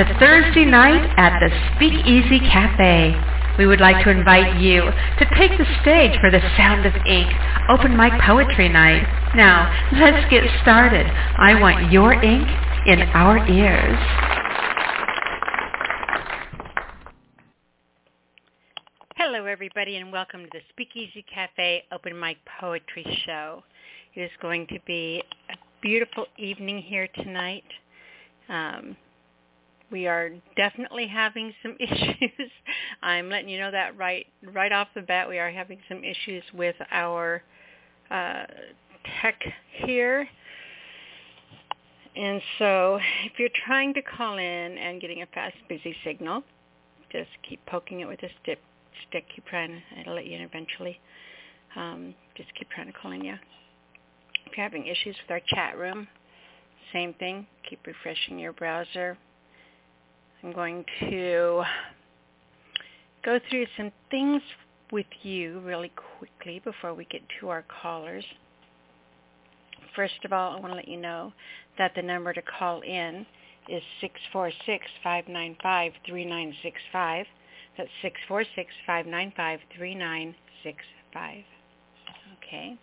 To Thursday night at the Speakeasy Cafe. We would like to invite you to take the stage for the Sound of Ink open mic poetry night. Now, let's get started. I want your ink in our ears. Hello, everybody, and welcome to the Speakeasy Cafe Open Mic Poetry Show. It is going to be a beautiful evening here tonight. Um, we are definitely having some issues. I'm letting you know that right right off the bat. We are having some issues with our uh, tech here. And so if you're trying to call in and getting a fast, busy signal, just keep poking it with a stick. stick. Keep trying. It'll let you in eventually. Um, just keep trying to call in, yeah. If you're having issues with our chat room, same thing. Keep refreshing your browser. I'm going to go through some things with you really quickly before we get to our callers. First of all, I want to let you know that the number to call in is 646-595-3965. That's 646-595-3965. Okay.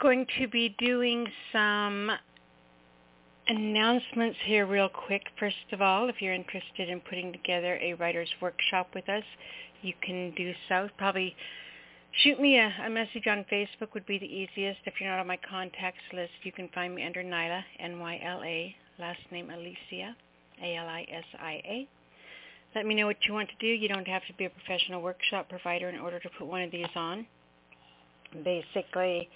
Going to be doing some announcements here real quick. First of all, if you're interested in putting together a writer's workshop with us, you can do so. Probably shoot me a, a, message on Facebook would be the easiest. If you're not on my contacts list, you can find me under Nyla, N-Y-L-A, last name Alisia, A-L-I-S-I-A. Let me know what you want to do. You don't have to be a professional workshop provider in order to put one of these on. Basically,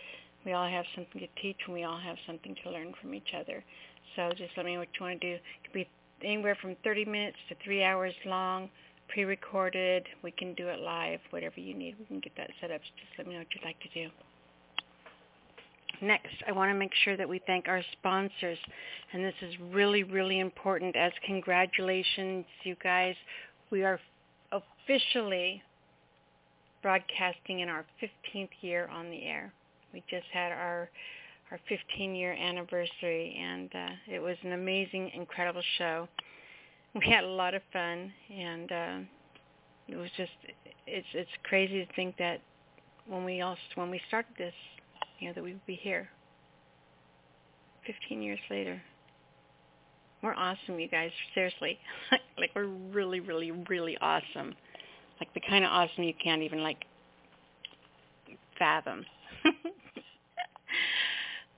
we all have something to teach and we all have something to learn from each other. So just let me know what you want to do. It could be anywhere from 30 minutes to three hours long, pre-recorded. We can do it live, whatever you need. We can get that set up. Just let me know what you'd like to do. Next, I want to make sure that we thank our sponsors. And this is really, really important as congratulations, you guys. We are officially broadcasting in our 15th year on the air. We just had our our 15 year anniversary and uh, it was an amazing, incredible show. We had a lot of fun and uh, it was just it's it's crazy to think that when we all when we started this, you know, that we would be here 15 years later. We're awesome, you guys. Seriously, like we're really, really, really awesome. Like the kind of awesome you can't even like fathom.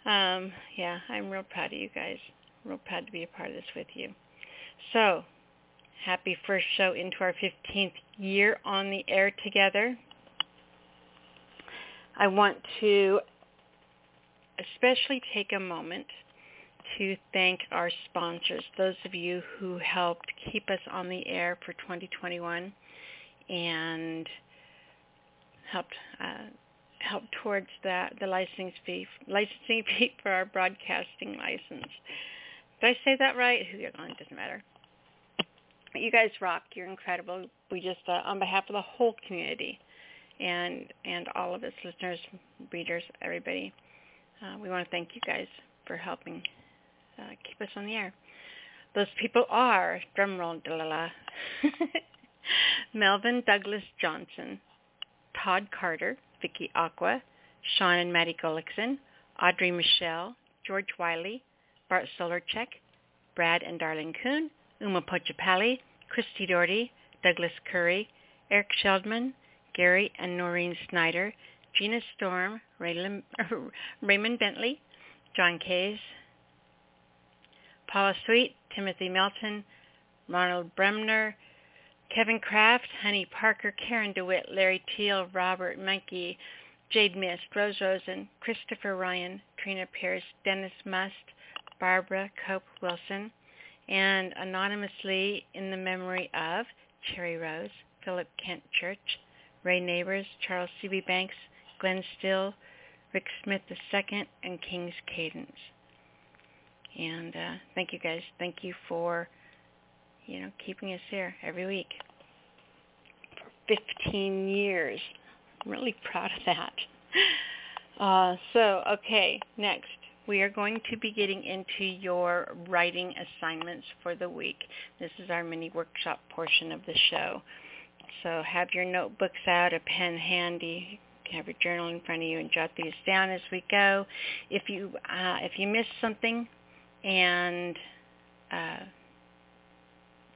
Um, yeah, I'm real proud of you guys. Real proud to be a part of this with you. So, happy first show into our 15th year on the air together. I want to especially take a moment to thank our sponsors, those of you who helped keep us on the air for 2021 and helped uh, help towards that the licensing fee licensing fee for our broadcasting license. Did I say that right? It doesn't matter. You guys rock. You're incredible. We just, uh, on behalf of the whole community, and and all of its listeners, readers, everybody, uh, we want to thank you guys for helping uh, keep us on the air. Those people are drumroll, la Melvin Douglas Johnson, Todd Carter, Vicky Aqua, Sean and Maddie Gullickson, Audrey Michelle, George Wiley, Bart Solarchek, Brad and Darlene Kuhn, Uma Pochapalli, Christy Doherty, Douglas Curry, Eric Sheldman, Gary and Noreen Snyder, Gina Storm, Raymond, Raymond Bentley, John Kays, Paula Sweet, Timothy Melton, Ronald Bremner, Kevin Kraft, Honey Parker, Karen DeWitt, Larry Teal, Robert Monkey, Jade Mist, Rose Rosen, Christopher Ryan, Trina Pierce, Dennis Must, Barbara Cope Wilson, and anonymously in the memory of Cherry Rose, Philip Kent Church, Ray Neighbors, Charles C.B. Banks, Glenn Still, Rick Smith II, and King's Cadence. And uh, thank you guys. Thank you for you know, keeping us here every week for 15 years. I'm really proud of that. Uh, so, okay, next. we are going to be getting into your writing assignments for the week. This is our mini workshop portion of the show. So have your notebooks out, a pen handy, have your journal in front of you and jot these down as we go. If you uh, if you miss something and uh,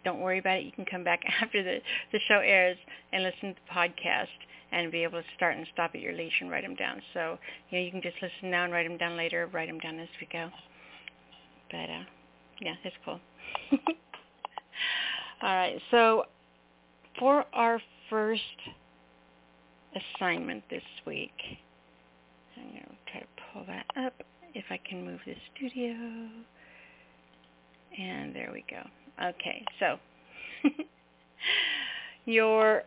don't worry about it. You can come back after the, the show airs and listen to the podcast and be able to start and stop at your leisure and write them down. So, you know, you can just listen now and write them down later, write them down as we go. But, uh, yeah, it's cool. All right, so for our first assignment this week, I'm going to try to pull that up if I can move the studio. And there we go. Okay, so your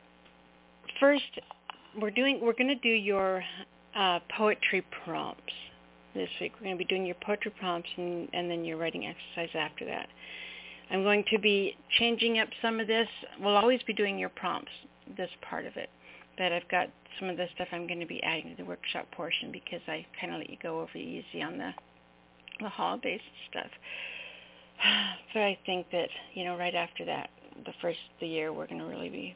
first, we're doing, we're going to do your uh, poetry prompts this week. We're going to be doing your poetry prompts and, and then your writing exercise after that. I'm going to be changing up some of this. We'll always be doing your prompts, this part of it. But I've got some of the stuff I'm going to be adding to the workshop portion because I kind of let you go over easy on the the hall-based stuff. But I think that, you know, right after that, the first of the year, we're going to really be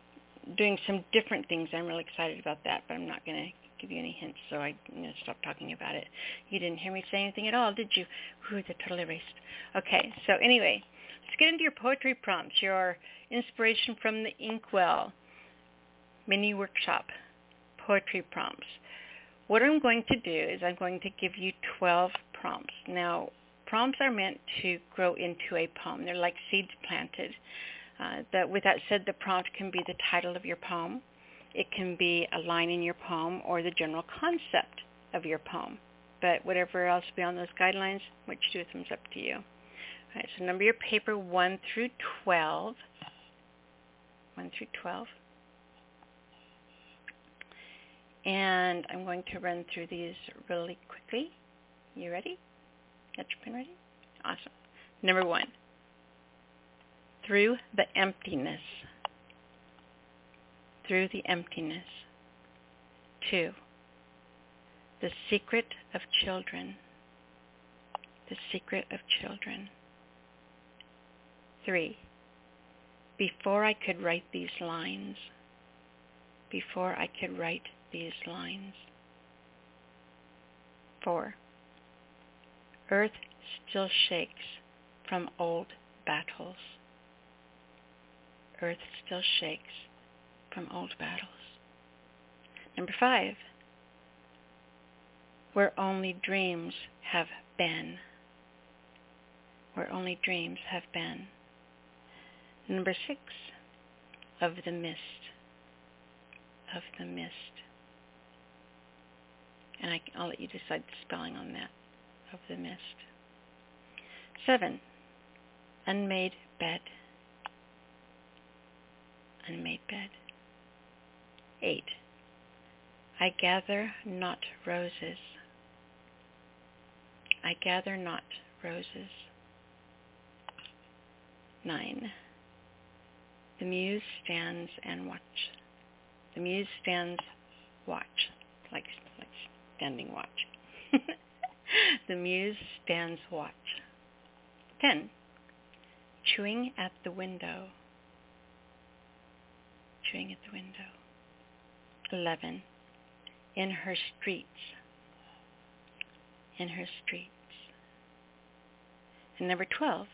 doing some different things. I'm really excited about that, but I'm not going to give you any hints, so I you know, stop talking about it. You didn't hear me say anything at all, did you? Ooh, they're totally erased. Okay, so anyway, let's get into your poetry prompts, your inspiration from the Inkwell mini workshop poetry prompts. What I'm going to do is I'm going to give you 12 prompts. Now, prompts are meant to grow into a poem. They're like seeds planted. Uh, with that said, the prompt can be the title of your poem. It can be a line in your poem or the general concept of your poem. But whatever else beyond those guidelines, what you do, thumbs up to you. All right, so number your paper 1 through 12. 1 through 12. And I'm going to run through these really quickly. You ready? Got your pen ready? Awesome. Number one, through the emptiness. Through the emptiness. Two, the secret of children. The secret of children. Three, before I could write these lines, before I could write these lines. Four, Earth still shakes from old battles. Earth still shakes from old battles. Number five, where only dreams have been. Where only dreams have been. Number six, of the mist. Of the mist. And I, will let you decide the spelling on that of the mist. Seven, unmade bed. Unmade bed. Eight, I gather not roses. I gather not roses. Nine, the muse stands and watch. The muse stands watch, like, like standing watch. the muse stands watch. 10. Chewing at the window. Chewing at the window. 11. In her streets. In her streets. And number 12.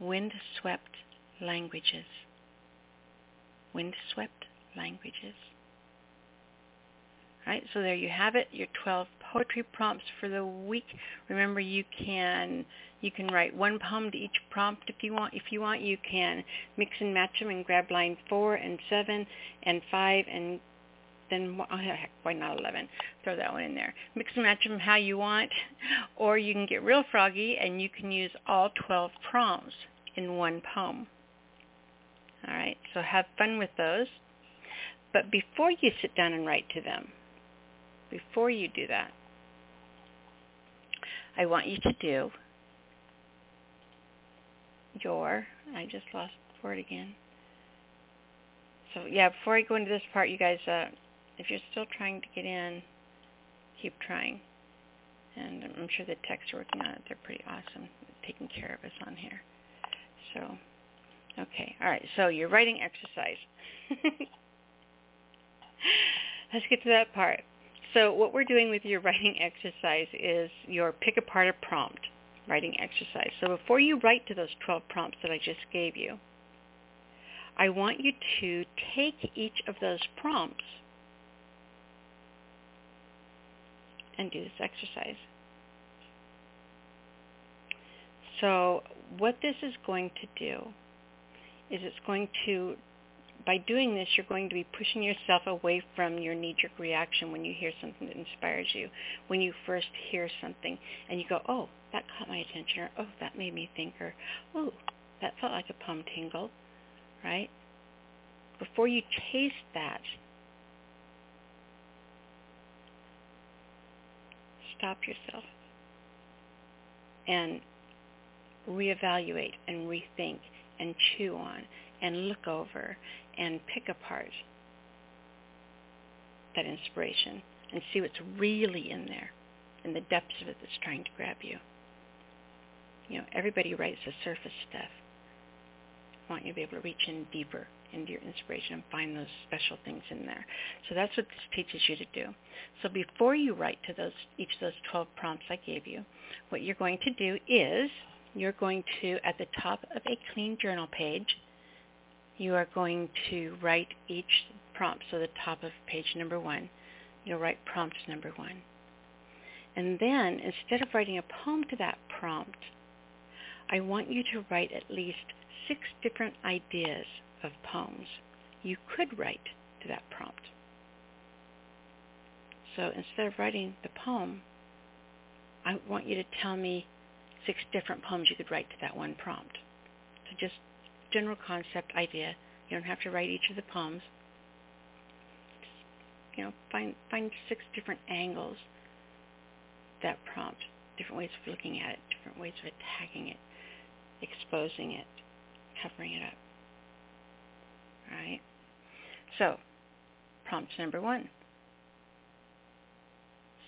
Wind-swept languages. Wind-swept languages. Right, so there you have it, your 12 poetry prompts for the week. Remember, you can you can write one poem to each prompt if you want. If you want, you can mix and match them and grab line four and seven and five and then oh, heck, why not 11? Throw that one in there. Mix and match them how you want, or you can get real froggy and you can use all 12 prompts in one poem. All right, so have fun with those. But before you sit down and write to them, before you do that, I want you to do your, I just lost the word again. So yeah, before I go into this part, you guys, uh, if you're still trying to get in, keep trying. And I'm sure the techs are working on it. They're pretty awesome, taking care of us on here. So, okay. All right. So your writing exercise. Let's get to that part. So what we're doing with your writing exercise is your pick apart a prompt writing exercise. So before you write to those 12 prompts that I just gave you, I want you to take each of those prompts and do this exercise. So what this is going to do is it's going to, by doing this, you're going to be pushing yourself away from your knee-jerk reaction when you hear something that inspires you. When you first hear something and you go, oh, that caught my attention, or oh, that made me think, or oh, that felt like a palm tingle, right? Before you chase that, stop yourself and reevaluate and rethink and chew on and look over and pick apart that inspiration and see what's really in there in the depths of it that's trying to grab you. You know, everybody writes the surface stuff. I want you to be able to reach in deeper into your inspiration and find those special things in there. So that's what this teaches you to do. So before you write to those each of those 12 prompts I gave you, what you're going to do is you're going to, at the top of a clean journal page, you are going to write each prompt. So the top of page number one, you'll write prompt number one. And then instead of writing a poem to that prompt, I want you to write at least six different ideas of poems you could write to that prompt. So instead of writing the poem, I want you to tell me six different poems you could write to that one prompt. So just general concept idea. You don't have to write each of the poems. Just, you know, find find six different angles that prompt, different ways of looking at it, different ways of attacking it, exposing it, covering it up. All right? So, prompt number one.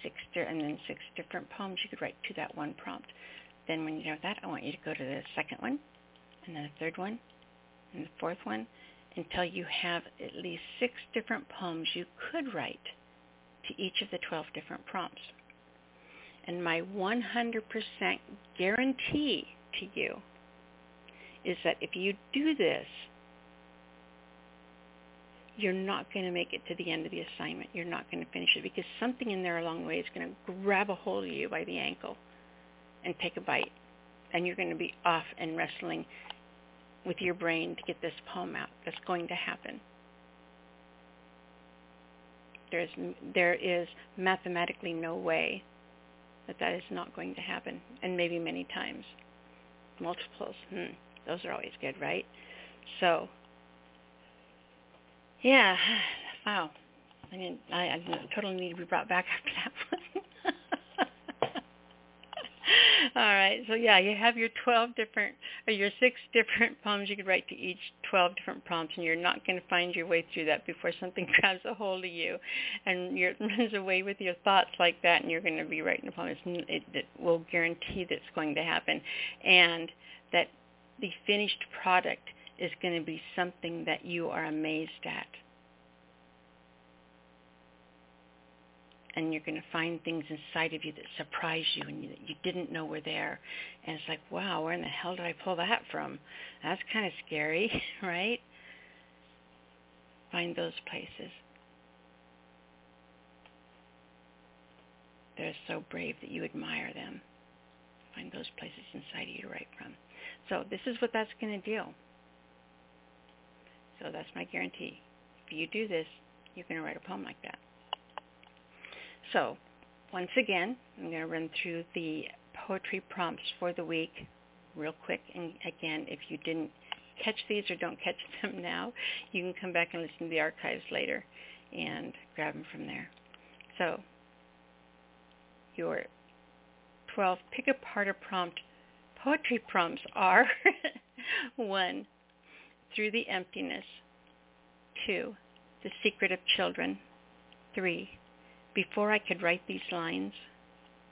Six di- and then six different poems you could write to that one prompt. Then when you know that, I want you to go to the second one, and then the third one, and the fourth one, until you have at least six different poems you could write to each of the 12 different prompts. And my 100% guarantee to you is that if you do this, you're not going to make it to the end of the assignment. You're not going to finish it because something in there along the way is going to grab a hold of you by the ankle and take a bite. And you're going to be off and wrestling with your brain to get this poem out. That's going to happen. There's, there is mathematically no way that that is not going to happen, and maybe many times. Multiples, hmm, those are always good, right? So, yeah, wow. I mean, I, I totally need to be brought back after that one. All right. So yeah, you have your 12 different or your six different poems you could write to each 12 different prompts and you're not going to find your way through that before something grabs a hold of you and you're, runs away with your thoughts like that and you're going to be writing a poem. It, it will guarantee that's going to happen and that the finished product is going to be something that you are amazed at. And you're going to find things inside of you that surprise you and you, that you didn't know were there. And it's like, wow, where in the hell did I pull that from? That's kind of scary, right? Find those places. They're so brave that you admire them. Find those places inside of you to write from. So this is what that's going to do. So that's my guarantee. If you do this, you're going to write a poem like that. So once again, I'm going to run through the poetry prompts for the week real quick. And again, if you didn't catch these or don't catch them now, you can come back and listen to the archives later and grab them from there. So your 12 pick apart a prompt poetry prompts are 1. Through the emptiness. 2. The secret of children. 3 before I could write these lines,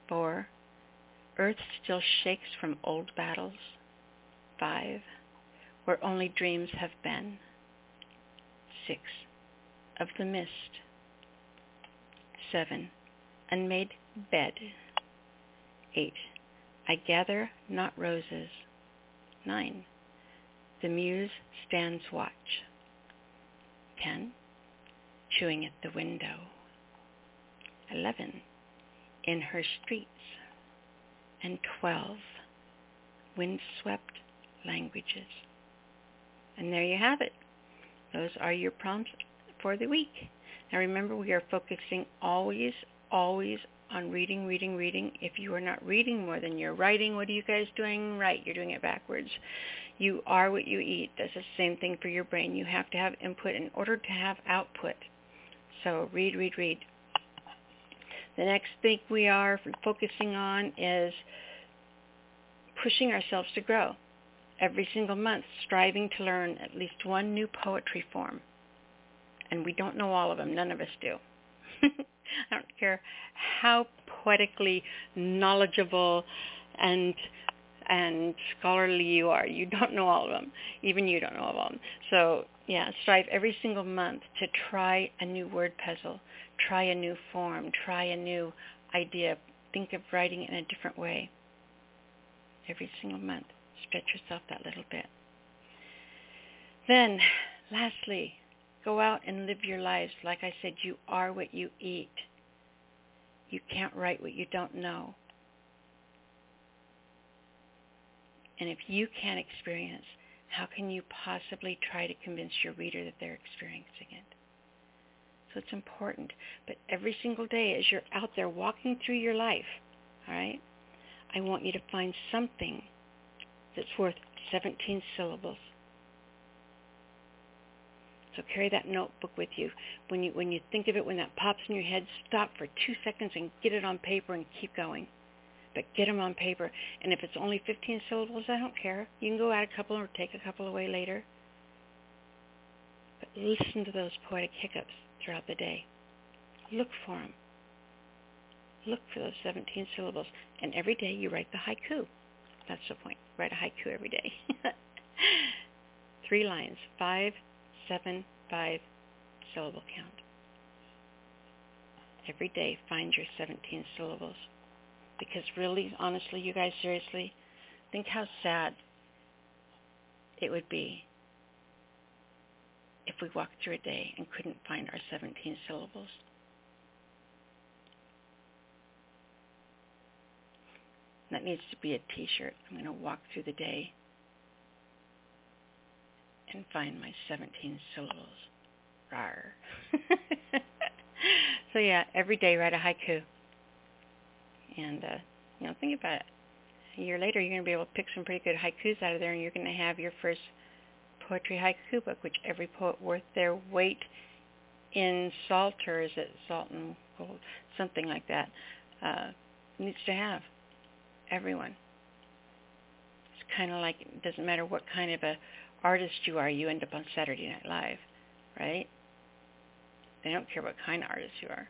Four, Earth still shakes from old battles. Five, where only dreams have been. Six, of the mist. Seven, unmade bed. Eight, I gather not roses. Nine, the muse stands watch. Ten, chewing at the window. Eleven, in her streets. And twelve, windswept languages. And there you have it. Those are your prompts for the week. Now remember, we are focusing always, always on reading, reading, reading. If you are not reading more than you're writing, what are you guys doing? Right, you're doing it backwards. You are what you eat. That's the same thing for your brain. You have to have input in order to have output. So read, read, read. The next thing we are focusing on is pushing ourselves to grow. Every single month, striving to learn at least one new poetry form. And we don't know all of them. None of us do. I don't care how poetically knowledgeable and and scholarly you are. You don't know all of them. Even you don't know all of them. So yeah, strive every single month to try a new word puzzle, try a new form, try a new idea. Think of writing in a different way. Every single month, stretch yourself that little bit. Then, lastly, go out and live your lives. Like I said, you are what you eat. You can't write what you don't know. And if you can't experience, how can you possibly try to convince your reader that they're experiencing it? So it's important. But every single day as you're out there walking through your life, all right, I want you to find something that's worth 17 syllables. So carry that notebook with you. When you when you think of it, when that pops in your head, stop for two seconds and get it on paper and keep going but get them on paper. And if it's only 15 syllables, I don't care. You can go add a couple or take a couple away later. But listen to those poetic hiccups throughout the day. Look for them. Look for those 17 syllables. And every day you write the haiku. That's the point. Write a haiku every day. Three lines. Five, seven, five syllable count. Every day find your 17 syllables. Because really, honestly, you guys, seriously, think how sad it would be if we walked through a day and couldn't find our 17 syllables. That needs to be a t-shirt. I'm going to walk through the day and find my 17 syllables. Rar. so yeah, every day write a haiku. And, uh, you know, think about it. A year later, you're going to be able to pick some pretty good haikus out of there, and you're going to have your first poetry haiku book, which every poet worth their weight in salt, or is it salt and gold, something like that, uh, needs to have. Everyone. It's kind of like it doesn't matter what kind of a artist you are, you end up on Saturday Night Live, right? They don't care what kind of artist you are.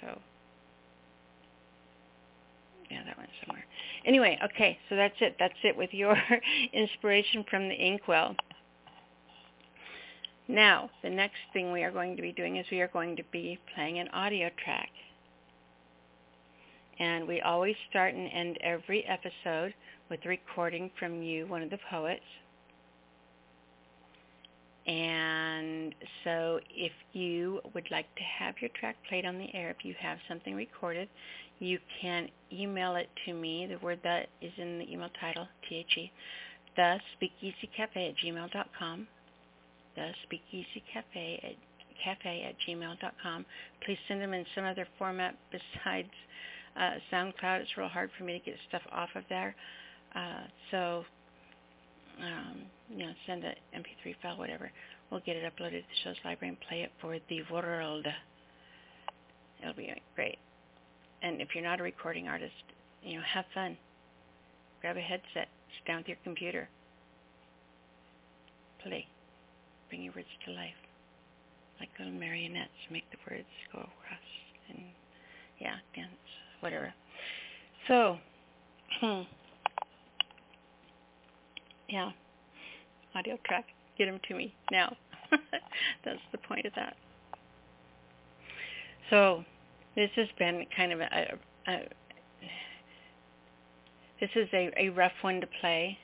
So yeah, that went somewhere. Anyway, okay, so that's it. That's it with your inspiration from the inkwell. Now, the next thing we are going to be doing is we are going to be playing an audio track. And we always start and end every episode with a recording from you, one of the poets. And so if you would like to have your track played on the air, if you have something recorded, you can email it to me, the word that is in the email title, T-H-E, the speakeasy cafe at gmail.com, the speakeasy cafe at cafe at gmail.com. Please send them in some other format besides uh, SoundCloud. It's real hard for me to get stuff off of there. Uh, so, um, you know, send an MP3 file, whatever. We'll get it uploaded to the show's library and play it for the world. It'll be great and if you're not a recording artist, you know, have fun. Grab a headset, sit down with your computer, play, bring your words to life, like little marionettes. Make the words go across, and yeah, dance, whatever. So, hmm. yeah, audio track, get them to me now. That's the point of that. So, this has been kind of a, a, a this is a, a rough one to play.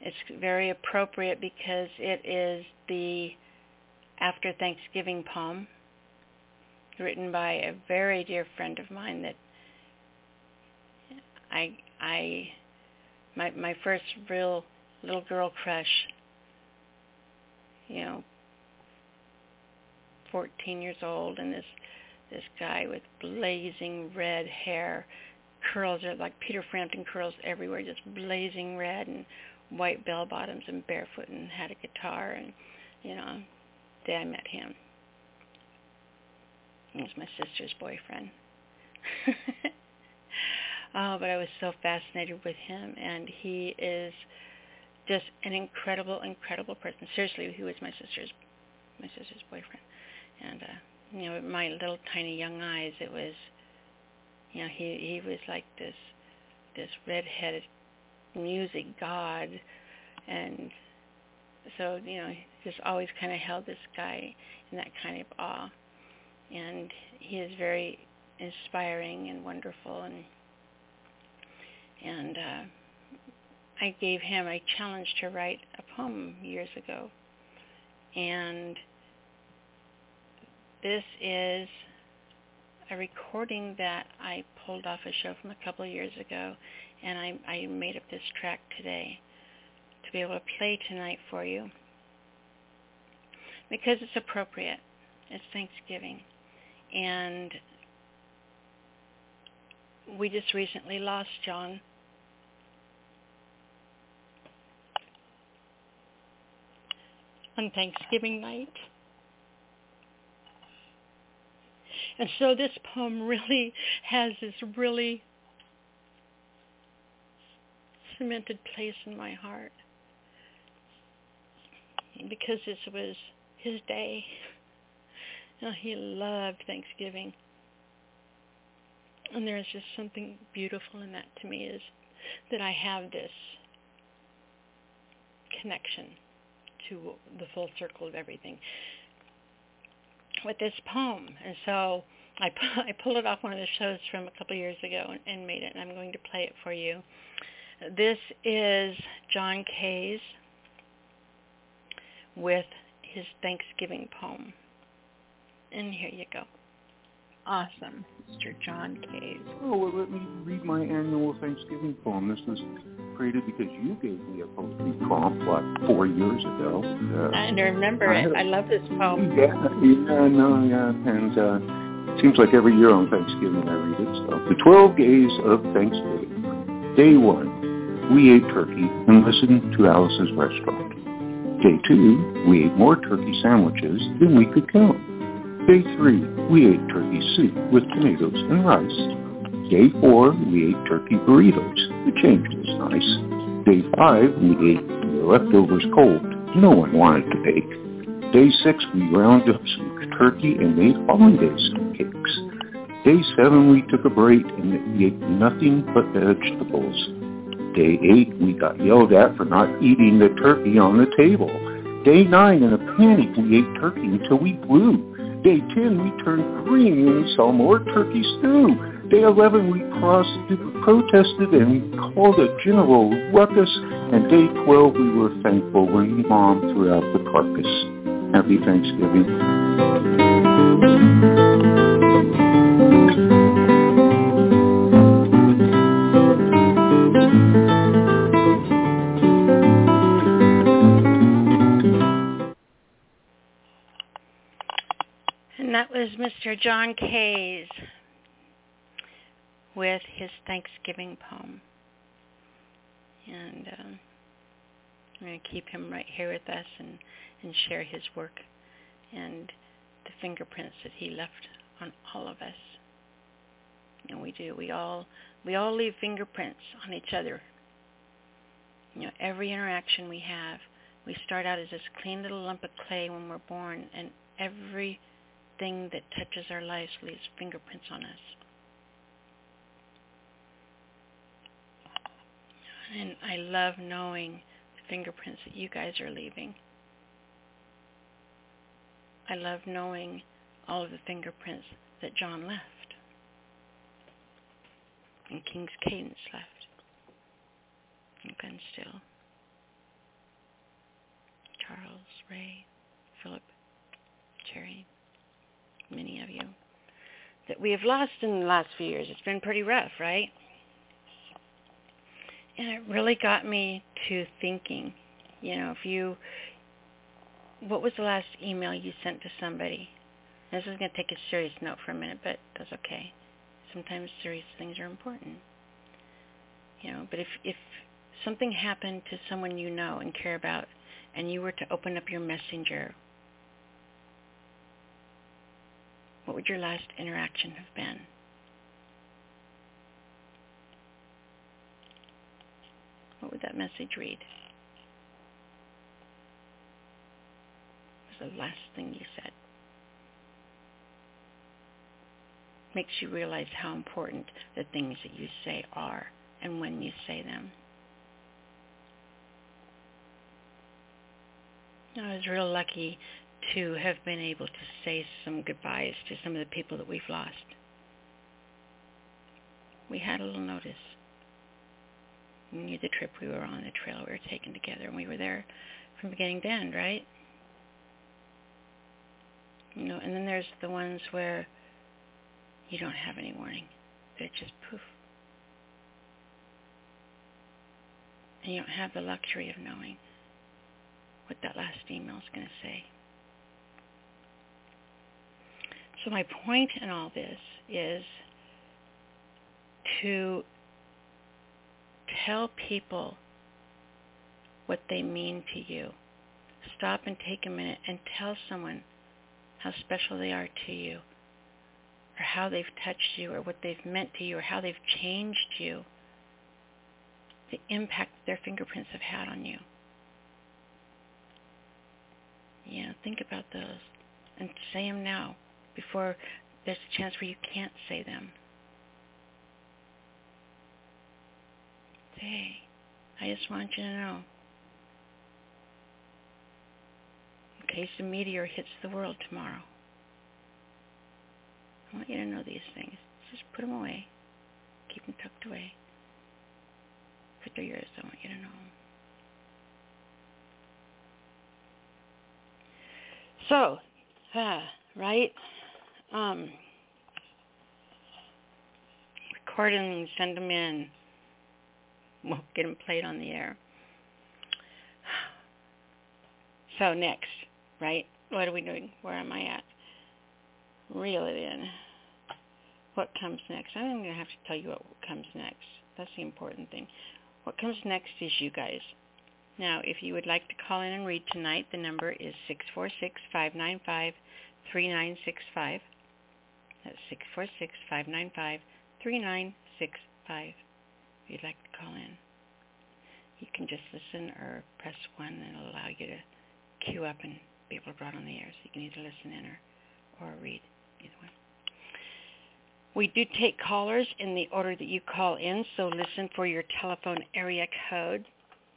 It's very appropriate because it is the after Thanksgiving poem written by a very dear friend of mine that I I my my first real little girl crush you know 14 years old and this this guy with blazing red hair curls are like Peter Frampton curls everywhere just blazing red and white bell bottoms and barefoot and had a guitar and you know day I met him he was my sister's boyfriend. oh, but I was so fascinated with him, and he is just an incredible, incredible person. Seriously, he was my sister's my sister's boyfriend, and uh, you know, my little tiny young eyes, it was, you know, he he was like this this red-headed music god, and so you know, just always kind of held this guy in that kind of awe. And he is very inspiring and wonderful. And and uh, I gave him a challenge to write a poem years ago. And this is a recording that I pulled off a show from a couple of years ago and I, I made up this track today to be able to play tonight for you because it's appropriate. It's Thanksgiving and we just recently lost John. On Thanksgiving night. And so this poem really has this really cemented place in my heart because this was his day. Oh, he loved Thanksgiving. And there's just something beautiful in that to me is that I have this connection to the full circle of everything with this poem. And so I, I pulled it off one of the shows from a couple of years ago and, and made it, and I'm going to play it for you. This is John Kays with his Thanksgiving poem. And here you go. Awesome, Mr. John Kays. Oh, well, let me read my annual Thanksgiving poem. This was created because you gave me a poetry prompt, what, four years ago. Uh, I remember I it. A, I love this poem. Yeah, yeah, no, yeah. And uh, seems like every year on Thanksgiving I read it. So, the 12 days of Thanksgiving. Day one, we ate turkey and listened to Alice's restaurant. Day two, we ate more turkey sandwiches than we could count. Day 3, we ate turkey soup with tomatoes and rice. Day 4, we ate turkey burritos. The change was nice. Day 5, we ate the leftovers cold. No one wanted to bake. Day 6, we ground up some turkey and made hollandaise cakes. Day 7, we took a break and ate nothing but vegetables. Day 8, we got yelled at for not eating the turkey on the table. Day 9, in a panic, we ate turkey until we blew. Day 10, we turned green and we saw more turkey stew. Day 11, we protested and called a general ruckus. And day 12, we were thankful when Mom threw out the carcass. Happy Thanksgiving. Mr. John Kays with his Thanksgiving poem. And um, I'm going to keep him right here with us and, and share his work and the fingerprints that he left on all of us. And we do. We all we all leave fingerprints on each other. You know, every interaction we have, we start out as this clean little lump of clay when we're born, and every thing that touches our lives leaves fingerprints on us. And I love knowing the fingerprints that you guys are leaving. I love knowing all of the fingerprints that John left and King's Cadence left and Glenn Still, Charles, Ray, Philip, Terry, many of you that we have lost in the last few years. It's been pretty rough, right? And it really got me to thinking, you know, if you, what was the last email you sent to somebody? This is going to take a serious note for a minute, but that's okay. Sometimes serious things are important. You know, but if if something happened to someone you know and care about and you were to open up your messenger, what would your last interaction have been? What would that message read? What was the last thing you said? Makes you realize how important the things that you say are and when you say them. I was real lucky to have been able to say some goodbyes to some of the people that we've lost. We had a little notice. We knew the trip we were on, the trail we were taking together, and we were there from beginning to end, right? You know, and then there's the ones where you don't have any warning. They're just poof. And you don't have the luxury of knowing what that last email is going to say. So my point in all this is to tell people what they mean to you. Stop and take a minute and tell someone how special they are to you or how they've touched you or what they've meant to you or how they've changed you, the impact their fingerprints have had on you. Yeah, think about those and say them now before there's a chance where you can't say them. Say, I just want you to know. In case a meteor hits the world tomorrow, I want you to know these things. Just put them away. Keep them tucked away. But they're yours. I want you to know them. So, uh, right? Um, record them, send them in. We'll get them played on the air. So next, right? What are we doing? Where am I at? Reel it in. What comes next? I'm going to have to tell you what comes next. That's the important thing. What comes next is you guys. Now, if you would like to call in and read tonight, the number is 646-595-3965. That's 646-595-3965 if you'd like to call in. You can just listen or press 1 and it'll allow you to queue up and be able to brought on the air. So you can either listen in or, or read, either one. We do take callers in the order that you call in, so listen for your telephone area code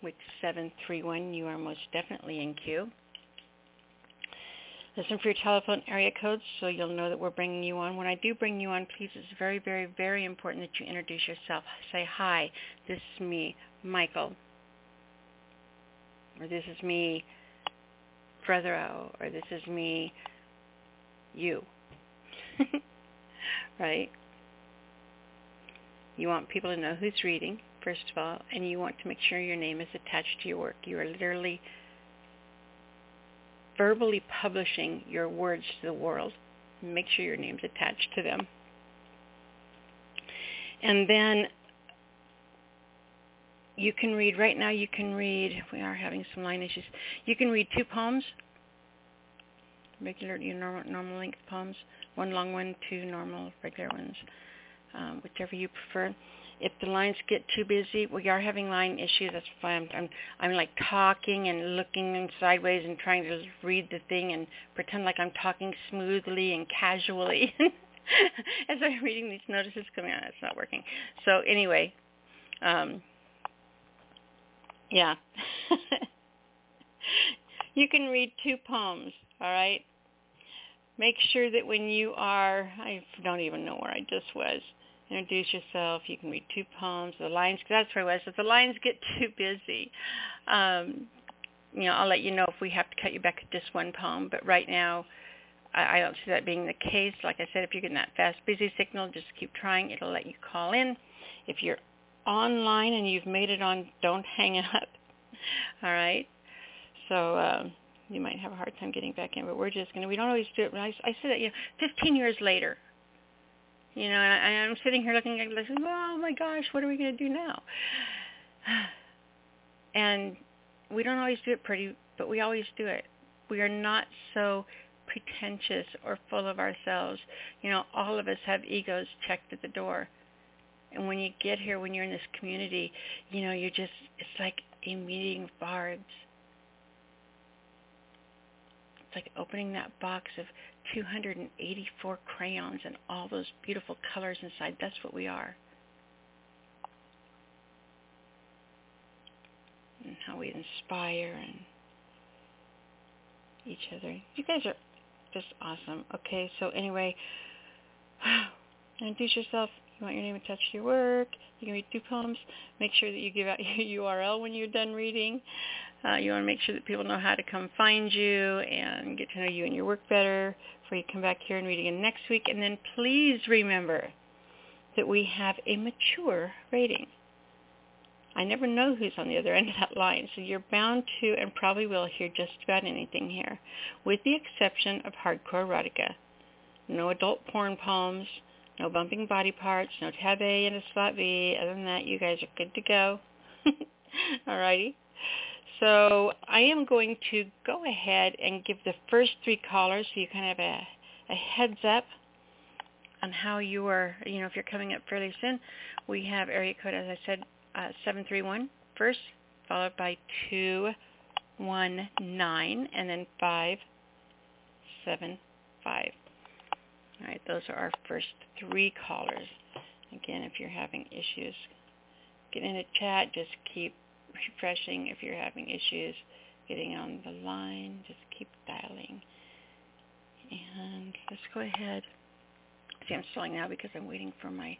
which 731, you are most definitely in queue. Listen for your telephone area codes so you'll know that we're bringing you on. When I do bring you on, please, it's very, very, very important that you introduce yourself. Say, hi, this is me, Michael. Or this is me, Brother Or this is me, you. right? You want people to know who's reading first of all, and you want to make sure your name is attached to your work. You are literally verbally publishing your words to the world. Make sure your name's attached to them. And then you can read, right now you can read, we are having some line issues, you can read two poems, regular, your normal, normal length poems, one long one, two normal, regular ones, um, whichever you prefer. If the lines get too busy, we are having line issues. That's why I'm, I'm I'm like talking and looking sideways and trying to read the thing and pretend like I'm talking smoothly and casually as I'm reading these notices coming out. It's not working. So anyway, um, yeah, you can read two poems. All right. Make sure that when you are, I don't even know where I just was introduce yourself. You can read two poems. The lines, because that's where I was. If the lines get too busy, um, you know, I'll let you know if we have to cut you back at just one poem. But right now, I, I don't see that being the case. Like I said, if you're getting that fast busy signal, just keep trying. It'll let you call in. If you're online and you've made it on, don't hang up. All right. So um, you might have a hard time getting back in, but we're just to, we don't always do it. I, I said that, you know, 15 years later, you know, and, I'm sitting here looking at this, oh my gosh, what are we going to do now? And we don't always do it pretty, but we always do it. We are not so pretentious or full of ourselves. You know, all of us have egos checked at the door. And when you get here, when you're in this community, you know, you're just, it's like a meeting of bards. It's like opening that box of 284 crayons and all those beautiful colors inside. That's what we are. And how we inspire and each other. You guys are just awesome. Okay, so anyway, introduce yourself. You want your name attached to your work. You can read two poems. Make sure that you give out your URL when you're done reading. Uh, you want to make sure that people know how to come find you and get to know you and your work better before you come back here and read again next week. And then please remember that we have a mature rating. I never know who's on the other end of that line, so you're bound to and probably will hear just about anything here, with the exception of hardcore erotica. No adult porn poems, no bumping body parts, no tab A and a slot B. Other than that, you guys are good to go. Alrighty. So I am going to go ahead and give the first three callers so you kind of have a, a heads up on how you are, you know, if you're coming up fairly soon. We have area code, as I said, uh, 731 first, followed by 219, and then 575. All right, those are our first three callers. Again, if you're having issues, get in a chat. Just keep refreshing if you're having issues getting on the line. Just keep dialing. And let's go ahead. See, I'm stalling now because I'm waiting for my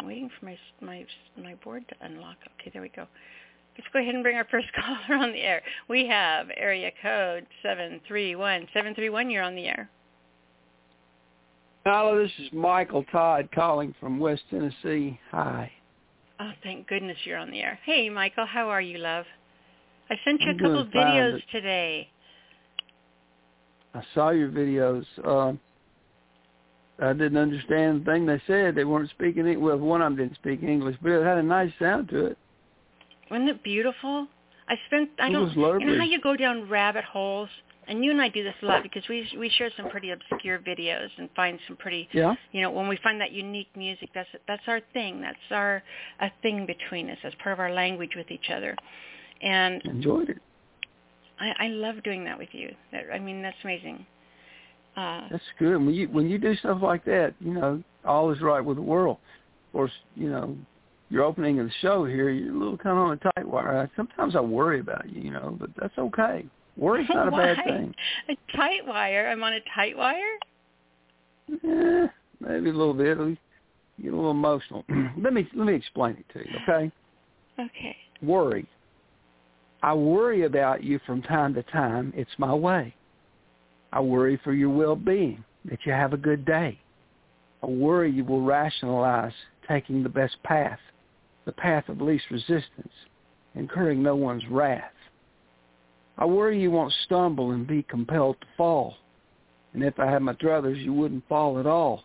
I'm waiting for my my my board to unlock. Okay, there we go. Let's go ahead and bring our first caller on the air. We have area code seven three one seven three one. You're on the air. Hello, this is Michael Todd calling from West Tennessee. Hi. Oh, thank goodness you're on the air. Hey, Michael, how are you, love? I sent you I'm a couple of videos today. I saw your videos. Uh, I didn't understand the thing they said. They weren't speaking English. Well, one of them didn't speak English, but it had a nice sound to it. Wasn't it beautiful? I spent I It don't you know how you go down rabbit holes and you and I do this a lot because we we share some pretty obscure videos and find some pretty Yeah. you know when we find that unique music that's that's our thing that's our a thing between us as part of our language with each other and Enjoyed it. I, I love doing that with you that, I mean that's amazing uh That's good. When you when you do stuff like that, you know, all is right with the world. Of course, you know, you're opening of the show here. You're a little kind of on a tight wire. Sometimes I worry about you, you know, but that's okay. Worry's not a bad thing. a tight wire I'm on a tight wire Eh, maybe a little bit. Get a little emotional. let me let me explain it to you, okay? okay Worry. I worry about you from time to time. It's my way. I worry for your well-being, that you have a good day. I worry you will rationalize taking the best path, the path of least resistance, incurring no one's wrath. I worry you won't stumble and be compelled to fall. And if I had my druthers, you wouldn't fall at all.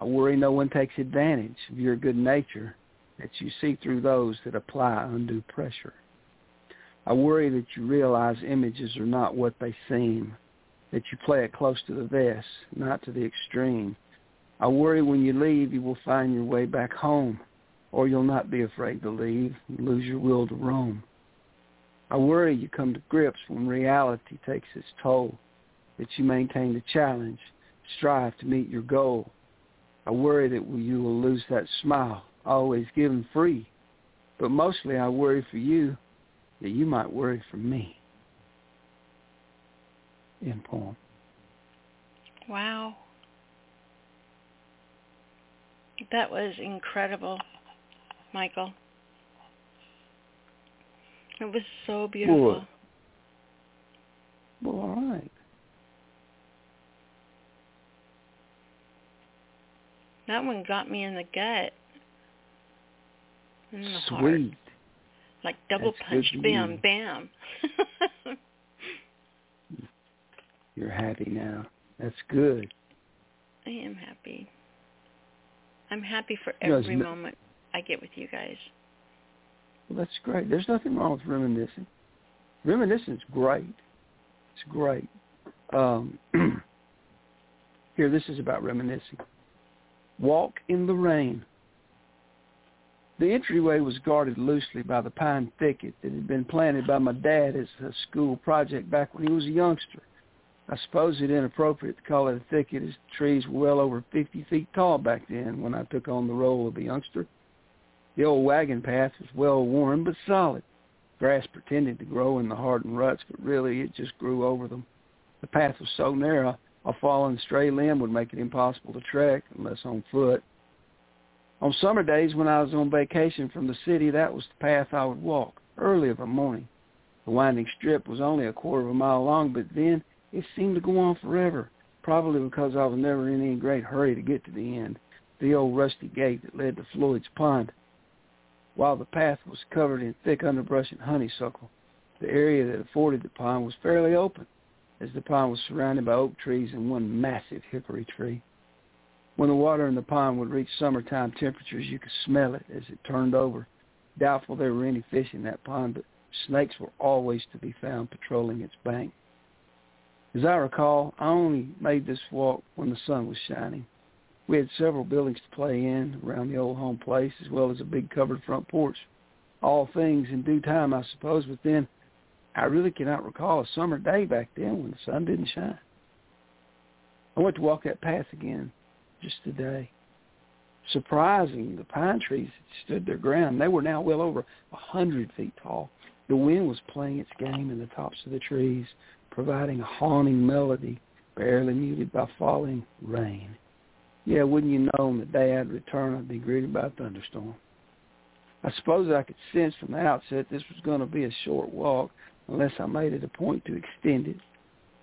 I worry no one takes advantage of your good nature, that you see through those that apply undue pressure. I worry that you realize images are not what they seem, that you play it close to the vest, not to the extreme. I worry when you leave you will find your way back home. or you'll not be afraid to leave and lose your will to roam. I worry you come to grips when reality takes its toll, that you maintain the challenge, strive to meet your goal. I worry that you will lose that smile, always given free. But mostly I worry for you that you might worry for me. End poem. Wow. That was incredible, Michael. It was so beautiful. Well, all right. That one got me in the gut. In the Sweet. heart. Like double That's punch, bam, bam. You're happy now. That's good. I am happy. I'm happy for every no- moment I get with you guys. Well, that's great. There's nothing wrong with reminiscing. Reminiscing's great. It's great. Um, here, this is about reminiscing. Walk in the rain. The entryway was guarded loosely by the pine thicket that had been planted by my dad as a school project back when he was a youngster. I suppose it inappropriate to call it a thicket as the trees were well over 50 feet tall back then when I took on the role of a youngster. The old wagon path was well worn but solid. Grass pretended to grow in the hardened ruts, but really it just grew over them. The path was so narrow, a fallen stray limb would make it impossible to trek unless on foot. On summer days when I was on vacation from the city, that was the path I would walk, early of a morning. The winding strip was only a quarter of a mile long, but then it seemed to go on forever, probably because I was never in any great hurry to get to the end, the old rusty gate that led to Floyd's Pond. While the path was covered in thick underbrush and honeysuckle, the area that afforded the pond was fairly open, as the pond was surrounded by oak trees and one massive hickory tree. When the water in the pond would reach summertime temperatures, you could smell it as it turned over. Doubtful there were any fish in that pond, but snakes were always to be found patrolling its bank. As I recall, I only made this walk when the sun was shining. We had several buildings to play in around the old home place, as well as a big covered front porch. All things in due time, I suppose, but then I really cannot recall a summer day back then when the sun didn't shine. I went to walk that path again just today. Surprising, the pine trees had stood their ground. They were now well over a hundred feet tall. The wind was playing its game in the tops of the trees, providing a haunting melody, barely muted by falling rain. Yeah, wouldn't you know on the day I'd return, I'd be greeted by a thunderstorm. I suppose I could sense from the outset this was going to be a short walk unless I made it a point to extend it.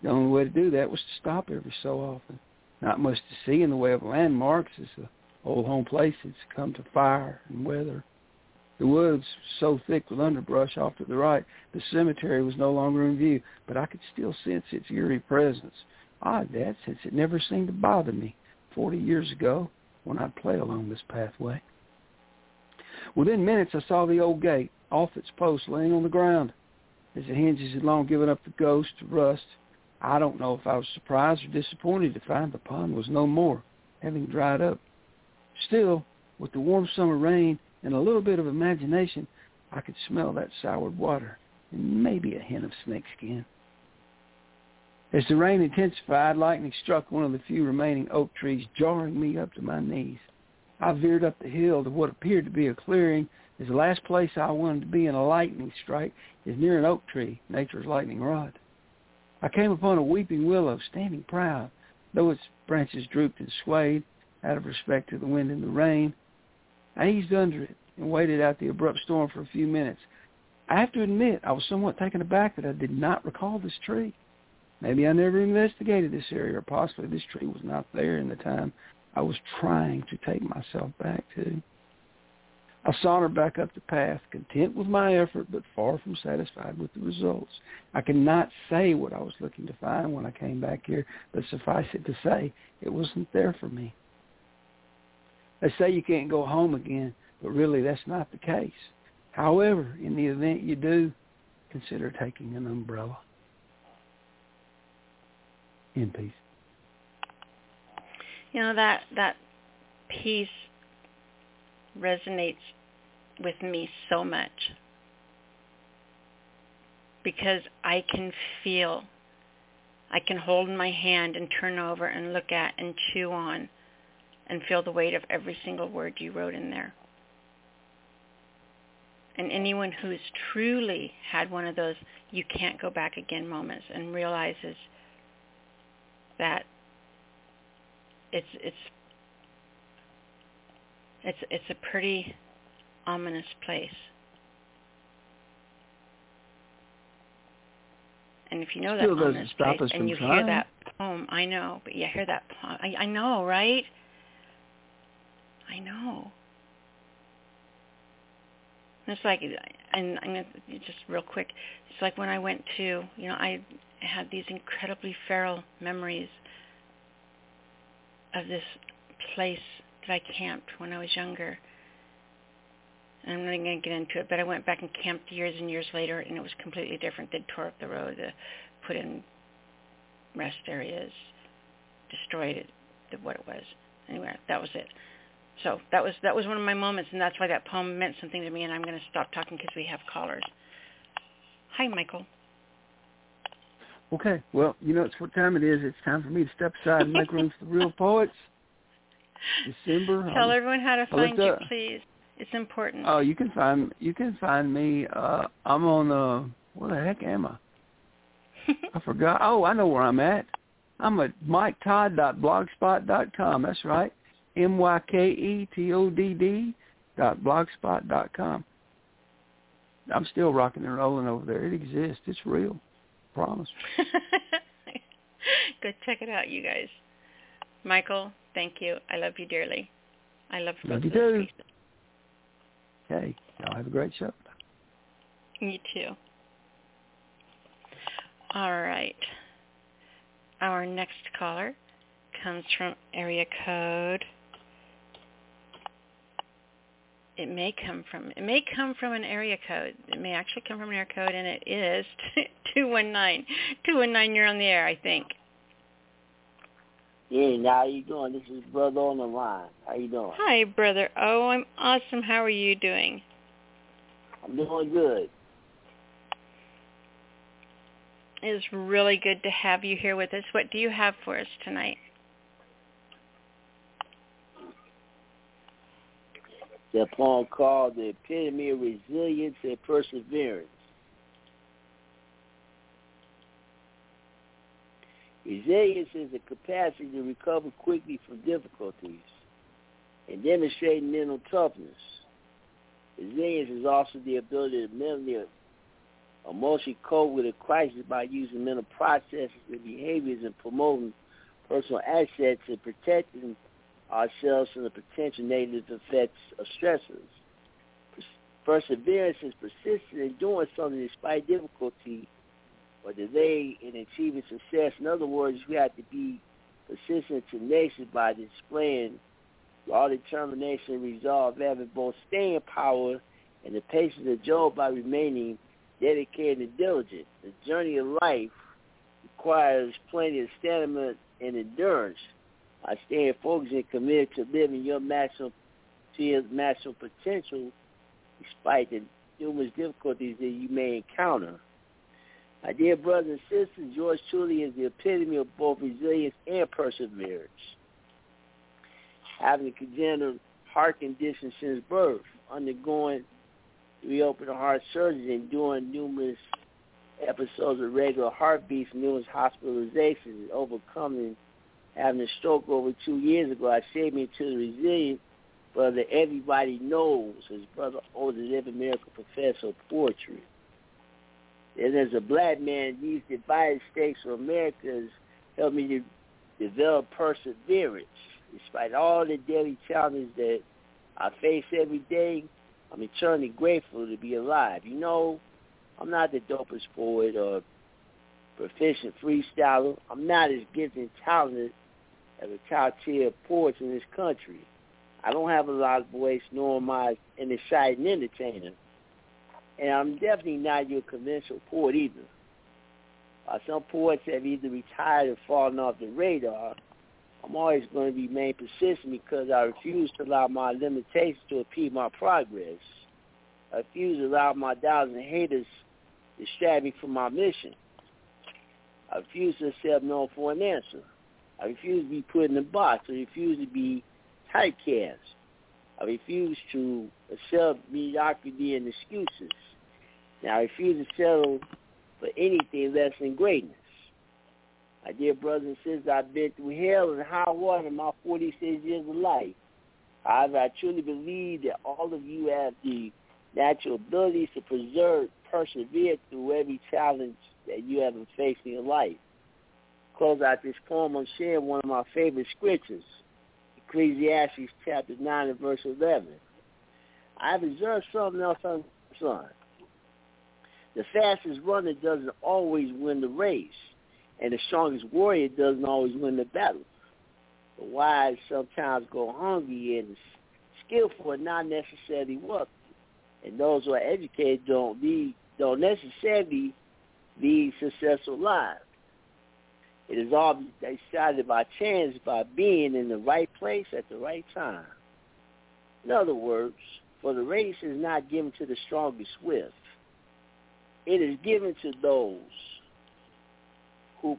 The only way to do that was to stop every so often. Not much to see in the way of landmarks as the old home place had succumbed to fire and weather. The woods so thick with underbrush off to the right, the cemetery was no longer in view, but I could still sense its eerie presence. Odd that, since it never seemed to bother me forty years ago when I'd play along this pathway. Within minutes, I saw the old gate off its post laying on the ground. As the hinges had long given up the ghost to rust, I don't know if I was surprised or disappointed to find the pond was no more, having dried up. Still, with the warm summer rain and a little bit of imagination, I could smell that soured water and maybe a hint of snakeskin. As the rain intensified, lightning struck one of the few remaining oak trees, jarring me up to my knees. I veered up the hill to what appeared to be a clearing, as the last place I wanted to be in a lightning strike is near an oak tree, nature's lightning rod. I came upon a weeping willow standing proud, though its branches drooped and swayed out of respect to the wind and the rain. I eased under it and waited out the abrupt storm for a few minutes. I have to admit I was somewhat taken aback that I did not recall this tree. Maybe I never investigated this area, or possibly this tree was not there in the time I was trying to take myself back to. I sauntered back up the path, content with my effort, but far from satisfied with the results. I cannot say what I was looking to find when I came back here, but suffice it to say, it wasn't there for me. They say you can't go home again, but really that's not the case. However, in the event you do, consider taking an umbrella. In peace. You know that that piece resonates with me so much because I can feel, I can hold my hand and turn over and look at and chew on and feel the weight of every single word you wrote in there. And anyone who's truly had one of those you can't go back again moments and realizes that it's it's it's it's a pretty ominous place. And if you know Still that doesn't ominous place and you trying. hear that poem, I know, but you hear that poem, I, I know, right? I know. And It's like, and I'm gonna just real quick. It's like when I went to, you know, I had these incredibly feral memories of this place that I camped when I was younger. And I'm not going to get into it, but I went back and camped years and years later, and it was completely different. They tore up the road, uh, put in rest areas, destroyed it, what it was. Anyway, that was it. So that was that was one of my moments, and that's why that poem meant something to me. And I'm going to stop talking because we have callers. Hi, Michael. Okay, well, you know it's what time it is. It's time for me to step aside and make room for the real poets. December. Tell um, everyone how to find you, up- please. It's important. Oh, you can find you can find me. Uh, I'm on uh, where the heck am I? I forgot. Oh, I know where I'm at. I'm at myketodd.blogspot.com. That's right. M Y K E T O D D dot blogspot dot com. I'm still rocking and rolling over there. It exists. It's real. Promise. Go check it out, you guys. Michael, thank you. I love you dearly. I love Love you too. pieces. Okay. Y'all have a great show. You too. All right. Our next caller comes from area code. It may come from it may come from an area code. It may actually come from an area code, and it is two one nine. Two one nine. You're on the air, I think. Yeah, how you doing? This is brother on the line. How you doing? Hi, brother. Oh, I'm awesome. How are you doing? I'm doing good. It's really good to have you here with us. What do you have for us tonight? The poem called The Epitome of Resilience and Perseverance. Resilience is the capacity to recover quickly from difficulties and demonstrate mental toughness. Resilience is also the ability to mentally emotionally cope with a crisis by using mental processes and behaviors and promoting personal assets and protecting ourselves from the potential negative effects of stressors. Perseverance is persistent in doing something despite difficulty or delay in achieving success. In other words, we have to be persistent and tenacious by displaying all determination and resolve, having both staying power and the patience of Job by remaining dedicated and diligent. The journey of life requires plenty of stamina and endurance. By staying focused and committed to living your maximum to your maximum potential despite the numerous difficulties that you may encounter. My dear brothers and sisters, yours truly is the epitome of both resilience and perseverance. Having a congenital heart condition since birth, undergoing reopened heart surgery and doing numerous episodes of regular heartbeats, numerous hospitalizations, overcoming having a stroke over two years ago. I saved me to the resilient brother everybody knows, his brother older living miracle professor of poetry. And as a black man, these divided states of America has helped me to develop perseverance. Despite all the daily challenges that I face every day, I'm eternally grateful to be alive. You know, I'm not the dopest poet or proficient freestyler. I'm not as gifted and talented as a top tier poets in this country. I don't have a lot of voice, nor am I an exciting entertainer. And I'm definitely not your conventional poet either. While some poets have either retired or fallen off the radar, I'm always going to remain persistent because I refuse to allow my limitations to impede my progress. I refuse to allow my doubts and haters to distract me from my mission. I refuse to accept no for an answer. I refuse to be put in a box. I refuse to be typecast. I refuse to accept mediocrity and excuses. Now, I refuse to settle for anything less than greatness. My dear brothers and sisters, I've been through hell and high water in my 46 years of life. However, I truly believe that all of you have the natural abilities to preserve, persevere through every challenge that you have faced in your life. Close out this poem, I'm sharing one of my favorite scriptures, Ecclesiastes chapter 9 and verse 11. I have observed something else on son. The fastest runner doesn't always win the race, and the strongest warrior doesn't always win the battle. The wise sometimes go hungry, and skillful are not necessarily wealthy. And those who are educated don't need, don't necessarily lead successful lives. It is all decided by chance by being in the right place at the right time. In other words, for the race is not given to the strongest swift. It is given to those who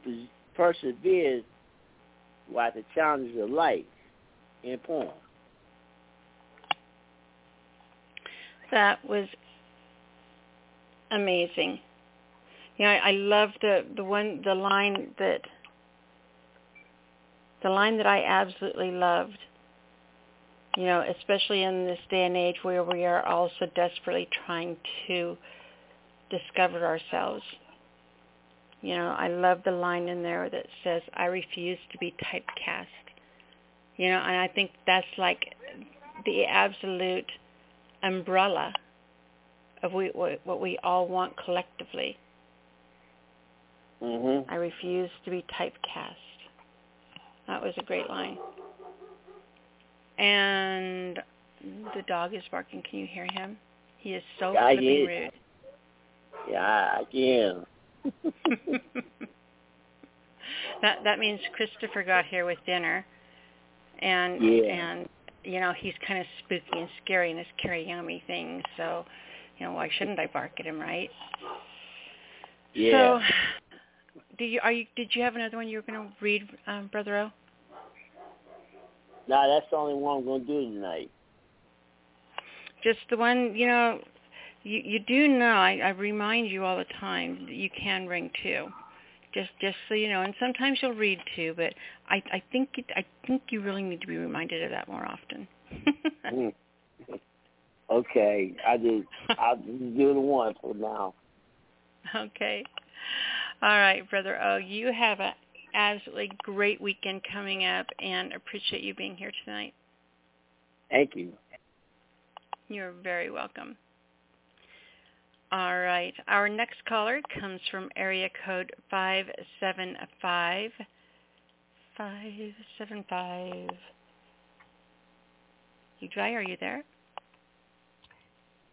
persevere while the challenges of life in poem. That was amazing. You know, I, I love the the one the line that the line that I absolutely loved. You know, especially in this day and age where we are all so desperately trying to discover ourselves. You know, I love the line in there that says, I refuse to be typecast. You know, and I think that's like the absolute umbrella of we, what we all want collectively. Mm-hmm. I refuse to be typecast. That was a great line. And the dog is barking. Can you hear him? He is so yeah, flipping rude. Yeah, I can. that that means Christopher got here with dinner, and yeah. and you know he's kind of spooky and scary and this Karaoke thing. So, you know, why shouldn't I bark at him, right? Yeah. So, do you are you did you have another one you were going to read, um, Brother O? No, that's the only one I'm going to do tonight. Just the one, you know, you you do know. I, I remind you all the time that you can ring too. Just just so you know, and sometimes you'll read too, but I I think it, I think you really need to be reminded of that more often. mm. Okay, I just I'll just do the one for now. Okay. All right, brother. Oh, you have a absolutely great weekend coming up, and appreciate you being here tonight. Thank you. You're very welcome. All right. Our next caller comes from area code 575. 575. You dry, are you there?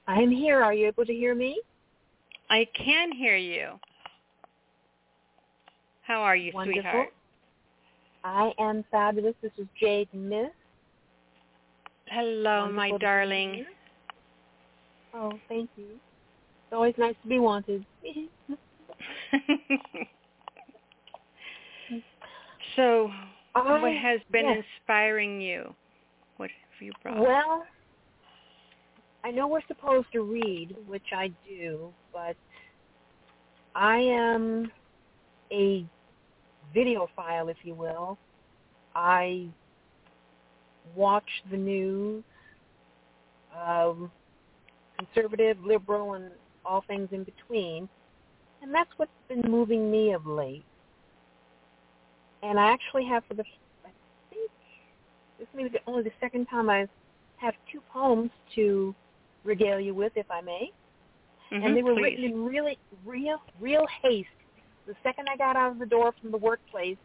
I'm here. Are you able to hear me? I can hear you. How are you, Wonderful. sweetheart? I am fabulous. This is Jade Miss. Hello, Wonderful my darling. Oh, thank you. It's always nice to be wanted. so, I, what has been yes. inspiring you? What have you brought? Well, I know we're supposed to read, which I do, but I am a videophile, if you will. I watch the news, um, conservative, liberal, and all things in between. And that's what's been moving me of late. And I actually have for the, I think, this may be only the second time I have two poems to regale you with, if I may. Mhm, and they were please. written in really, real, real haste. The second I got out of the door from the workplace,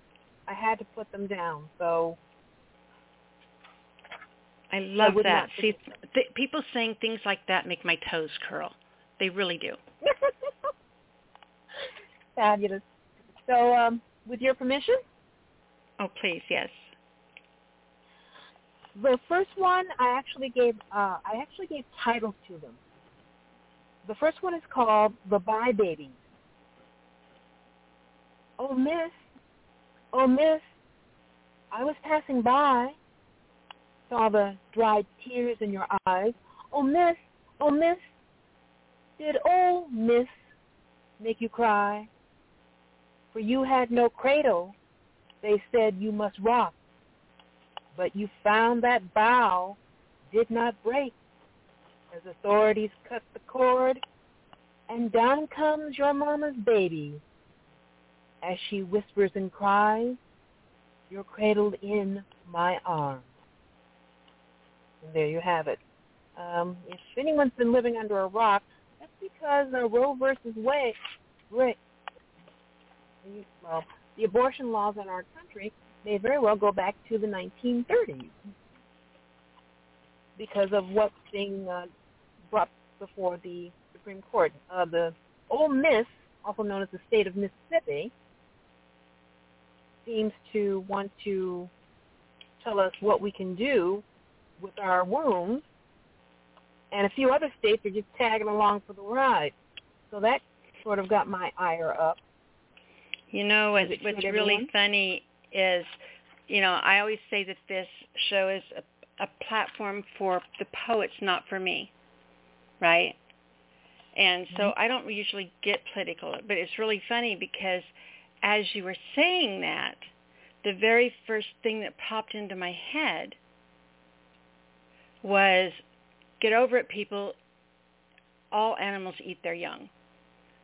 I had to put them down. So I love would that. See, th- people saying things like that make my toes curl. They really do. fabulous. So, um, with your permission, Oh, please, yes. the first one I actually gave uh, I actually gave titles to them. The first one is called The Bye Baby. Oh, miss. Oh, miss. I was passing by. Saw the dried tears in your eyes. Oh, miss. Oh, miss. Did oh, miss make you cry? For you had no cradle. They said you must rock. But you found that bough did not break as authorities cut the cord, and down comes your mama's baby. As she whispers and cries, you're cradled in my arms. And there you have it. Um, if anyone's been living under a rock, that's because uh, Roe versus Wade, well, the abortion laws in our country may very well go back to the 1930s because of what's being uh, brought before the Supreme Court. Uh, the Ole Miss, also known as the state of Mississippi, seems to want to tell us what we can do with our wombs, and a few other states are just tagging along for the ride. So that sort of got my ire up. You know what, what's really funny is, you know, I always say that this show is a, a platform for the poets, not for me, right? And so mm-hmm. I don't usually get political, but it's really funny because as you were saying that, the very first thing that popped into my head was get over it, people. All animals eat their young.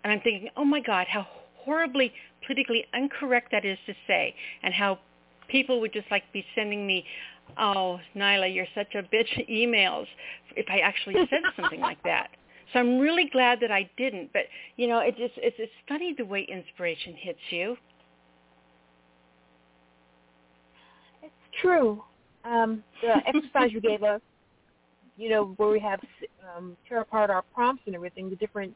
And I'm thinking, oh my God, how horribly politically incorrect that is to say, and how people would just like be sending me, oh, Nyla, you're such a bitch emails if I actually said something like that. So I'm really glad that I didn't. But you know, it just it's, it's funny the way inspiration hits you. It's true. Um, the exercise you gave us, you know, where we have um, tear apart our prompts and everything, the different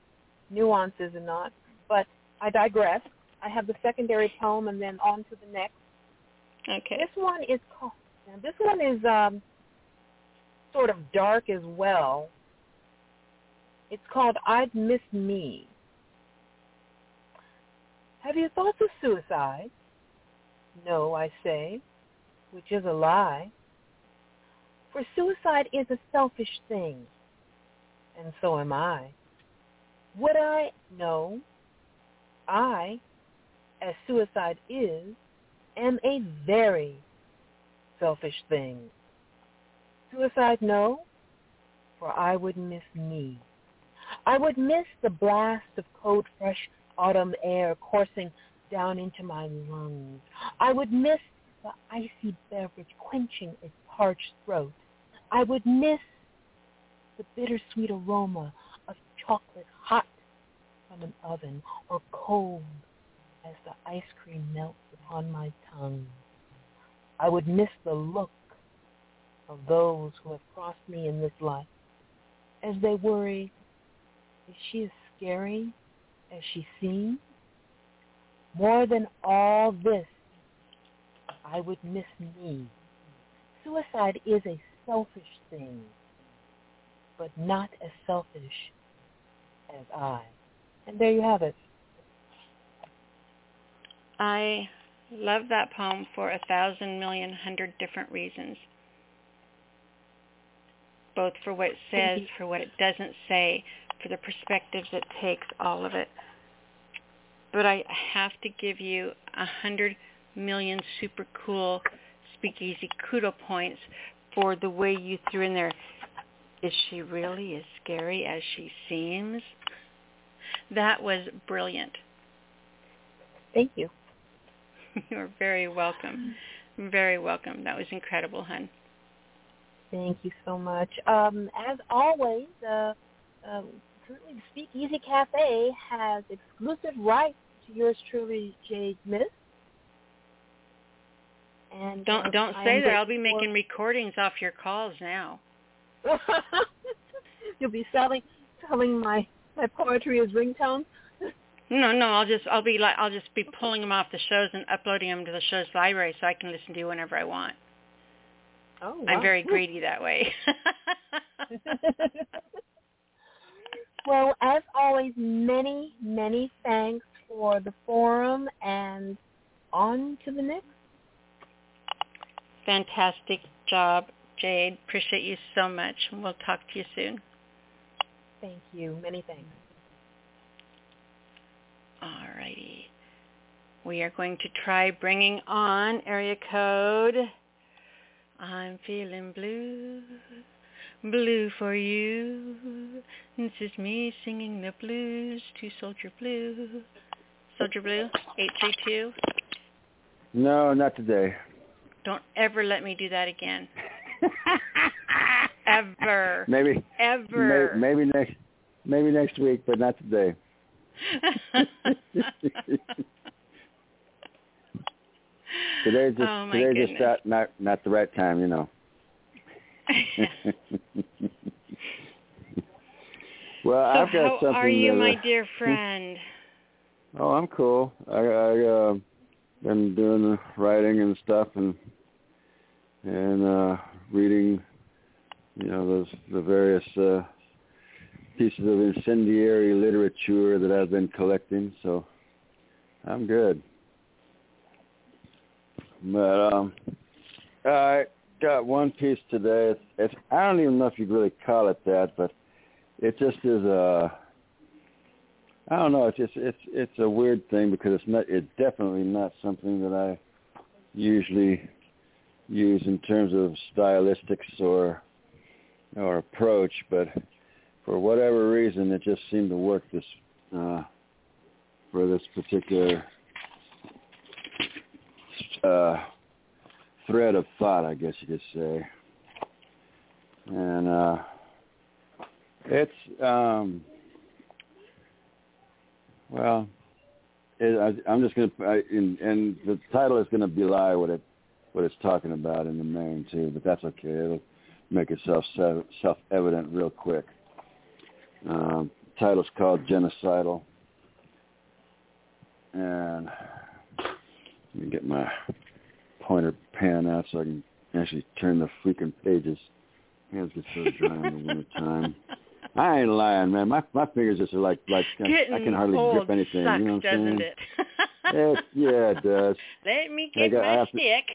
nuances and not. But I digress. I have the secondary poem and then on to the next. Okay. This one is called. This one is um, sort of dark as well. It's called I'd Miss Me. Have you thoughts of suicide? No, I say, which is a lie. For suicide is a selfish thing, and so am I. Would I? No, I, as suicide is, am a very selfish thing. Suicide, no, for I would miss me. I would miss the blast of cold, fresh autumn air coursing down into my lungs. I would miss the icy beverage quenching its parched throat. I would miss the bittersweet aroma of chocolate hot from an oven or cold as the ice cream melts upon my tongue. I would miss the look of those who have crossed me in this life as they worry, is she as scary as she seems? More than all this, I would miss me. Suicide is a selfish thing, but not as selfish as I. And there you have it. I love that poem for a thousand million hundred different reasons. Both for what it says, for what it doesn't say, for the perspectives it takes, all of it. But I have to give you a hundred million super cool speakeasy kudo points for the way you threw in there. Is she really as scary as she seems? That was brilliant. Thank you. You're very welcome. Very welcome. That was incredible, hun. Thank you so much. Um, as always, uh, um, currently the Speakeasy Cafe has exclusive rights to yours truly, Jade Smith. And don't don't say that. I'll be making recordings off your calls now. You'll be selling selling my my poetry as ringtones. No, no, I'll just I'll be like I'll just be pulling them off the shows and uploading them to the show's library so I can listen to you whenever I want. Oh, wow. I'm very greedy that way. Well, as always, many, many thanks for the forum and on to the next. Fantastic job, Jade. Appreciate you so much. We'll talk to you soon. Thank you. Many thanks. All righty. We are going to try bringing on area code. I'm feeling blue, blue for you. This is me singing the blues to Soldier Blue. Soldier Blue, 832. No, not today. Don't ever let me do that again. ever. Maybe. Ever. May, maybe next. Maybe next week, but not today. today's just oh today's goodness. just not, not not the right time, you know. well, so I've got how something. How are you, that, my uh, dear friend? Oh, I'm cool. I I uh, been doing the writing and stuff and and uh reading you know those the various uh pieces of incendiary literature that I've been collecting, so I'm good. But um I got one piece today. It's, it's I don't even know if you'd really call it that, but it just is a I don't know. It's just it's it's a weird thing because it's not. It's definitely not something that I usually use in terms of stylistics or or approach, but for whatever reason, it just seemed to work this uh, for this particular uh, thread of thought, I guess you could say. And uh, it's um, well, it, I, I'm just going to, and, and the title is to belie what it what it's talking about in the main too, but that's okay. It'll make itself self evident real quick. Um, the title's called Genocidal, and let me get my pointer pen out so I can actually turn the freaking pages. Hands get so dry in the wintertime. I ain't lying, man. My my fingers just are like like Getting I can hardly grip anything. Sucks, you know what I'm doesn't saying? it? it, yeah, it does. Let me get got- my have to- stick.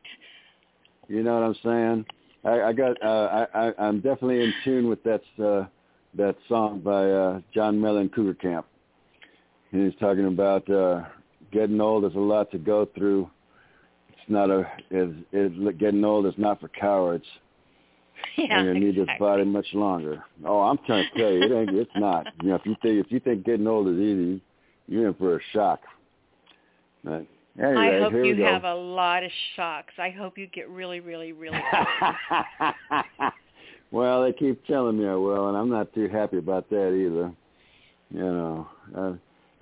You know what I'm saying? I, I got uh, I, I I'm definitely in tune with that uh, that song by uh, John Mellon Cougar Camp. And he's talking about uh, getting old is a lot to go through. It's not a is is getting old is not for cowards. Yeah, and you need this body much longer. Oh, I'm trying to tell you, it ain't. It's not. You know, if you think if you think getting old is easy, you're in for a shock. But anyway, I hope here you we go. have a lot of shocks. I hope you get really, really, really. well, they keep telling me I will, and I'm not too happy about that either. You know, I,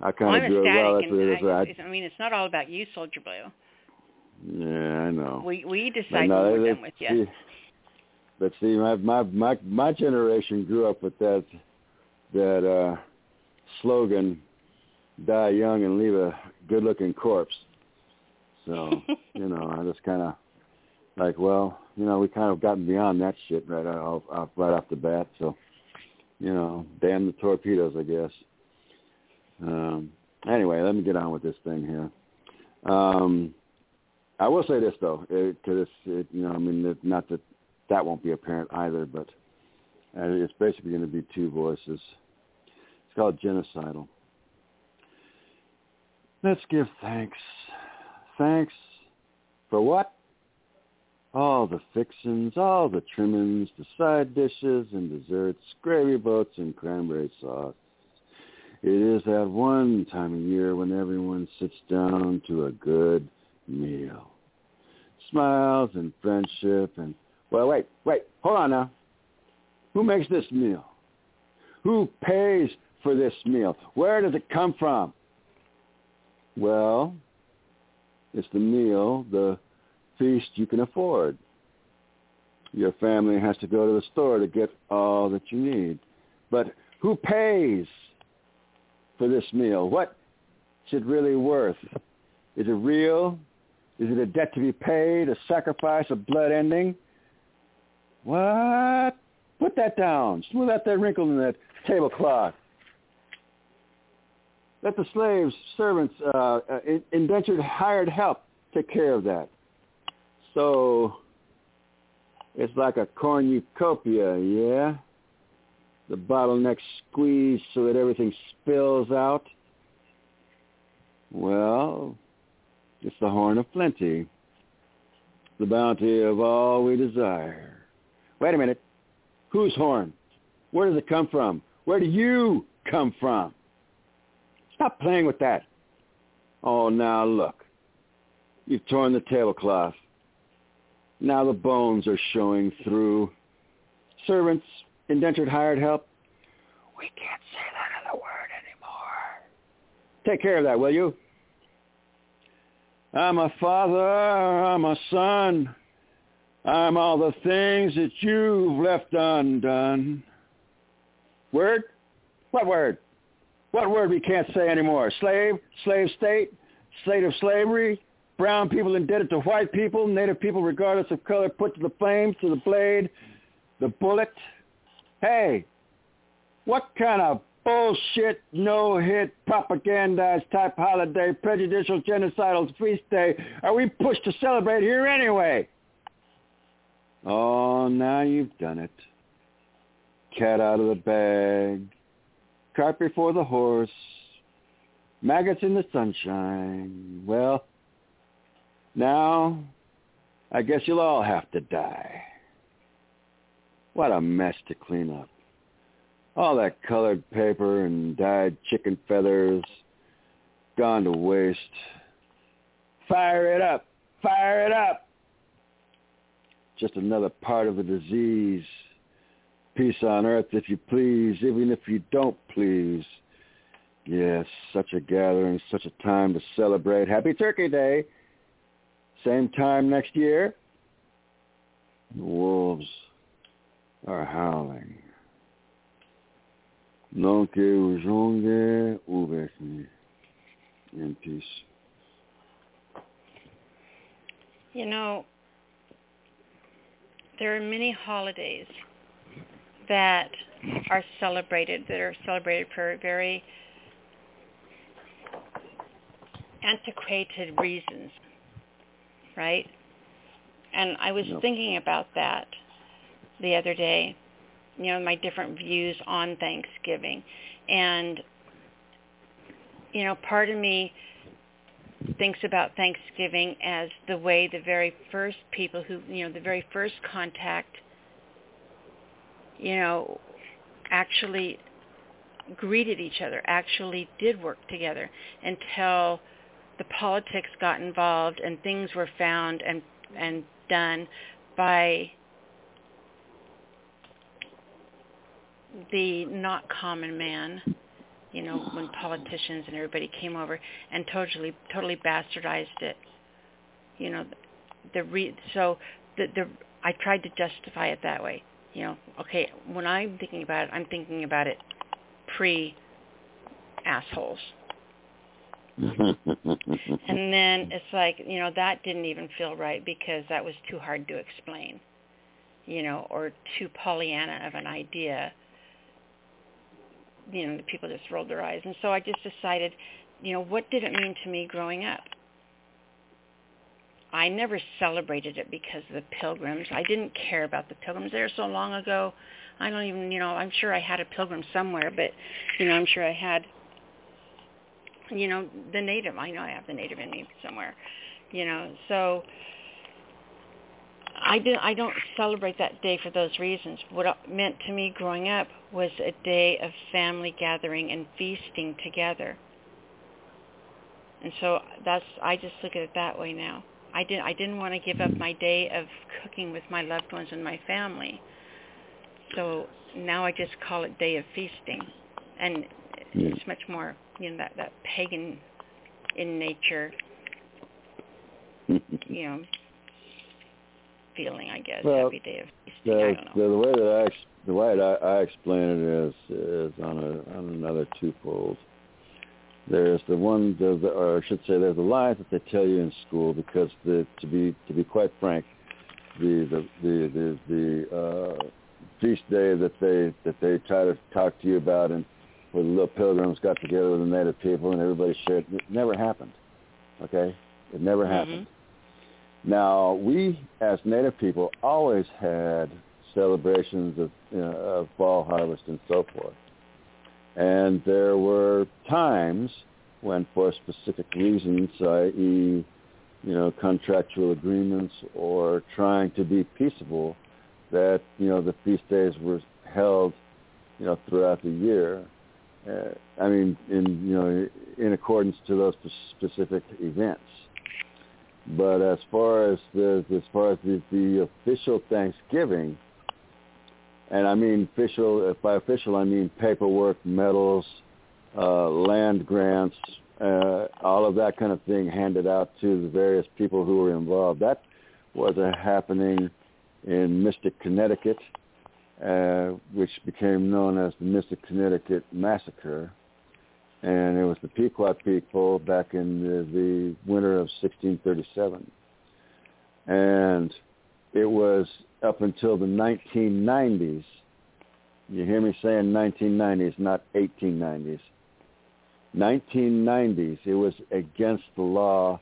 I kind well, of do it. Well, that's what it is. and I, I mean, it's not all about you, Soldier Blue. Yeah, I know. We we decided decide no, we're done with you. see- but see, my my my my generation grew up with that that uh slogan, "Die young and leave a good-looking corpse." So you know, I just kind of like, well, you know, we kind of gotten beyond that shit right off, off right off the bat. So you know, damn the torpedoes, I guess. Um, anyway, let me get on with this thing here. Um, I will say this though, because it's it, you know, I mean, it, not that that won't be apparent either, but uh, it's basically going to be two voices. It's called genocidal. Let's give thanks. Thanks for what? All the fixins, all the trimmings, the side dishes and desserts, gravy boats and cranberry sauce. It is that one time of year when everyone sits down to a good meal. Smiles and friendship and, well, wait, wait, hold on now. Who makes this meal? Who pays for this meal? Where does it come from? Well, it's the meal, the feast you can afford. Your family has to go to the store to get all that you need. But who pays for this meal? What's it really worth? Is it real? Is it a debt to be paid, a sacrifice, a blood ending? What? Put that down. Smooth out that wrinkle in that tablecloth. Let the slaves, servants, uh, uh, indentured hired help take care of that. So it's like a cornucopia, yeah? The bottleneck squeezed so that everything spills out. Well, it's the horn of plenty, the bounty of all we desire. Wait a minute. Whose horn? Where does it come from? Where do you come from? Stop playing with that. Oh, now look. You've torn the tablecloth. Now the bones are showing through. Servants, indentured hired help. We can't say that other word anymore. Take care of that, will you? I'm a father, I'm a son. I'm all the things that you've left undone. Word? What word? What word we can't say anymore? Slave? Slave state? State of slavery? Brown people indebted to white people? Native people regardless of color put to the flames, to the blade, the bullet? Hey, what kind of bullshit, no-hit, propagandized type holiday, prejudicial, genocidal feast day are we pushed to celebrate here anyway? Oh, now you've done it. Cat out of the bag. Cart before the horse. Maggots in the sunshine. Well, now I guess you'll all have to die. What a mess to clean up. All that colored paper and dyed chicken feathers gone to waste. Fire it up. Fire it up. Just another part of the disease. Peace on earth, if you please, even if you don't please. Yes, such a gathering, such a time to celebrate. Happy Turkey Day. Same time next year. The wolves are howling. Donc, ujonge uvekni. In peace. You know, there are many holidays that are celebrated, that are celebrated for very antiquated reasons, right? And I was thinking about that the other day you know my different views on Thanksgiving, and you know part of me thinks about Thanksgiving as the way the very first people who you know the very first contact you know actually greeted each other, actually did work together until the politics got involved and things were found and and done by the not common man, you know, when politicians and everybody came over and totally totally bastardized it. You know, the re- so the the I tried to justify it that way. You know, okay, when I'm thinking about it, I'm thinking about it pre assholes. And then it's like, you know, that didn't even feel right because that was too hard to explain, you know, or too Pollyanna of an idea. You know, the people just rolled their eyes. And so I just decided, you know, what did it mean to me growing up? I never celebrated it because of the pilgrims. I didn't care about the pilgrims. They were so long ago. I don't even, you know, I'm sure I had a pilgrim somewhere, but, you know, I'm sure I had you know the native i know i have the native in me somewhere you know so i didn't i don't celebrate that day for those reasons. What it meant to me growing up was a day of family gathering and feasting together. And so that's i just look at it that way now. I didn't i didn't want to give up my day of cooking with my loved ones and my family. So now i just call it day of feasting. And it's much more you know that that pagan in nature. You know feeling i guess Well, happy day of feasting i The, don't the, know the way that I ex- the way that I, I explain it is is on a on another twofold. There's the one, the, the, or I should say, there's the lies that they tell you in school because the to be to be quite frank, the the the the, the uh, feast day that they that they try to talk to you about and where the little pilgrims got together with the native people and everybody shared. It never happened. Okay, it never Mm-hmm. happened. Now we, as native people, always had celebrations of, you know, of fall harvest and so forth. And there were times when, for specific reasons, i.e., you know, contractual agreements or trying to be peaceable, that you know the feast days were held, you know, throughout the year. Uh, I mean, in you know, in accordance to those specific events. But as far as the as far as the, the official Thanksgiving, and I mean official by official I mean paperwork, medals, uh, land grants, uh, all of that kind of thing handed out to the various people who were involved. That was a happening in Mystic, Connecticut, uh, which became known as the Mystic, Connecticut Massacre. And it was the Pequot people back in the, the winter of 1637. And it was up until the 1990s. You hear me saying 1990s, not 1890s. 1990s, it was against the law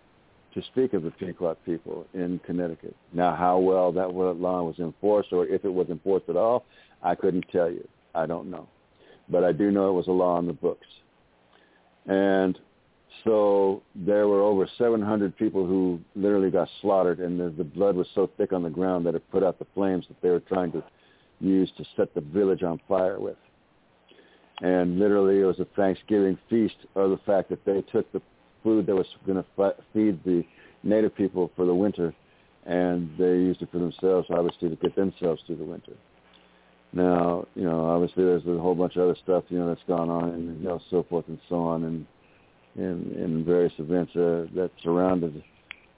to speak of the Pequot people in Connecticut. Now, how well that law was enforced, or if it was enforced at all, I couldn't tell you. I don't know, but I do know it was a law in the books. And so there were over 700 people who literally got slaughtered, and the, the blood was so thick on the ground that it put out the flames that they were trying to use to set the village on fire with and literally it was a Thanksgiving feast of the fact that they took the food that was going to feed the native people for the winter, and they used it for themselves, obviously, to get themselves through the winter. Now, you know, obviously there's a whole bunch of other stuff, you know, that's gone on, and you know, so forth and so on, and in, in various events uh, that surrounded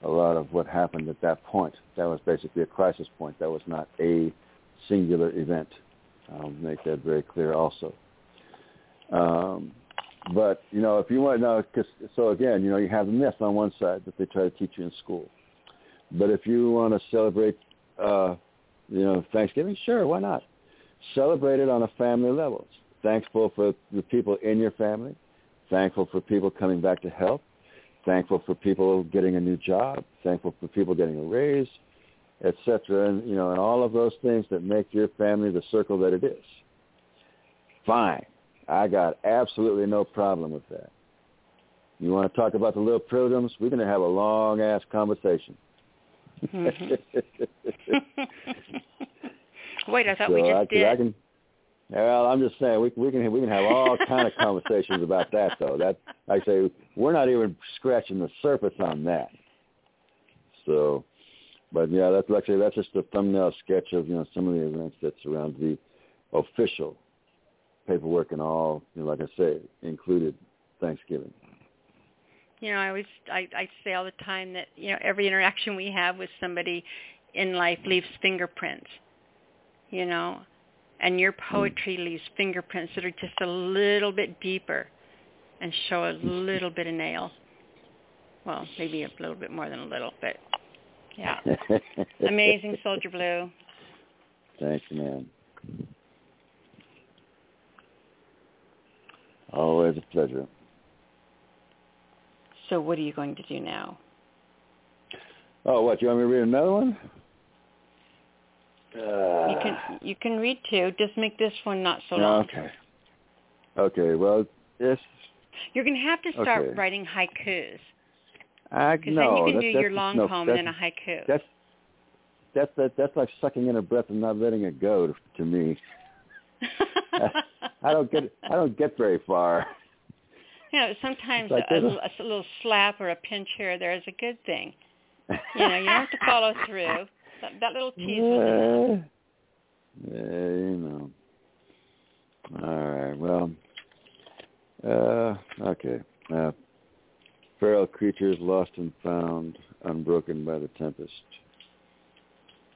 a lot of what happened at that point. That was basically a crisis point. That was not a singular event. I'll make that very clear also. Um, but you know, if you want to know, cause, so again, you know, you have the myth on one side that they try to teach you in school. But if you want to celebrate, uh, you know, Thanksgiving, sure, why not? Celebrate it on a family level. Thankful for the people in your family. Thankful for people coming back to health. Thankful for people getting a new job. Thankful for people getting a raise, etc. And you know, and all of those things that make your family the circle that it is. Fine. I got absolutely no problem with that. You want to talk about the little pilgrims? We're going to have a long ass conversation. Mm-hmm. Wait, I thought so we just I, did. I can, well, I'm just saying we, we can we can have all kind of conversations about that though. That I say we're not even scratching the surface on that. So, but yeah, that's say that's just a thumbnail sketch of you know some of the events that surround the official paperwork and all, you know, like I say, included Thanksgiving. You know, I always I, I say all the time that you know every interaction we have with somebody in life leaves fingerprints. You know, and your poetry hmm. leaves fingerprints that are just a little bit deeper and show a little bit of nail. Well, maybe a little bit more than a little, but yeah. Amazing Soldier Blue. Thanks, man. Always a pleasure. So what are you going to do now? Oh, what? You want me to read another one? Uh, You can you can read two. Just make this one not so long. Okay. Okay. Well, this. You're going to have to start Okay. writing haikus I because no. then you can that- do your long no, poem and then a haiku. That's that's that, that's like sucking in a breath and not letting it go to, to me. I don't get I don't get very far. you know, sometimes like a, a, a little slap or a pinch here or there is a good thing. You know, you don't have to follow through. That, that little tease enough. Yeah, you know. All right. Well, uh, okay. Uh, feral creatures lost and found, unbroken by the tempest.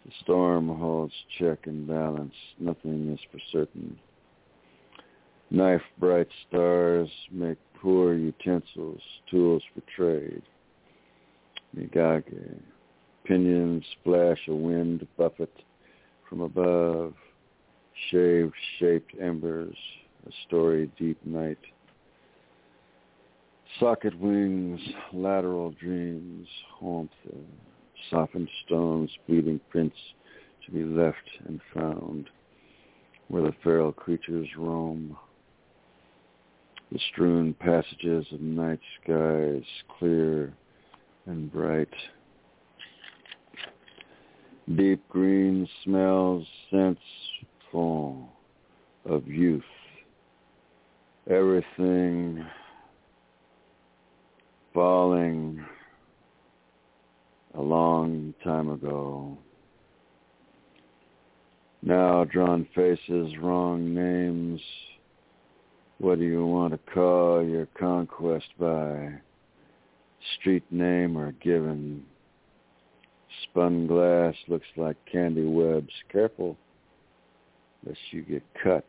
The storm holds check and balance. Nothing is for certain. Knife bright stars make poor utensils, tools for trade. Migage. Pinions splash a wind buffet from above. Shaved shaped embers a story deep night. Socket wings, lateral dreams, warmth, softened stones, bleeding prints to be left and found where the feral creatures roam. The strewn passages of night skies, clear and bright. Deep green smells, scents full of youth. Everything falling a long time ago. Now drawn faces, wrong names. What do you want to call your conquest by? Street name or given? Spun glass looks like candy webs. Careful lest you get cut.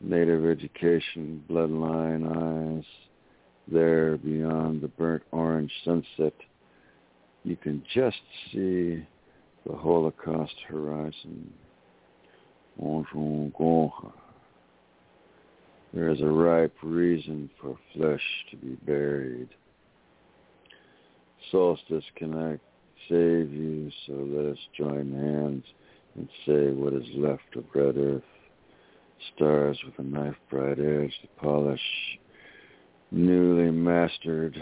Native education, bloodline eyes. There beyond the burnt orange sunset, you can just see the Holocaust horizon. There is a ripe reason for flesh to be buried. Solstice I save you, so let us join hands and say what is left of red earth. Stars with a knife bright edge to polish, newly mastered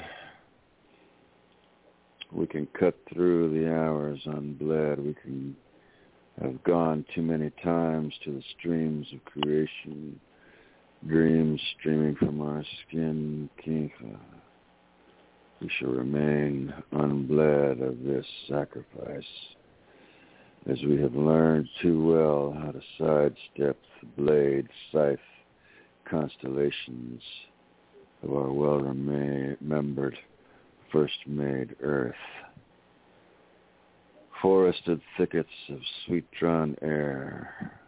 we can cut through the hours unbled. We can have gone too many times to the streams of creation, dreams streaming from our skin. Kinka. We shall remain unbled of this sacrifice, as we have learned too well how to sidestep the blade, scythe, constellations of our well-remembered first made earth. Forested thickets of sweet-drawn air,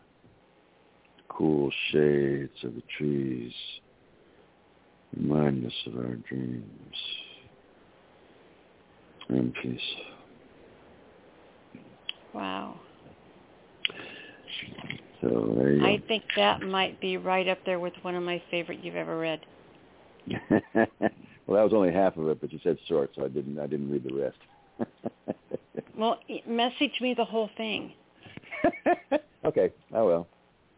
cool shades of the trees remind us of our dreams. In peace. Wow. So there you I go. think that might be right up there with one of my favorite you've ever read. well, that was only half of it, but you said short, so I didn't. I didn't read the rest. Well, message me the whole thing. okay, I will.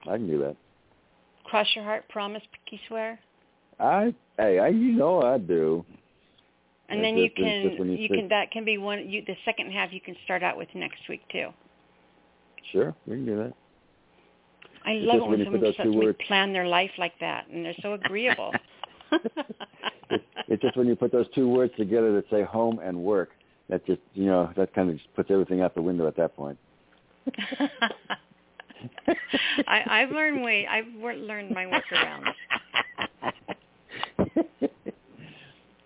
I can do that. Cross your heart, promise, pinky swear. I hey, I you know I do. And then you just- just can you you can that can be one you the second half you can start out with next week too. Sure, we can do that. I It's love it when when someone suddenly words- plan their life like that and they're so agreeable. It's, it's just when you put those two words together that say home and work, that just you know that kind of just puts everything out the window at that point. I, I've learned way I've learned my workarounds.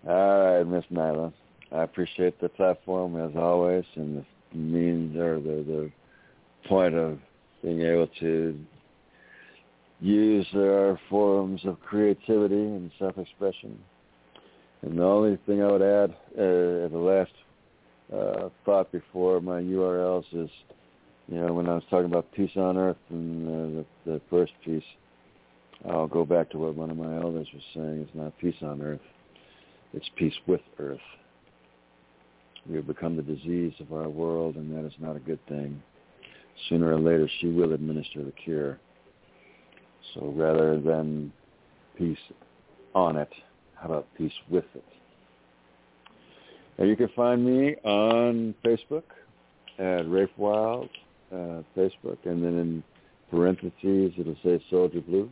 All right, Miss Nyla. I appreciate the platform as always, and the means or the the point of being able to use our forms of creativity and self-expression. And the only thing I would add uh, as a last uh, thought before my URLs is, you know, when I was talking about peace on earth and uh, the, the first piece, I'll go back to what one of my elders was saying. It's not peace on earth. It's peace with earth. We have become the disease of our world, and that is not a good thing. Sooner or later, she will administer the cure. So rather than peace on it, how about peace with it? Now you can find me on Facebook at Rafe Wild, uh, Facebook, and then in parentheses it'll say Soldier Blue.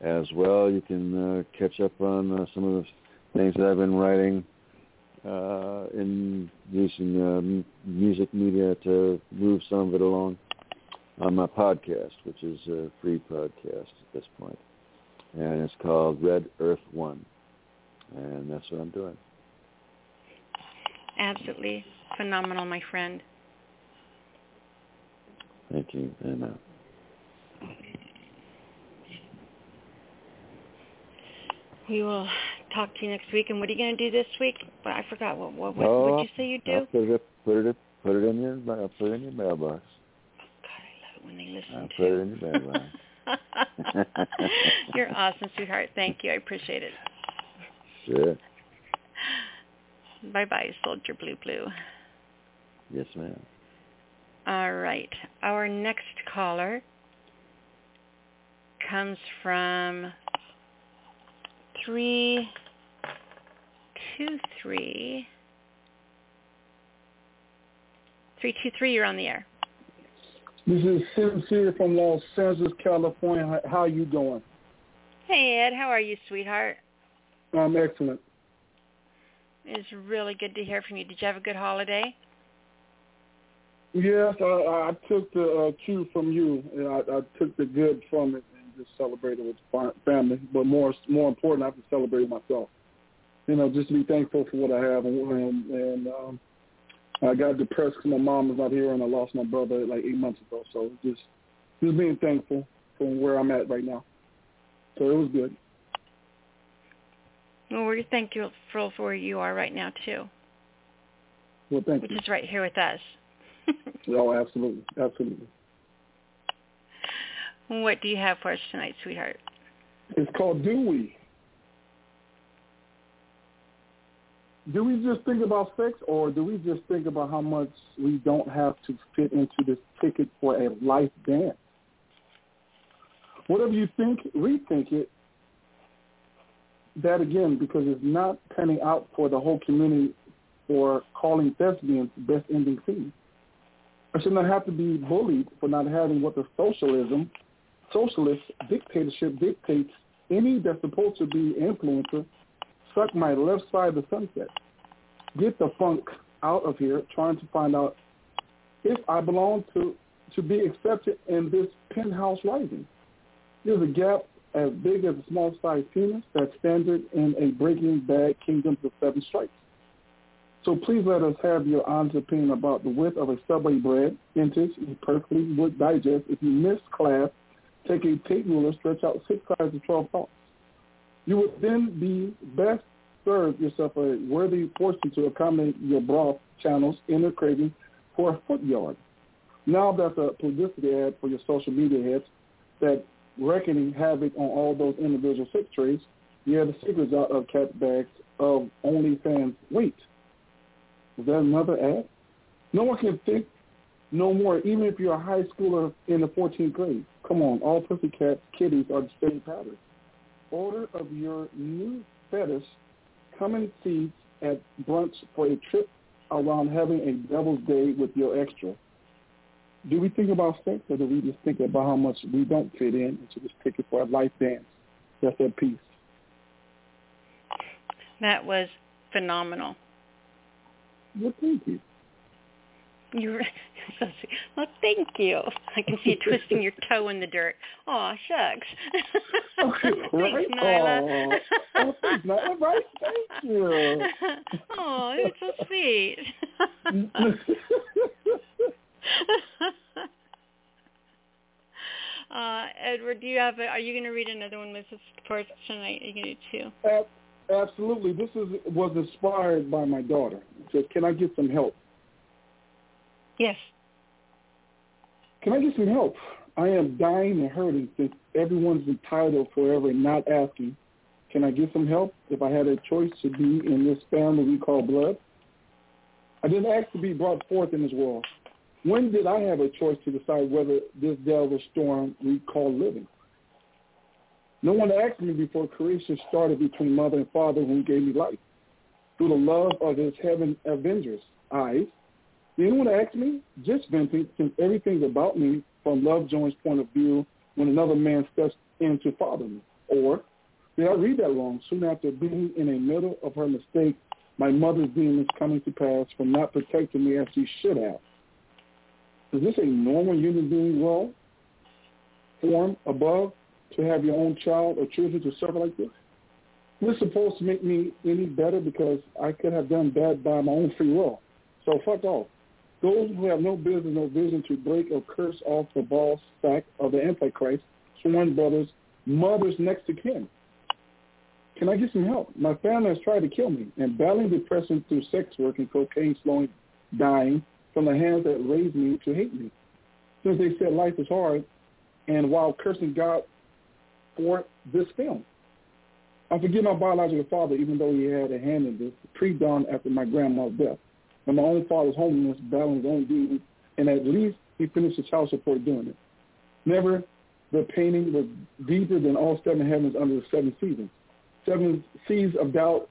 As well, you can uh, catch up on uh, some of the things that I've been writing uh, in using uh, m- music media to move some of it along on my podcast, which is a free podcast at this point. And it's called Red Earth One. And that's what I'm doing. Absolutely phenomenal, my friend. Thank you. And uh, We will talk to you next week. And what are you going to do this week? But I forgot what what what oh, did you say you do? I'll put it, put it, put it in your, I'll put it in your mailbox. God, I love it when they listen I'll to. put it in your mailbox. You're awesome, sweetheart. Thank you. I appreciate it. Sure. Bye-bye, Soldier Blue Blue. Yes, ma'am. All right. Our next caller comes from three two three three two three. You're on the air. This is Sincere from Los Angeles, California. How are you doing? Hey Ed, how are you, sweetheart? I'm excellent. It's really good to hear from you. Did you have a good holiday? Yes, I, I took the uh, cue from you. I, I took the good from it and just celebrated with the family. But more, more important, I have to celebrate myself. You know, just to be thankful for what I have. And, and, and um, I got depressed because my mom was not here, and I lost my brother like eight months ago. So just, just being thankful for where I'm at right now. So it was good. Well, we're thankful for where you are right now too. Well, thank which you. is right here with us. oh, absolutely, absolutely. What do you have for us tonight, sweetheart? It's called Do We. Do we just think about sex, or do we just think about how much we don't have to fit into this ticket for a life dance? Whatever you think, rethink it. That again, because it's not panning out for the whole community for calling thespians best ending scene. I should not have to be bullied for not having what the socialism, socialist dictatorship dictates. Any that's supposed to be influencer suck my left side of the sunset. Get the funk out of here, trying to find out if I belong to to be accepted in this penthouse rising. There's a gap as big as a small sized penis that's standard in a Breaking Bad Kingdoms of Seven Stripes. So please let us have your honest opinion about the width of a Subway bread, inches, you perfectly would digest. If you missed class, take a tape ruler, stretch out six sides of 12 thoughts. You would then be best serve yourself a worthy portion to accommodate your broth channel's inner craving for a foot yard. Now that's a publicity ad for your social media heads that reckoning havoc on all those individual sex trades. Yeah, the secret's out of cat bags of OnlyFans. Wait, is that another ad? No one can think no more, even if you're a high schooler in the 14th grade. Come on, all pussycat kitties are the same pattern. Order of your new fetish coming seeds at brunch for a trip around having a devil's day with your extra. Do we think about sex or do we just think about how much we don't fit in and just this it for a life dance? That's that piece. That was phenomenal. Well, thank you. You're well, thank you. I can see you twisting your toe in the dirt. Oh, shucks. Okay, right? thanks, Nyla. Oh, oh, thanks, Nyla. Right? Thank you. oh, you're so sweet. uh, Edward, do you have? A, are you going to read another one, Mrs. First tonight? Are you going to do two? Ab- absolutely. This is was inspired by my daughter. Said, "Can I get some help?" Yes. Can I get some help? I am dying and hurting since everyone's entitled forever and not asking, can I get some help if I had a choice to be in this family we call blood? I didn't ask to be brought forth in this world. When did I have a choice to decide whether this devil storm we call living? No one asked me before creation started between mother and father who gave me life. Through the love of his heaven avengers, eyes, anyone ask me? Just venting, since everything's about me from Love Jones' point of view when another man steps in to father me. Or did I read that wrong? Soon after being in the middle of her mistake, my mother's demons coming to pass from not protecting me as she should have. Is this a normal human being role, form above, to have your own child or children to suffer like this? This supposed to make me any better because I could have done bad by my own free will. So fuck off. Those who have no business, no vision to break or curse off the ball sack of the Antichrist, sworn brothers, mothers next to kin. Can I get some help? My family has tried to kill me, and battling depression through sex work and cocaine slowing dying from the hands that raised me to hate me. Since they said life is hard, and while cursing God for this film. I forgive my biological father, even though he had a hand in this, pre-dawn after my grandma's death. And my own father's homelessness, battling his own demons, and at least he finished the child support doing it. Never the painting was deeper than all seven heavens under the seven seasons. Seven seas of doubt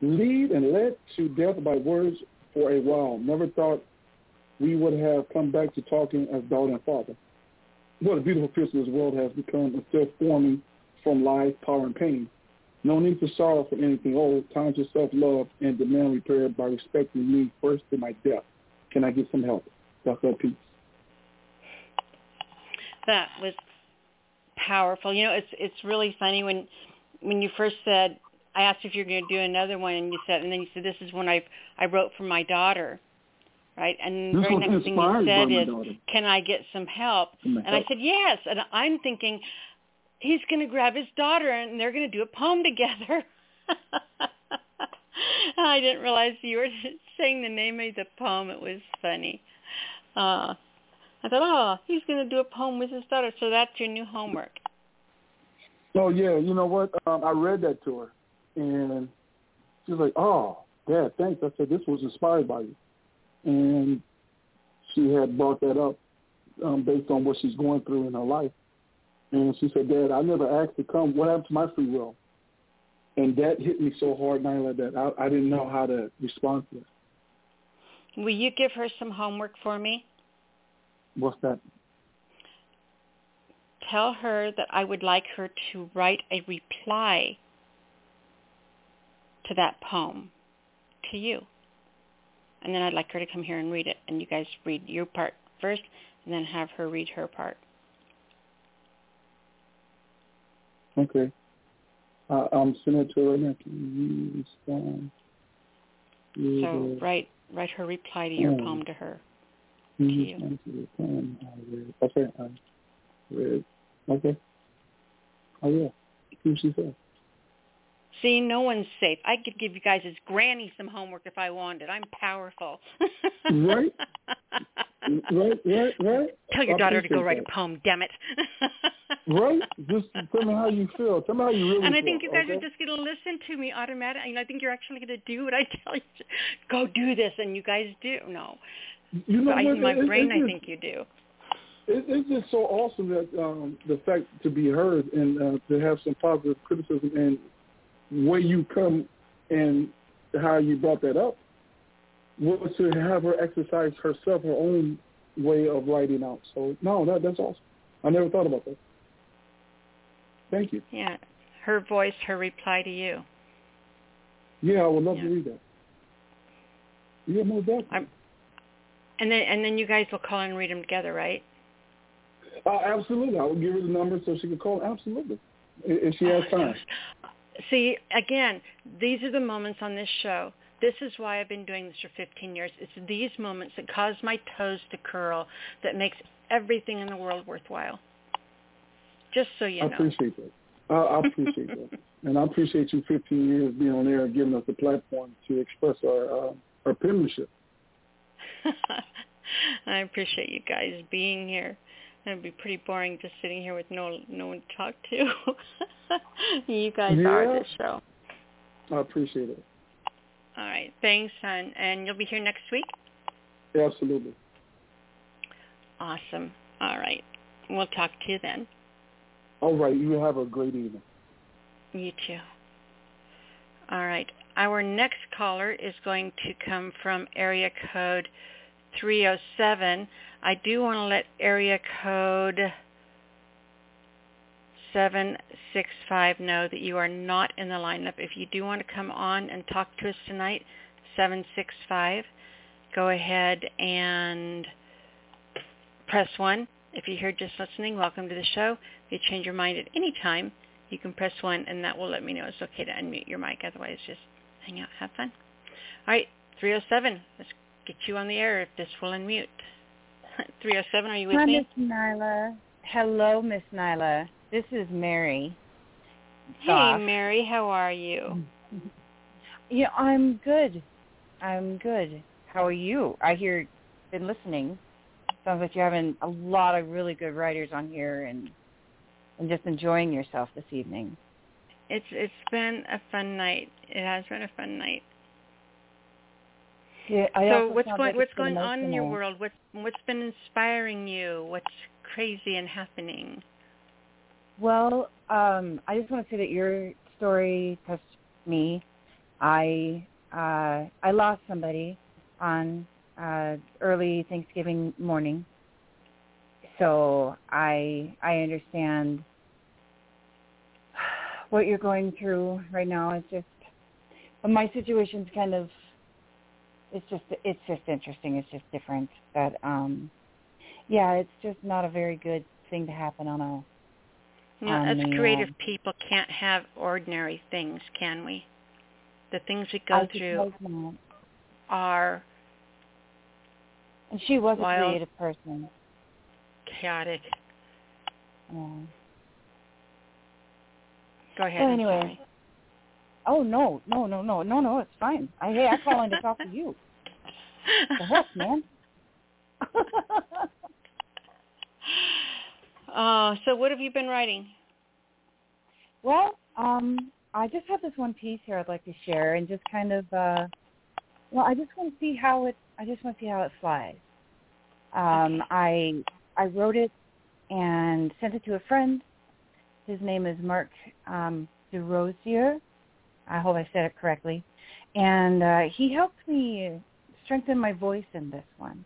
lead and led to death by words for a while. Never thought we would have come back to talking as daughter and father. What a beautiful picture this world has become still forming from life, power, and pain. No need to sorrow for anything oh, old. Times to self-love and demand repair by respecting me first to my death. Can I get some help? Dr. Peace. That was powerful. You know, it's it's really funny when when you first said I asked if you're going to do another one, and you said, and then you said, "This is one I I wrote for my daughter." right? And the very next thing you said is, "Can I get some help?" And help. I said, "Yes." And I'm thinking, he's going to grab his daughter, and they're going to do a poem together. I didn't realize you were saying the name of the poem. It was funny. Uh, I thought, oh, he's going to do a poem with his daughter. So that's your new homework. Oh yeah, you know what? Um, I read that to her, and she was like, "Oh, Dad, thanks." I said, "This was inspired by you." and she had brought that up um, based on what she's going through in her life. And she said, Dad, I never asked to come. What happened to my free will? And that hit me so hard, Nyla, that I, I didn't know how to respond to it. Will you give her some homework for me? What's that? Tell her that I would like her to write a reply to that poem to you and then I'd like her to come here and read it, and you guys read your part first, and then have her read her part. Okay. Uh, it to right now. Can you respond? So write write her reply to your poem to her. To you. Okay. I read. Okay. Oh yeah. See what she said. See, no one's safe. I could give you guys as granny some homework if I wanted. I'm powerful. right. Right, right, right. Tell your daughter to go write that. a poem, damn it. right? Just tell me how you feel. Tell me how you really And I think feel, you guys okay? are just going to listen to me automatically. And I think you're actually going to do what I tell you. Go do this, and you guys do. No. You know what? in my it, brain, it, I think you do. It, it's just so awesome that um, the fact to be heard and uh, to have some positive criticism and where you come and how you brought that up was to have her exercise herself her own way of writing out. So no, that that's awesome. I never thought about that. Thank you. Yeah, her voice, her reply to you. Yeah, I would love yeah. to read that. Yeah, most definitely. I'm, and then and then you guys will call and read them together, right? Uh, absolutely. I will give her the number so she can call. Absolutely, if she has oh, time. See, again, these are the moments on this show. This is why I've been doing this for 15 years. It's these moments that cause my toes to curl that makes everything in the world worthwhile. Just so you know. I appreciate that. I, appreciate that. And I appreciate you 15 years being on air and giving us the platform to express our uh, our penmanship. I appreciate you guys being here. It'd be pretty boring just sitting here with no no one to talk to. you guys yeah. are this show. I appreciate it. All right. Thanks, son. And you'll be here next week? Absolutely. Awesome. All right. We'll talk to you then. All right. You have a great evening. You too. All right. Our next caller is going to come from area code 307. I do want to let area code 765 know that you are not in the lineup. If you do want to come on and talk to us tonight, 765, go ahead and press 1. If you're here just listening, welcome to the show. If you change your mind at any time, you can press 1 and that will let me know it's okay to unmute your mic. Otherwise, just hang out, have fun. All right, 307, let's get you on the air if this will unmute. 307, are you with Hi, me? Miss Nyla. Hello, Miss Nyla. This is Mary. Hey, Goff. Mary, how are you? Yeah, I'm good. I'm good. How are you? I hear been listening. Sounds like you're having a lot of really good writers on here and and just enjoying yourself this evening. It's it's been a fun night. It has been a fun night. Yeah, I so what's going what's going on in your world? What's what's been inspiring you? What's crazy and happening? Well, um, I just want to say that your story touched me. I uh, I lost somebody on uh, early Thanksgiving morning, so I I understand what you're going through right now. It's just, but my situation's kind of, it's just it's just interesting. It's just different. But um, yeah, it's just not a very good thing to happen on a know, on as the, creative um, people can't have ordinary things, can we? The things we go through not. are And she was a creative person. chaotic. Yeah. Go ahead. Anyway. Oh no, no, no, no, no, no, it's fine. I hey, I call in to talk to you. The heck, man. Oh, so what have you been writing? well, um, I just have this one piece here I'd like to share and just kind of uh well, I just want to see how it I just want to see how it flies. Um I I wrote it and sent it to a friend. His name is Mark um DeRosier. I hope I said it correctly. And uh he helped me strengthen my voice in this one.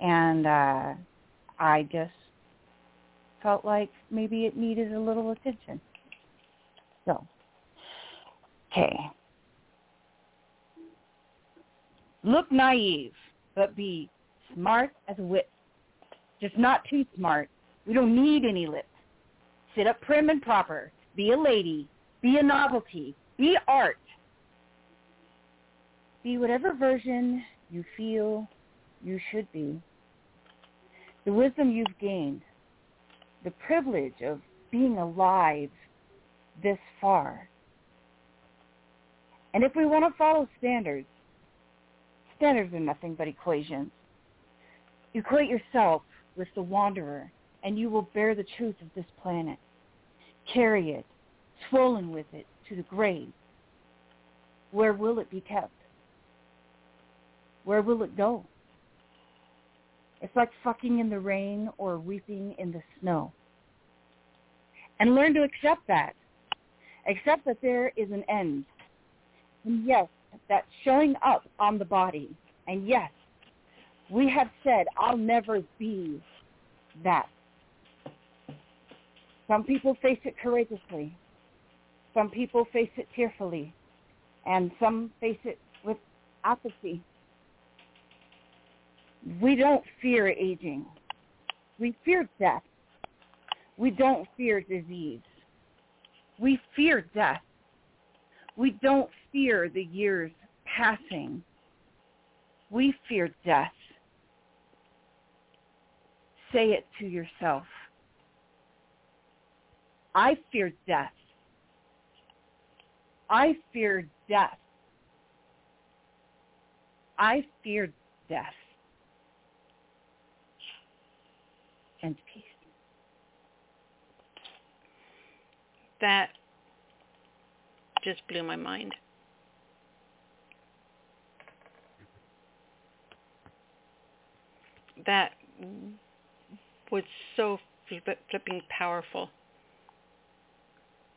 And uh I just felt like maybe it needed a little attention. So, okay. Look naive, but be smart as a whip. Just not too smart. We don't need any lip. Sit up prim and proper. Be a lady. Be a novelty. Be art. Be whatever version you feel you should be. The wisdom you've gained, the privilege of being alive this far. And if we want to follow standards, standards are nothing but equations. Equate yourself with the wanderer, and you will bear the truth of this planet. Carry it, swollen with it, to the grave. Where will it be kept? Where will it go? It's like fucking in the rain or weeping in the snow. And learn to accept that. Accept that there is an end. And yes, that's showing up on the body. And yes, we have said, I'll never be that. Some people face it courageously. Some people face it tearfully. And some face it with apathy. We don't fear aging. We fear death. We don't fear disease. We fear death. We don't fear the years passing. We fear death. Say it to yourself. I fear death. I fear death. I fear death. And peace. That just blew my mind. That was so fli- flipping powerful.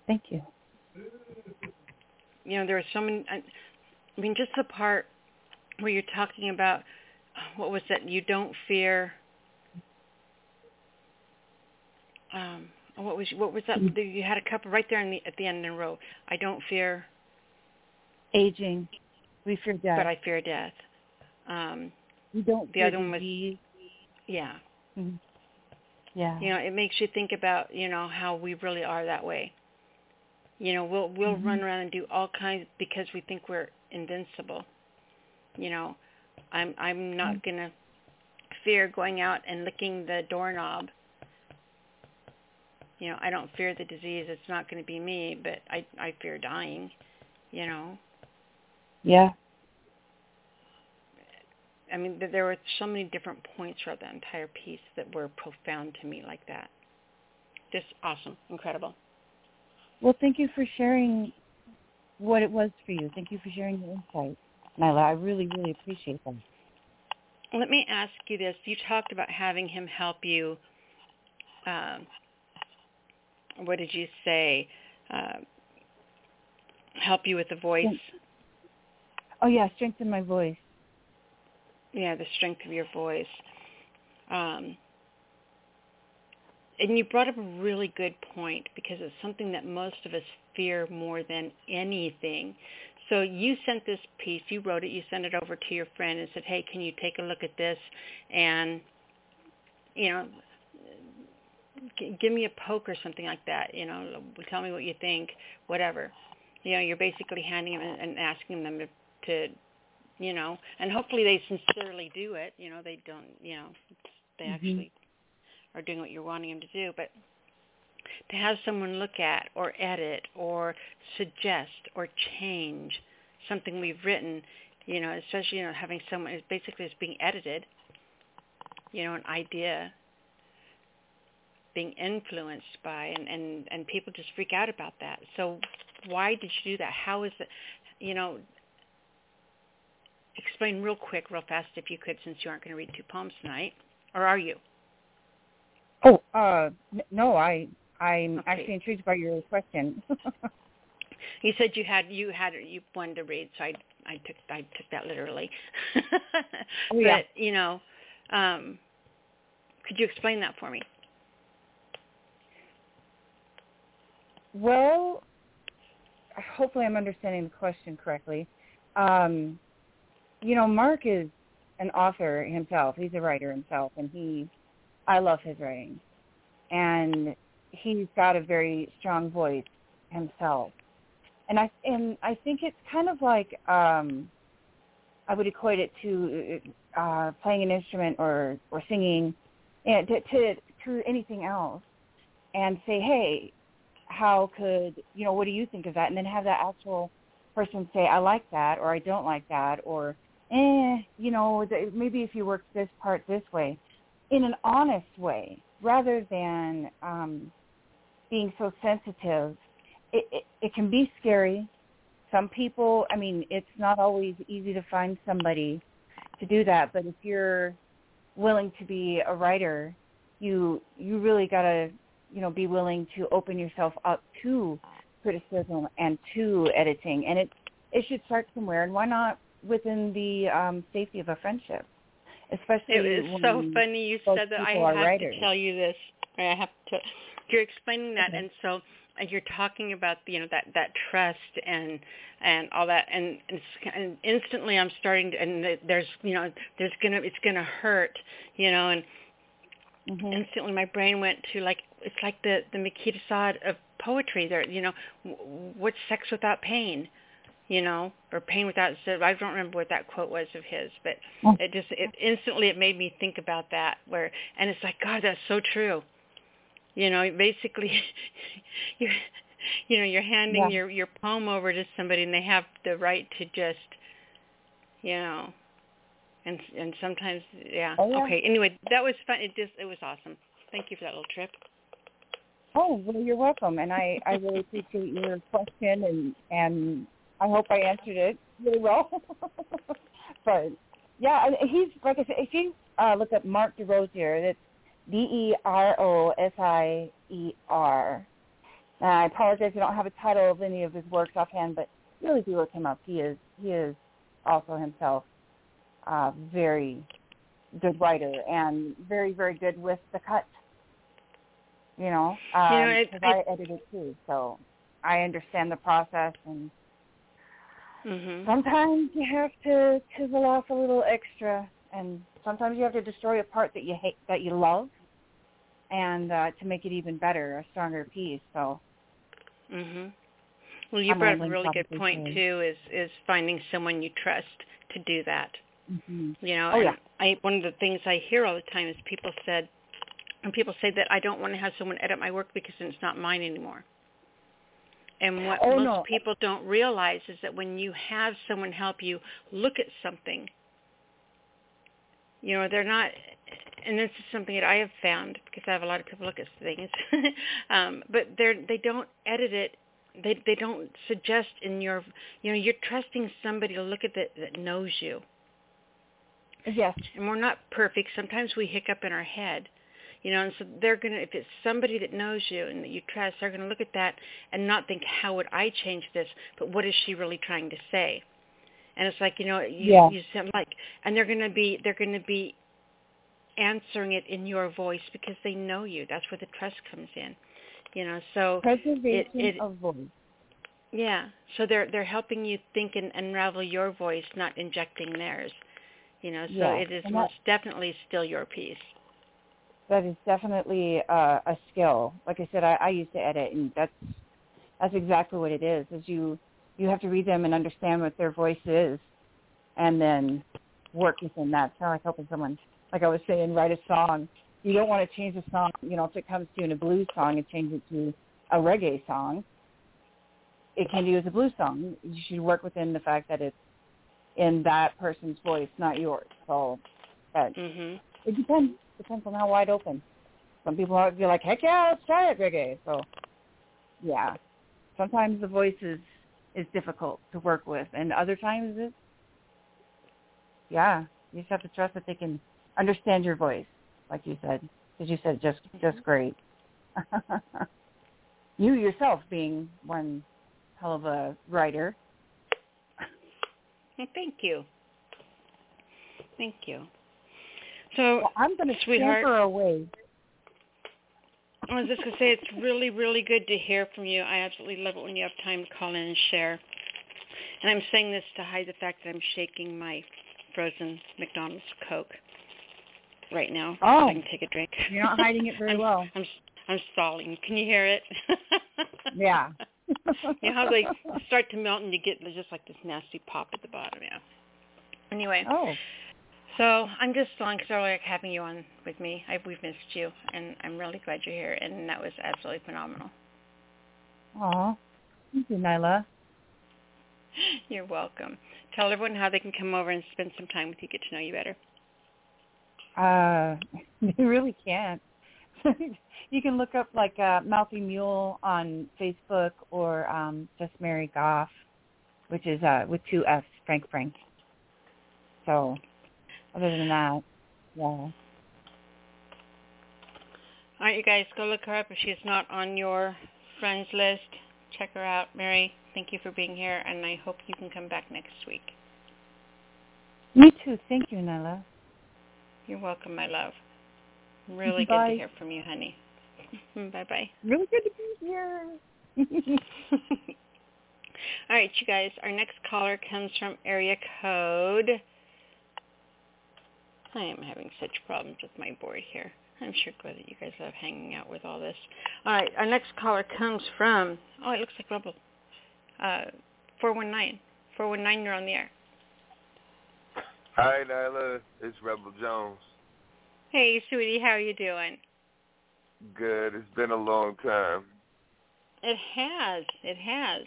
Thank you. You know, there are so many. I I mean, just the part where you're talking about what was that? You don't fear. Um, what was what was that? You had a couple right there in the, at the end in a row. I don't fear, Aging. We fear death. but I fear death. Um, we don't the fear other one was- disease. yeah, Mhm. Yeah. you know, it makes you think about you know how we really are that way. You know, we'll we'll Mhm. run around and do all kinds because we think we're invincible. You know, I'm I'm not Mhm. gonna fear going out and licking the doorknob. You know, I don't fear the disease. It's not going to be me, but I I fear dying. You know, Yeah. I mean, there were so many different points throughout that entire piece that were profound to me like that. Just awesome, incredible. Well, thank you for sharing what it was for you. Thank you for sharing your insight, Nyla. I really, really appreciate that. Let me ask you this. You talked about having him help you. Um, what did you say? Uh, help you with the voice. Oh yeah, strengthen my voice. Yeah, the strength of your voice. Um, and you brought up a really good point because it's something that most of us fear more than anything. So you sent this piece, you wrote it, you sent it over to your friend and said, "Hey, can you take a look at this and you know, g- give me a poke or something like that, you know, tell me what you think, whatever." You know, you're basically handing them and asking them to, to you know, and hopefully they sincerely do it, you know, they don't, you know, they mm-hmm. actually are doing what you're wanting them to do, but to have someone look at or edit or suggest or change something we've written, you know, especially you know having someone basically it's being edited, you know, an idea being influenced by and and and people just freak out about that. So why did you do that? How is it, you know, explain real quick, real fast if you could since you aren't going to read two poems tonight, or are you? Oh, uh, no, I I'm okay. actually intrigued by your question. you said you had you had you wanted to read, so I I took I took that literally. oh, yeah. But you know, um, could you explain that for me? Well, hopefully I'm understanding the question correctly. Um, you know, Mark is an author himself. He's a writer himself, and he I love his writing, and he's got a very strong voice himself. And I and I think it's kind of like um, I would equate it to uh, playing an instrument or or singing, and to, to to anything else, and say, hey, how could you know what do you think of that, and then have that actual person say, I like that, or I don't like that, or eh, you know, maybe if you work this part this way, in an honest way, rather than um, being so sensitive. It, it, it can be scary. Some people, I mean, it's not always easy to find somebody to do that. But if you're willing to be a writer, you you really gotta, you know, be willing to open yourself up to criticism and to editing. And it it should start somewhere. And why not within the um, safety of a friendship? Especially it was so funny you said that. I have writers. to tell you this. I have to you're explaining that, and so and you're talking about you know that that trust and and all that and, and instantly I'm starting to and there's you know there's gonna it's gonna hurt you know and mm-hmm. instantly my brain went to like it's like the the Marquis de Sade of poetry there you know what's sex without pain you know or pain without I don't remember what that quote was of his but oh. it just it instantly it made me think about that where and it's like god that's so true you know, basically, you you know, you're handing yeah. your your poem over to somebody, and they have the right to just, you know, and and sometimes, yeah. Oh, yeah. Okay. Anyway, that was fun. It just it was awesome. Thank you for that little trip. Oh well, you're welcome, and I I really appreciate your question, and and I hope I answered it really well. but yeah, he's like I said, if you uh, look up Mark DeRosier, that's D-E-R-O-S-I-E-R. I apologize, I don't have a title of any of his works offhand, but really do look him up. He is he is also himself a very good writer and very very good with the cut. You know, um, you know it, I, I edited too, so I understand the process and mm-hmm. sometimes you have to chisel off a little extra and sometimes you have to destroy a part that you hate that you love and uh to make it even better a stronger piece so mhm well you I'm brought up a really good point too is is finding someone you trust to do that mm-hmm. you know oh, yeah. i one of the things i hear all the time is people said and people say that i don't want to have someone edit my work because it's not mine anymore and what oh, most no. people don't realize is that when you have someone help you look at something you know, they're not and this is something that I have found because I have a lot of people look at things, um, but they're they don't edit it. They they don't suggest in your you know you're trusting somebody to look at that that knows you. Yes. And we're not perfect. Sometimes we hiccup in our head, you know, and so they're gonna if it's somebody that knows you and that you trust, they're gonna look at that and not think how would I change this, but what is she really trying to say? And it's like you know you Yeah. you sound like, and they're gonna be they're gonna be answering it in your voice because they know you. That's where the trust comes in. You know, so Preservation it- of voice. yeah. So they're they're helping you think and unravel your voice, not injecting theirs. You know, so Yeah, it is most definitely still your piece. That is definitely uh, a skill. Like I said, I, I used to edit, and that's that's exactly what it is. Is you you have to read them and understand what their voice is, and then work within that. It's kind of like helping someone, like I was saying, write a song. You don't want to change the song. You know, if it comes to in a blues song and change it to a reggae song, it can be as a blues song. You should work within the fact that it's in that person's voice, not yours. So that Mhm. it depends. Depends on how wide open. Some people are be like, heck yeah, let's try it reggae. So, yeah. Sometimes the voice is is difficult to work with, and other times it's yeah. You just have to trust that they can understand your voice, like you said, because you said just mm-hmm. just great. you yourself being one hell of a writer. Thank you. Thank you. So Well, I'm going to Sweetheart. scamper away. I was just gonna say it's really, really good to hear from you. I absolutely love it when you have time to call in and share. And I'm saying this to hide the fact that I'm shaking my frozen McDonald's Coke right now. so Oh. I can take a drink. You're not hiding it very I'm, well. I'm I'm stalling. Can you hear it? Yeah. you know how they start to melt and you get just like this nasty pop at the bottom. Yeah. Anyway, Oh. So I'm just stalling because I like having you on with me. I, we've missed you, and I'm really glad you're here. And that was absolutely phenomenal. Aw. Thank you, Nyla. You're welcome. Tell everyone how they can come over and spend some time with you, get to know you better. Uh, they really can't. you can look up like uh, Mouthy Mule on Facebook or um, just Mary Goff, which is uh, with two F's, Frank Frank. So, other than that, yeah. All right, you guys, go look her up. If she's not on your friends list, check her out. Mary, thank you for being here, and I hope you can come back next week. Me too. Thank you, Nyla. You're welcome, my love. Really good to hear from you, honey. Bye-bye. Really good to be here. All right, you guys, our next caller comes from area code. I am having such problems with my board here. I'm sure glad that you guys love hanging out with all this. All right, our next caller comes from, oh, it looks like Rebel. Uh, 419. 419, you're on the air. Hi, Nyla. It's Rebel Jones. Hey, sweetie, how are you doing? Good. It's been a long time. It has. It has.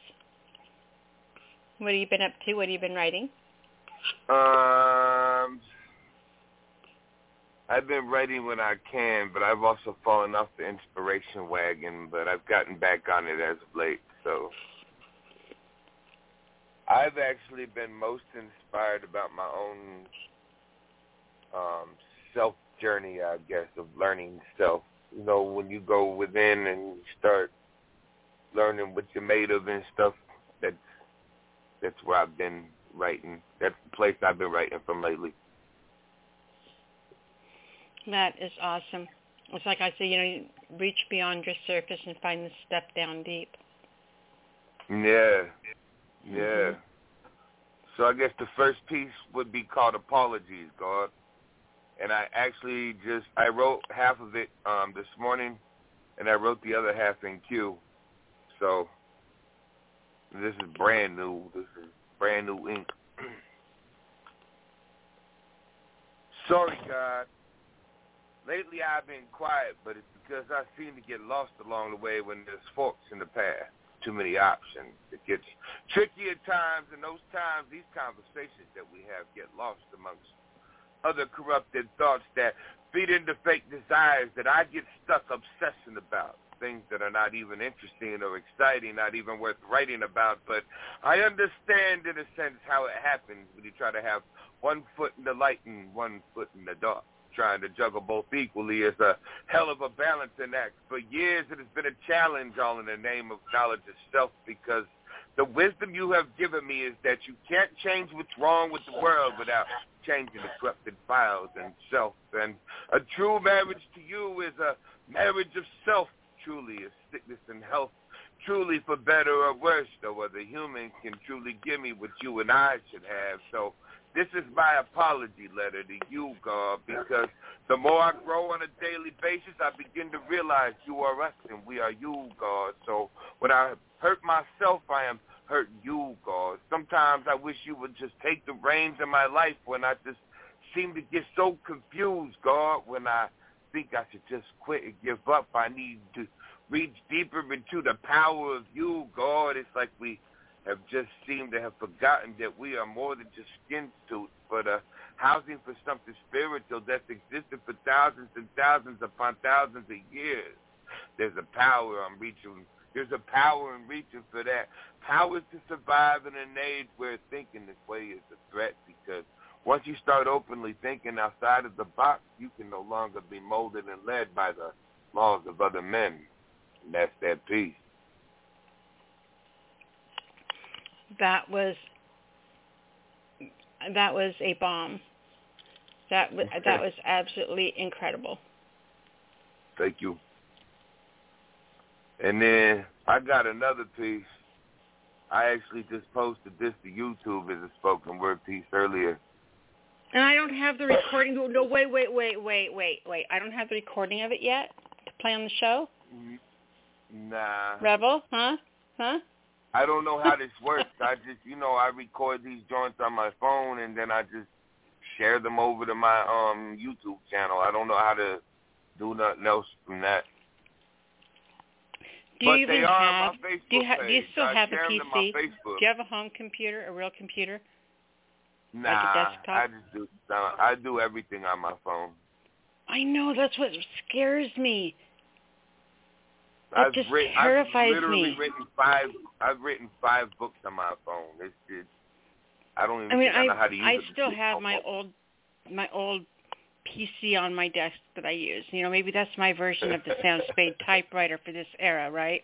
What have you been up to? What have you been writing? Um, I've been writing when I can, but I've also fallen off the inspiration wagon. But I've gotten back on it as of late. So I've actually been most inspired about my own um, self journey, I guess, of learning self. You know, when you go within and start learning what you're made of and stuff, that's that's where I've been writing. That's the place I've been writing from lately. That is awesome. It's like I say, you know, you reach beyond your surface and find the step down deep. Yeah, yeah. So I guess the first piece would be called Apologies, God. And I actually just I wrote half of it um this morning, and I wrote the other half in Q. So this is brand new. This is brand new ink. Sorry, God. Lately I've been quiet, but it's because I seem to get lost along the way when there's forks in the path. Too many options. It gets tricky at times, and those times, these conversations that we have get lost amongst other corrupted thoughts that feed into fake desires that I get stuck obsessing about things that are not even interesting or exciting, not even worth writing about. But I understand in a sense how it happens when you try to have one foot in the light and one foot in the dark. Trying to juggle both equally is a hell of a balancing act. For years it has been a challenge all in the name of knowledge of self because the wisdom you have given me is that you can't change what's wrong with the world without changing the corrupted files and self. And a true marriage to you is a marriage of self truly is sickness and health, truly for better or worse, no other human can truly give me what you and I should have. So this is my apology letter to you, God, because the more I grow on a daily basis, I begin to realize you are us and we are you, God. So when I hurt myself, I am hurting you, God. Sometimes I wish you would just take the reins in my life when I just seem to get so confused, God, when I think I should just quit and give up. I need to reach deeper into the power of you, God. It's like we have just seemed to have forgotten that we are more than just skin suits, but a housing for something spiritual that's existed for thousands and thousands upon thousands of years. There's a power I'm reaching. There's a power in reaching for that. Power to survive in an age where thinking this way is a threat because once you start openly thinking outside of the box, you can no longer be molded and led by the laws of other men. And that's that peace. That was that was a bomb. That was that was absolutely incredible. Thank you. And then I got another piece. I actually just posted this to YouTube as a spoken word piece earlier. And I don't have the recording. No, wait, wait, wait, wait, wait, wait. I don't have the recording of it yet to play on the show. Nah. Rebel, huh? Huh? I don't know how this works. I just, you know, I record these joints on my phone and then I just share them over to my um YouTube channel. I don't know how to do nothing else from that. Do but you even have? on my Facebook do you have? Do you still I have a PC? to my Facebook. Do you have a home computer, a real computer? Nah, like a desktop? I just do. I do everything on my phone. I know that's what scares me. I've just written, terrifies I've literally me. written five. I've written five books on my phone. It's just. I don't even I mean, I, know how to use it. I it. still have my old my old PC on my desk that I use. You know, maybe that's my version of the Sam Spade typewriter for this era, right?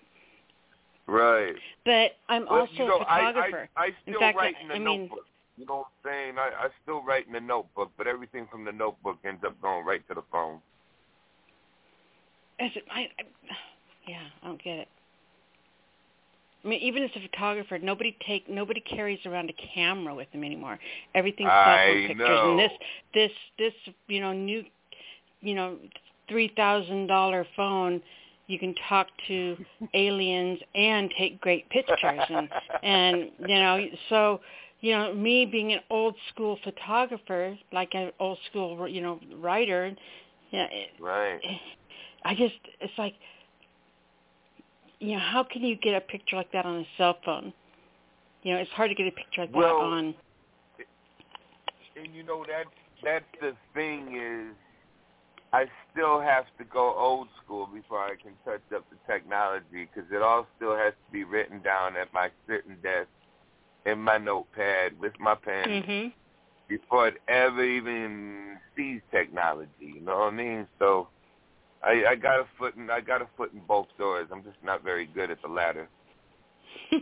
Right. But I'm But, also you know, a photographer. I, I, I In still fact, write in the I mean- notebook. You know what I'm saying? I, I still write in the notebook, but everything from the notebook ends up going right to the phone. As it, I, I, yeah, I don't get it. I mean, even as a photographer, nobody take nobody carries around a camera with them anymore. Everything's cell phone pictures, know. and this this this you know new, you know, three thousand dollar phone. You can talk to aliens and take great pictures, and and you know so you know me being an old school photographer, like an old school you know writer, yeah, it, Right. I just it's like you know, how can you get a picture like that on a cell phone? You know, it's hard to get a picture like Well, that on And you know that that's the thing is, I still have to go old school before I can touch up the technology because it all still has to be written down at my sitting desk in my notepad with my pen mhm. before it ever even sees technology. You know what I mean? So I, I got a foot in I got a foot in both doors. I'm just not very good at the latter.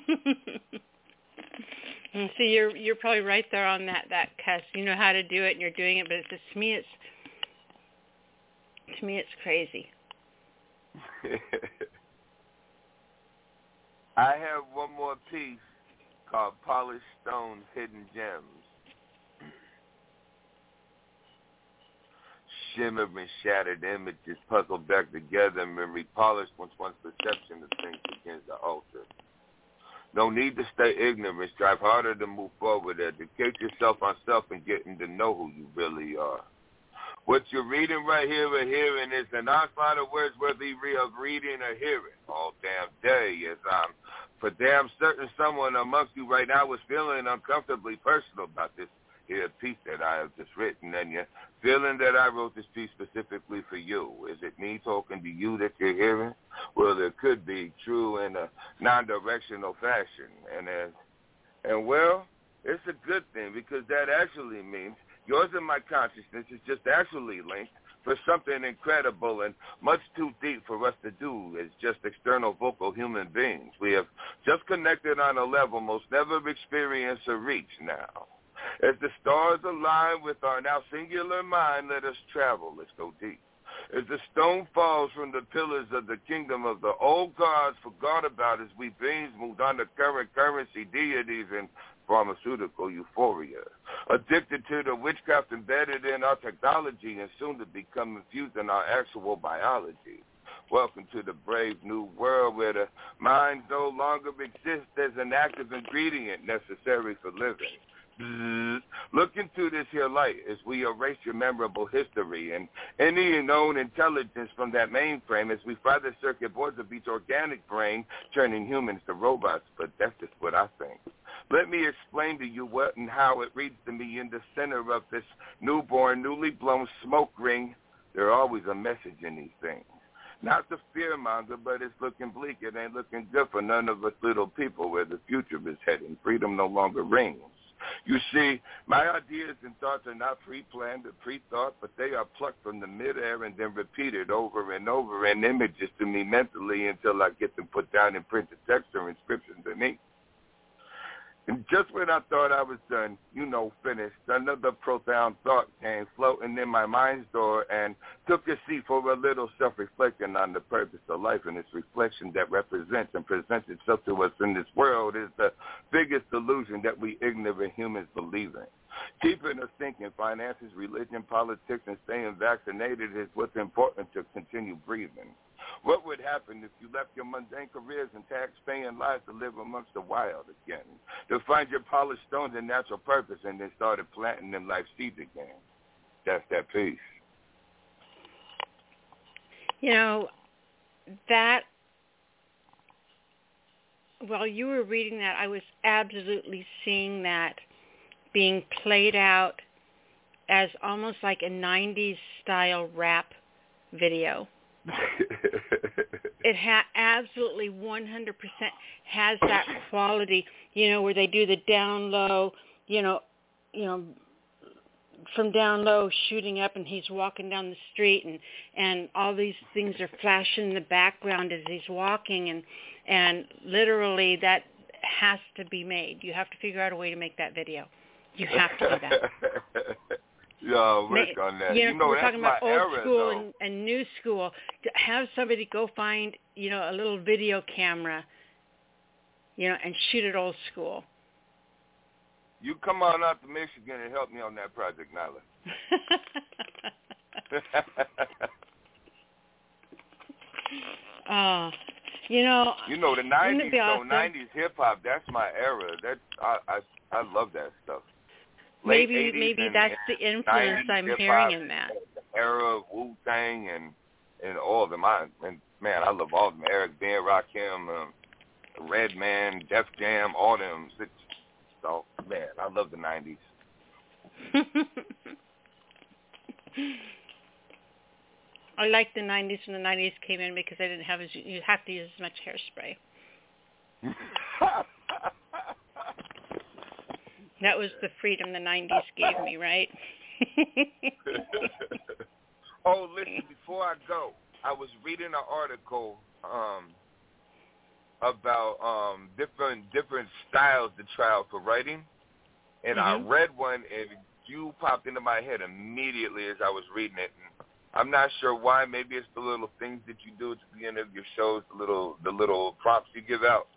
see you're you're probably right there on that that cusp. You know how to do it and you're doing it, but it's just to me it's to me it's crazy. I have one more piece called Polished Stones, Hidden Gems. Shimmering shattered images puzzled back together memory polished once one's perception of things begins to alter. No need to stay ignorant. Strive harder to move forward. Educate yourself on self and getting to know who you really are. What you're reading right here or hearing is an onslaught of words worthy of reading or hearing all damn day. Yes, I'm for damn certain someone amongst you right now is feeling uncomfortably personal about this a piece that I have just written and you're feeling that I wrote this piece specifically for you. Is it me talking to you that you're hearing? Well, it could be true in a non-directional fashion. And, as, and well, it's a good thing because that actually means yours and my consciousness is just actually linked for something incredible and much too deep for us to do as just external vocal human beings. We have just connected on a level most never experienced or reached now. As the stars align with our now singular mind, let us travel. Let's go deep. As the stone falls from the pillars of the kingdom of the old gods forgot about as we beings moved on to current currency deities and pharmaceutical euphoria, addicted to the witchcraft embedded in our technology and soon to become infused in our actual biology. Welcome to the brave new world where the mind no longer exists as an active ingredient necessary for living. Look into this here light as we erase your memorable history and any known intelligence from that mainframe as we fry the circuit boards of each organic brain, turning humans to robots. But that's just what I think. Let me explain to you what and how it reads to me in the center of this newborn, newly blown smoke ring. There's always a message in these things. Not the fearmonger, but it's looking bleak. It ain't looking good for none of us little people where the future is heading. Freedom no longer rings. You see, my ideas and thoughts are not pre-planned or pre-thought, but they are plucked from the midair and then repeated over and over in images to me mentally until I get them put down in printed text or inscriptions in ink. And just when I thought I was done, you know, finished, another profound thought came floating in my mind's door and took a seat for a little self-reflection on the purpose of life and its reflection that represents and presents itself to us in this world is the biggest illusion that we ignorant humans believe in. Keeping us thinking finances, religion, politics, and staying vaccinated is what's important to continue breathing. What would happen if you left your mundane careers and tax-paying lives to live amongst the wild again, to find your polished stones and natural purpose, and then started planting them like seeds again? That's that piece. You know, that while you were reading that, I was absolutely seeing that being played out as almost like a 90s style rap video. it ha- absolutely 100% has that quality, you know, where they do the down low, you know, you know, from down low shooting up and he's walking down the street and and all these things are flashing in the background as he's walking and and literally that has to be made. You have to figure out a way to make that video. You have to do that. Yeah, work on that. You know, you know we're talking about old era, school and, and new school. To have somebody go find, you know, a little video camera, you know, and shoot it old school. You come on out to Michigan and help me on that project, Nyla. Oh, you know, you know the nineties it be though, nineties hip hop, that's my era. That's I I I love that stuff. Late maybe maybe that's the influence 90s I'm hearing in that. Era of Wu Tang and and all of them. I and man, I love all of them. Eric Ben, Rakim, um, Redman, Def Jam, all them. It's, so man, I love the nineties. I like the 90s when the 90s came in because I didn't have as you have to use as much hairspray. That was the freedom the 90s gave me, right? oh, listen, before I go, I was reading an article um, about um, different different styles to try out for writing, and Mhm. I read one, and you popped into my head immediately as I was reading it. And I'm not sure why. Maybe it's the little things that you do at the beginning of your shows, the little the little props you give out.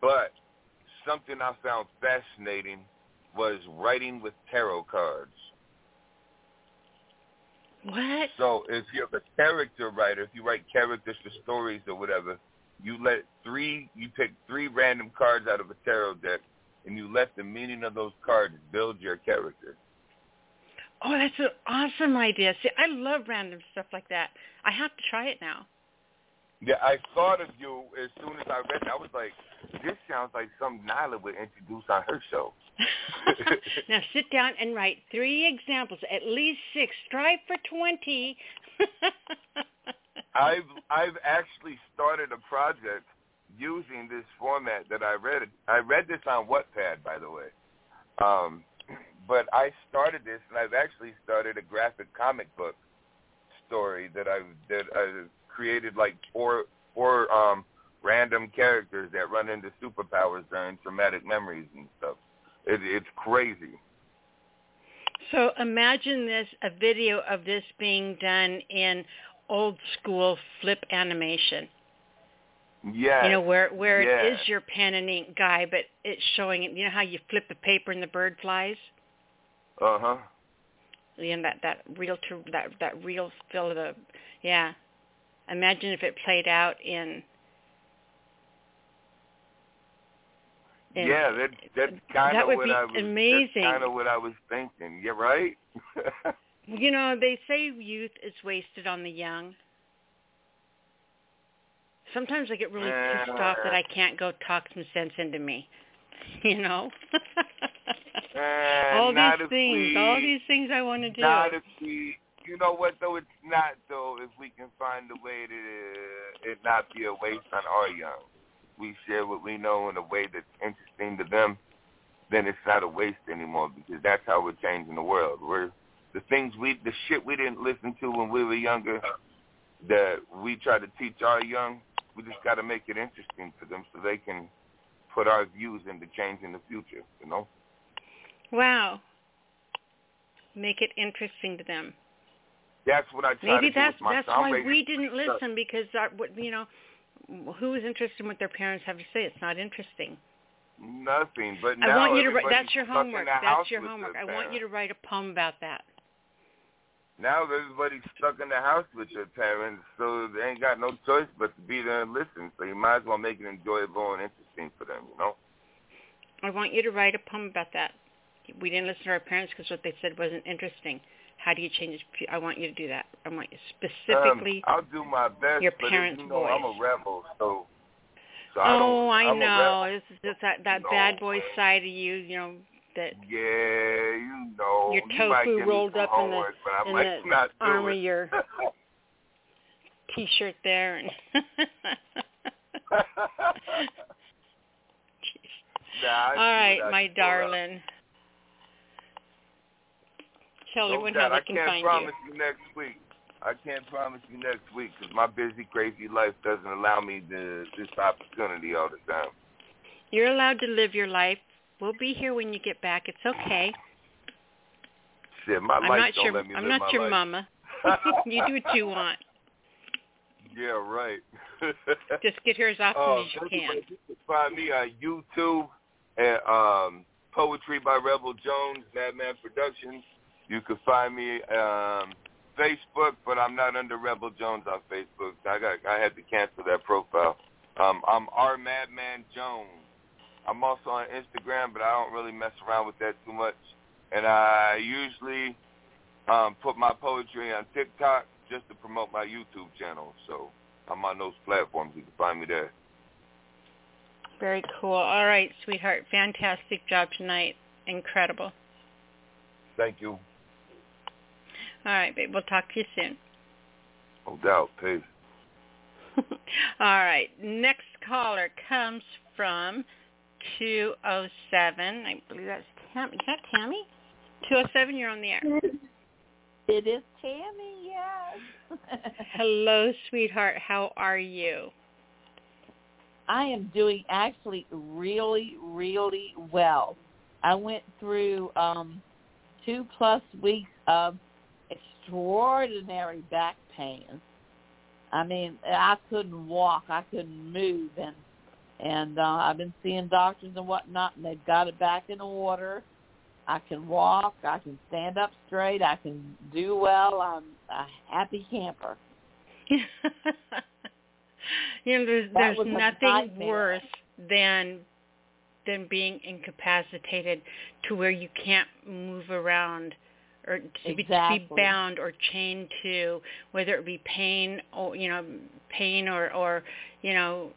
But something I found fascinating was writing with tarot cards. what? So if you're a character writer, if you write characters for stories or whatever, you let three, you pick three random cards out of a tarot deck, and you let the meaning of those cards build your character. Oh, that's an awesome idea. See, I love random stuff like that. I have to try it now. Yeah, I thought of you as soon as I read it. I was like, this sounds like something Nyla would introduce on her show. now sit down and write three examples, at least six. Strive for twenty. I've I've actually started a project using this format that I read. I read this on Wattpad, by the way. Um, but I started this, and I've actually started a graphic comic book story that I that I created like four four um, random characters that run into superpowers during traumatic memories and stuff. It, it's crazy. So imagine this, a video of this being done in old school flip animation. Yeah. You know where where yeah. it is your pen and ink guy, but it's showing it. You know how you flip the paper and the bird flies. Uh huh. You know that that real to that that real feel of the yeah. Imagine if it played out in. In yeah, that that's kind that of what I was. amazing. That's kind of what I was thinking. Yeah, right. you know, they say youth is wasted on the young. Sometimes I get really pissed off that I can't go talk some sense into me. You know. All these things, we, all these things I want to do. Not if we, you know what though, it's not though. If we can find a way to uh, it not be a waste on our young, we share what we know in a way that's interesting to them. Then it's not a waste anymore because that's how we're changing the world. We're the things we, the shit we didn't listen to when we were younger, that we try to teach our young. We just got to make it interesting for them so they can put our views into changing the future. You know. Wow. Make it interesting to them. That's what I try Maybe to that's do with my that's why we didn't listen because our, you know, who is interested in what their parents have to say? It's not interesting. Nothing, but I now want you to write. That's your homework. That's your homework. I want you to write a poem about that. Now everybody's stuck in the house with their parents, so they ain't got no choice but to be there and listen. So you might as well make it enjoyable and interesting for them, you know. I want you to write a poem about that. We didn't listen to our parents because what they said wasn't interesting. How do you change it? I want you to do that. I want you specifically. um, I'll do my best, your but parents' you know, I'm voice. a rebel, so. so I oh, I I'm know. It's, it's that that No. bad boy side of you. You know that Yeah, you know. your tofu me rolled up in the in the arm of your t-shirt there. And Nah, I All right, I my can pull out. darling. Tell No everyone doubt. how I they can can't promise you. next week. I can't promise you next week because my busy, crazy life doesn't allow me the, this opportunity all the time. you. You're allowed to live your life. We'll be here when you get back. It's okay. Shit, my I'm life not don't your let me I'm live not your life. mama. you do what you want. Yeah, right. Just get here as often Oh, as you can. You can find me on YouTube at um, Poetry by Rebel Jones, Madman Productions. You can find me um, Facebook, but I'm not under Rebel Jones on Facebook. I got I had to cancel that profile. Um, I'm R Madman Jones. I'm also on Instagram, but I don't really mess around with that too much. And I usually um, put my poetry on TikTok just to promote my YouTube channel. So I'm on those platforms. You can find me there. Very cool. All right, sweetheart. Fantastic job tonight. Incredible. Thank you. All right, babe. We'll talk to you soon. No doubt. Peace. All right. Next caller comes from 207. I believe that's Tammy. Is that Tammy? 207, you're on the air. It is Tammy, yes. Hello, sweetheart. How are you? I am doing actually really, really well. I went through um two plus weeks of extraordinary back pain. I mean, I couldn't walk, I couldn't move, and and uh, I've been seeing doctors and whatnot, and they've got it back in order. I can walk, I can stand up straight, I can do well. I'm a happy camper. you know, there's That there's nothing worse than than being incapacitated to where you can't move around or to, be, to be bound or chained to whether it be pain or you know pain or or you know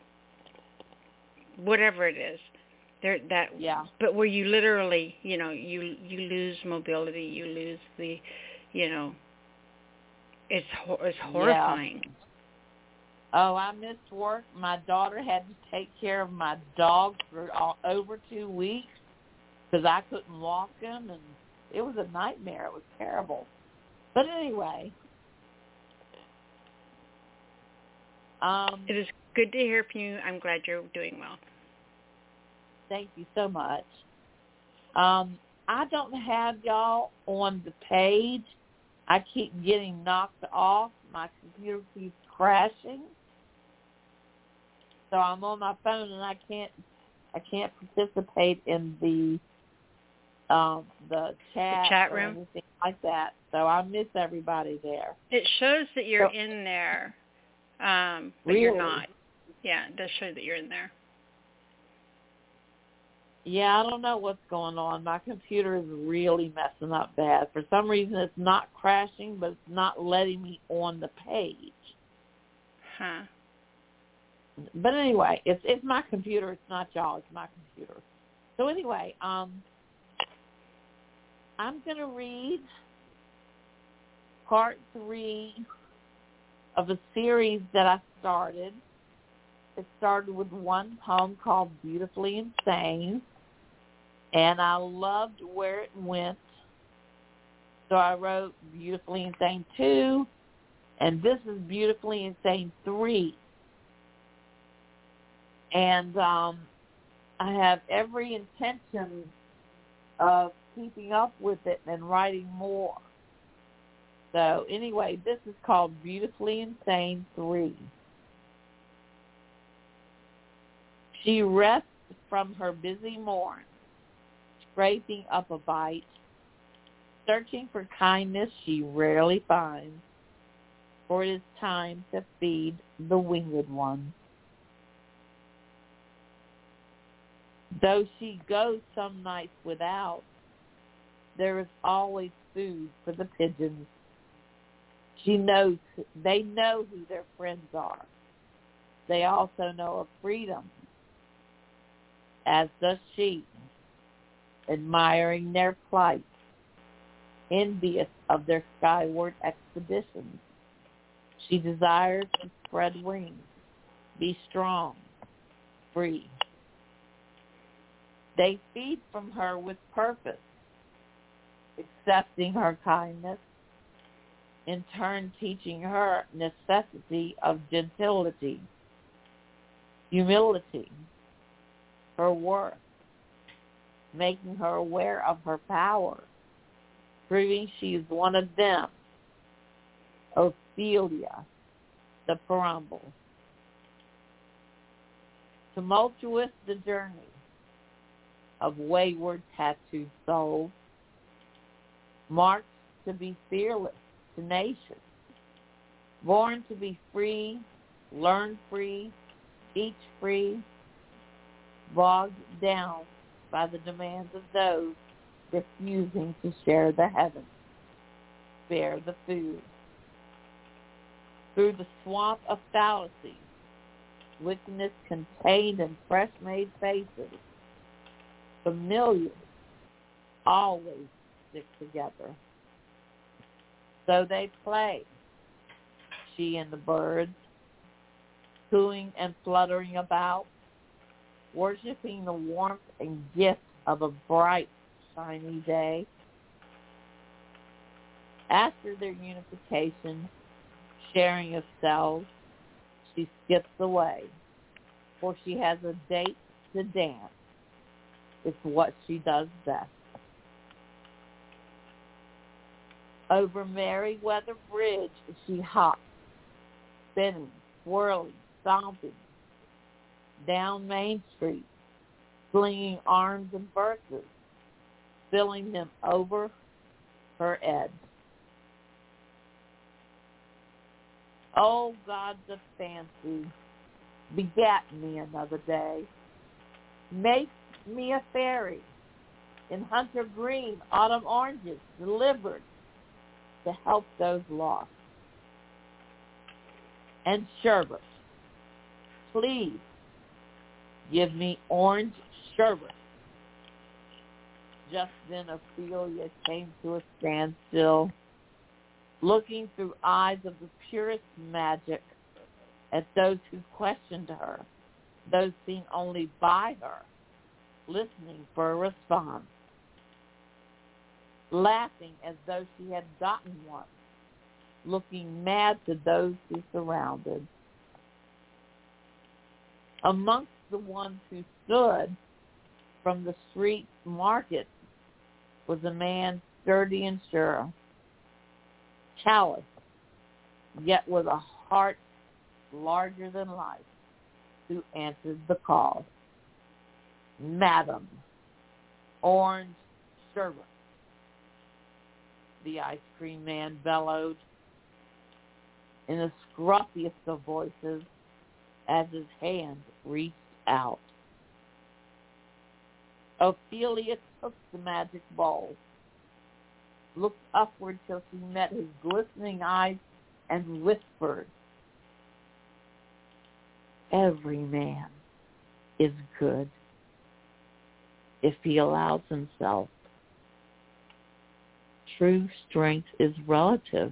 whatever it is There that yeah. But where you literally, you know, you you lose mobility, you lose the, you know, it's it's horrifying. Yeah. Oh, I missed work. My daughter had to take care of my dog for all, over two weeks because I couldn't walk him, and it was a nightmare. It was terrible. But anyway, um, it is good to hear from you. I'm glad you're doing well. Thank you so much. Um, I don't have y'all on the page. I keep getting knocked off. My computer keeps crashing. So I'm on my phone and I can't I can't participate in the um the chat, the chat room anything like that. So I miss everybody there. It shows that you're so, in there. Um but really? you're not. Yeah, it does show that you're in there. Yeah, I don't know what's going on. My computer is really messing up bad. For some reason it's not crashing, but it's not letting me on the page. Huh. But anyway, it's it's my computer. It's not y'all. It's my computer. So anyway, um, I'm gonna read part three of a series that I started. It started with one poem called "Beautifully Insane," and I loved where it went. So I wrote "Beautifully Insane 2," and this is "Beautifully Insane 3." and um, I have every intention of keeping up with it and writing more. So anyway, this is called Beautifully Insane 3. She rests from her busy morn, scraping up a bite, searching for kindness she rarely finds, for it is time to feed the winged one. Though she goes some nights without, there is always food for the pigeons. She knows they know who their friends are. They also know of freedom, as does she, admiring their plight, envious of their skyward expeditions. She desires to spread wings, be strong, free. They feed from her with purpose, accepting her kindness, in turn teaching her necessity of gentility, humility, her worth, making her aware of her power, proving she is one of them, Ophelia, the preamble. Tumultuous the journey, of wayward tattooed souls, marked to be fearless, tenacious, born to be free, learn free, teach free, bogged down by the demands of those refusing to share the heavens, spare the food. Through the swamp of fallacies, wickedness contained in fresh-made faces, familiar always together. So they play, she and the birds, cooing and fluttering about, worshiping the warmth and gift of a bright, shiny day. After their unification, sharing of cells, she skips away, for she has a date to dance it's what she does best. Over Merriweather Bridge, she hops, spinning, swirling, stomping. Down Main Street, flinging arms and verses, filling them over her edge. Oh, gods of fancy, begat me another day. Make me a fairy in hunter green autumn oranges delivered to help those lost. And sherbet, please give me orange Sherbert. Just then Ophelia came to a standstill, looking through eyes of the purest magic at those who questioned her, those seen only by her, listening for a response, laughing as though she had gotten one, looking mad to those she surrounded. Amongst the ones who stood from the street market was a man sturdy and sure, callous, yet with a heart larger than life, who answered the call. Madam, orange sherbet. The ice cream man bellowed in the scruffiest of voices as his hand reached out. Ophelia took the magic ball, looked upward till she met his glistening eyes, and whispered, Every man is good if he allows himself. True strength is relative,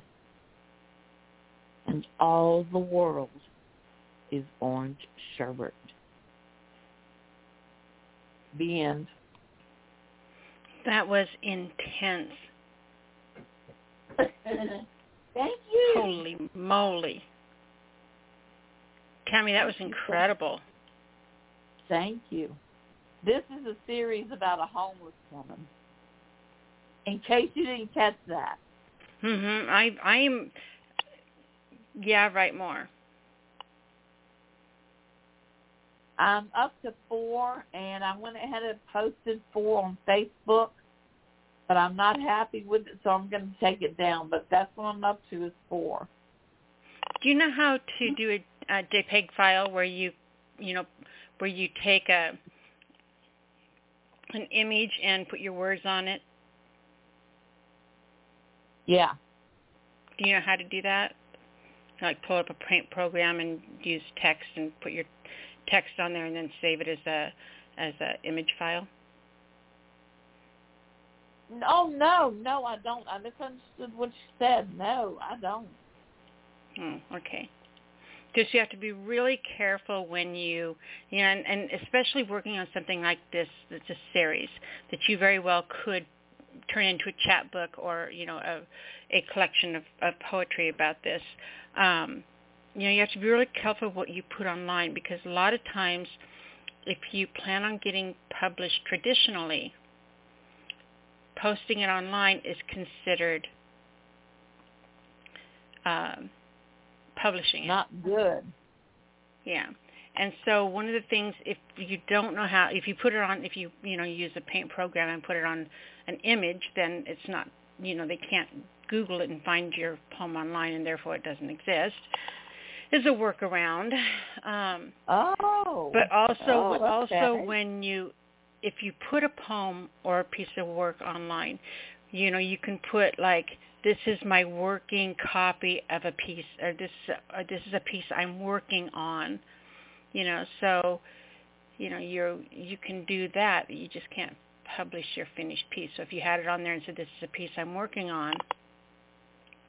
and all the world is orange sherbet. The end. That was intense. Thank you. Holy moly. Tammy, that was incredible. Thank you. This is a series about a homeless woman. In case you didn't catch that. Mhm. I I'm yeah, write more. I'm up to four, and I went ahead and posted four on Facebook, but I'm not happy with it, so I'm going to take it down. But that's what I'm up to is four. Do you know how to do a, a JPEG file where you, you know, where you take a an image and put your words on it? Yeah. Do you know how to do that? Like pull up a print program and use text and put your text on there and then save it as a as a image file? Oh no, no, I don't. I misunderstood what you said. No, I don't. Oh, okay. Because you have to be really careful when you, you know, and, and especially working on something like this, that's a series that you very well could turn into a chapbook or you know a a collection of, of poetry about this. Um, you know, you have to be really careful what you put online because a lot of times, if you plan on getting published traditionally, posting it online is considered um, publishing it. Not good. Yeah. And so one of the things, if you don't know how, if you put it on, if you, you know, use a paint program and put it on an image, then it's not, you know, they can't Google it and find your poem online and therefore it doesn't exist. Is a workaround. Um, oh. But also, oh, okay. also when you, if you put a poem or a piece of work online, you know, you can put like, this is my working copy of a piece, or this, or this is a piece I'm working on you know so you know you're you can do that but you just can't publish your finished piece so if you had it on there and said this is a piece i'm working on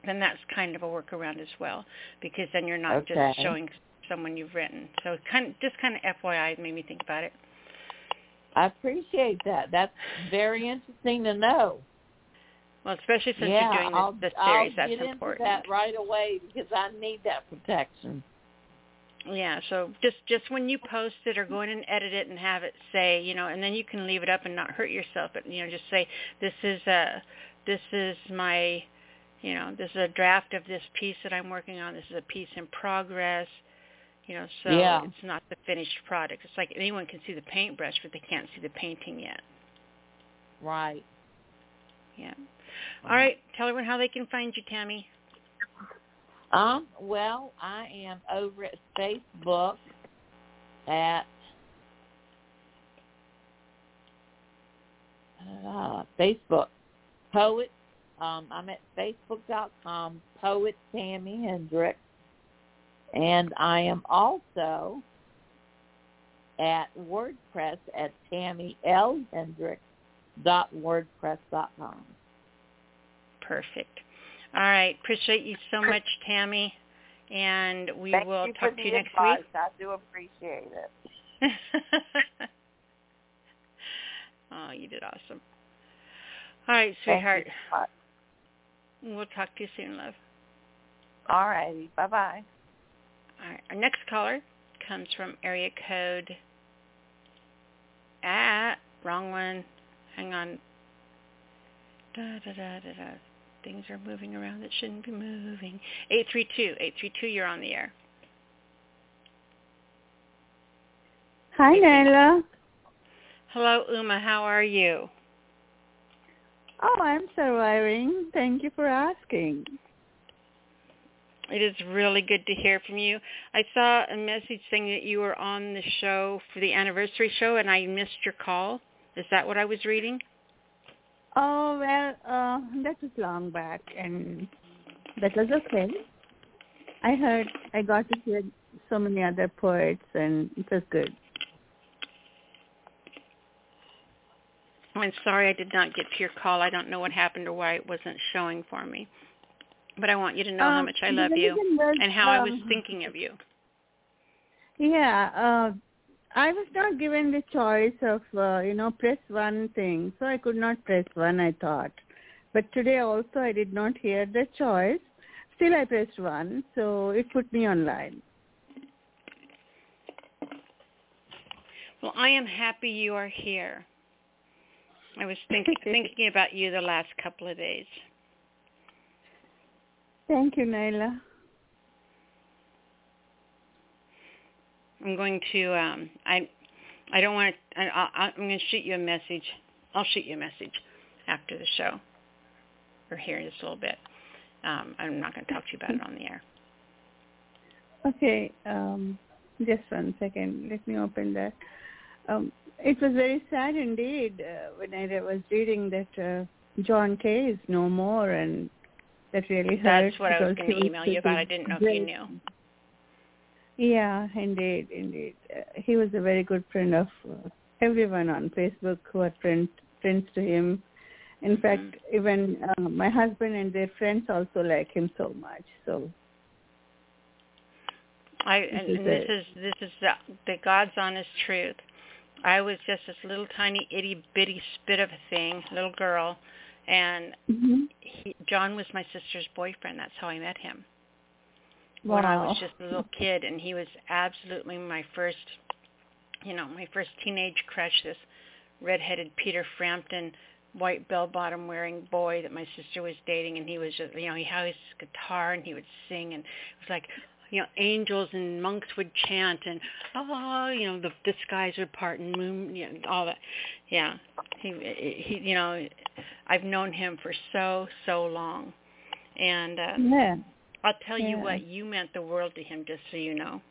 then that's kind of a workaround as well because then you're not Okay. just showing someone you've written so kind of just kind of fyi made me think about it I appreciate that. That's very interesting to know. well especially since yeah, you're doing I'll, this, I'll series that's get important into that right away because I need that protection. Yeah, so just just when you post it or go in and edit it and have it say, you know, and then you can leave it up and not hurt yourself, but you know, just say this is a this is my you know, this is a draft of this piece that I'm working on. This is a piece in progress. You know, so Yeah. it's not the finished product. It's like anyone can see the paintbrush, but they can't see the painting yet. Right. Yeah. All right, tell everyone how they can find you, Tammy. Um, well, I am over at Facebook at uh, Facebook poet. Um, I'm at facebook.com poet Tammy Hendricks, and I am also at WordPress at tammyldhendricks.wordpress.com. Perfect. All right. Appreciate you so much, Tammy. And we Thank will talk to you next advice. week. I do appreciate it. oh, you did awesome. All right, sweetheart. We'll talk to you soon, love. All righty. Bye-bye. All right. Our next caller comes from area code ah wrong one. Hang on. Da da da da da. Things are moving around that shouldn't be moving. Eight three two. Eight three two. You're on the air. Hi, Nyla. Hello, Uma. How are you? Oh, I'm surviving. Thank you for asking. It is really good to hear from you. I saw a message saying that you were on the show for the anniversary show, and I missed your call. Is that what I was reading? Oh, well, uh, that was long back, and that was okay. I heard, I got to hear so many other poets, and it was good. I'm sorry I did not get to your call. I don't know what happened or why it wasn't showing for me. But I want you to know how Um, much I love you was, and how I was um, thinking of you. Yeah, uh, I was not given the choice of, uh, you know, press one thing, so I could not press one, I thought. But today also I did not hear the choice. Still I pressed one, so it put me online. Well, I am happy you are here. I was thinking thinking about you the last couple of days. Thank you, Nyla. I'm going to um I I don't want to I, I, I'm going to shoot you a message. I'll shoot you a message after the show or here in just a little bit. Um, I'm not going to talk to you about it on the air. Okay, um, just one second. Let me open that. Um, it was very sad indeed uh, when I was reading that uh, John Kay is no more, and that really hurt. That's what I was going to email you about. I didn't know if you knew. Yeah, indeed, indeed. Uh, he was a very good friend of uh, everyone on Facebook who are friends friends to him. In fact, even uh, my husband and their friends also like him so much. So I This and, is and this is this is the, the God's honest truth. I was just this little tiny itty bitty spit of a thing, little girl, and Mm-hmm. he, John was my sister's boyfriend. That's how I met him. When I was just a little kid, and he was absolutely my first, you know, my first teenage crush. This redheaded Peter Frampton, white bell-bottom wearing boy that my sister was dating, and he was just, you know, he had his guitar and he would sing, and it was like, you know, angels and monks would chant, and oh, you know, the the skies would part and moon, you know, all that. Yeah, he he, you know, I've known him for so so long, and uh, yeah. I'll tell you what, you meant the world to him, just so you know.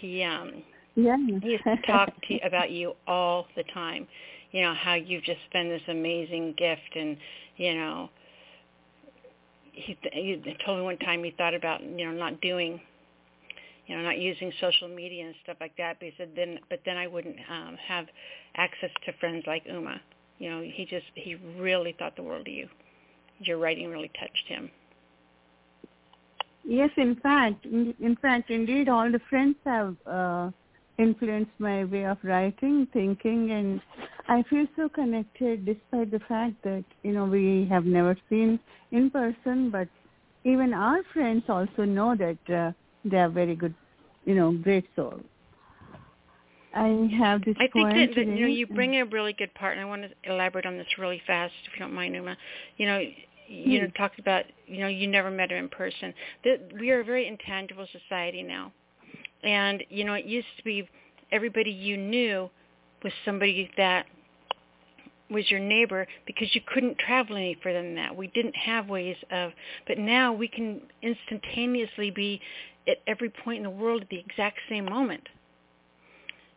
He um Yeah. he used to talk to you about you all the time. You know how you've just been this amazing gift, and you know he, he told me one time he thought about you know not doing, you know not using social media and stuff like that. But he said then, but then I wouldn't um, have access to friends like Uma. You know he just he really thought the world of you. Your writing really touched him. Yes, in fact, in, in fact, indeed, all the friends have uh, influenced my way of writing, thinking, and I feel so connected despite the fact that you know we have never seen in person, but even our friends also know that uh, they are very good, you know, great souls. I have this I think that, that you know you bring a really good part, and I want to elaborate on this really fast, if you don't mind, Uma. You know, you know, Hmm. talked about you know you never met him in person. That we are a very intangible society now, and you know it used to be everybody you knew was somebody that was your neighbor because you couldn't travel any further than that. We didn't have ways of, but now we can instantaneously be at every point in the world at the exact same moment.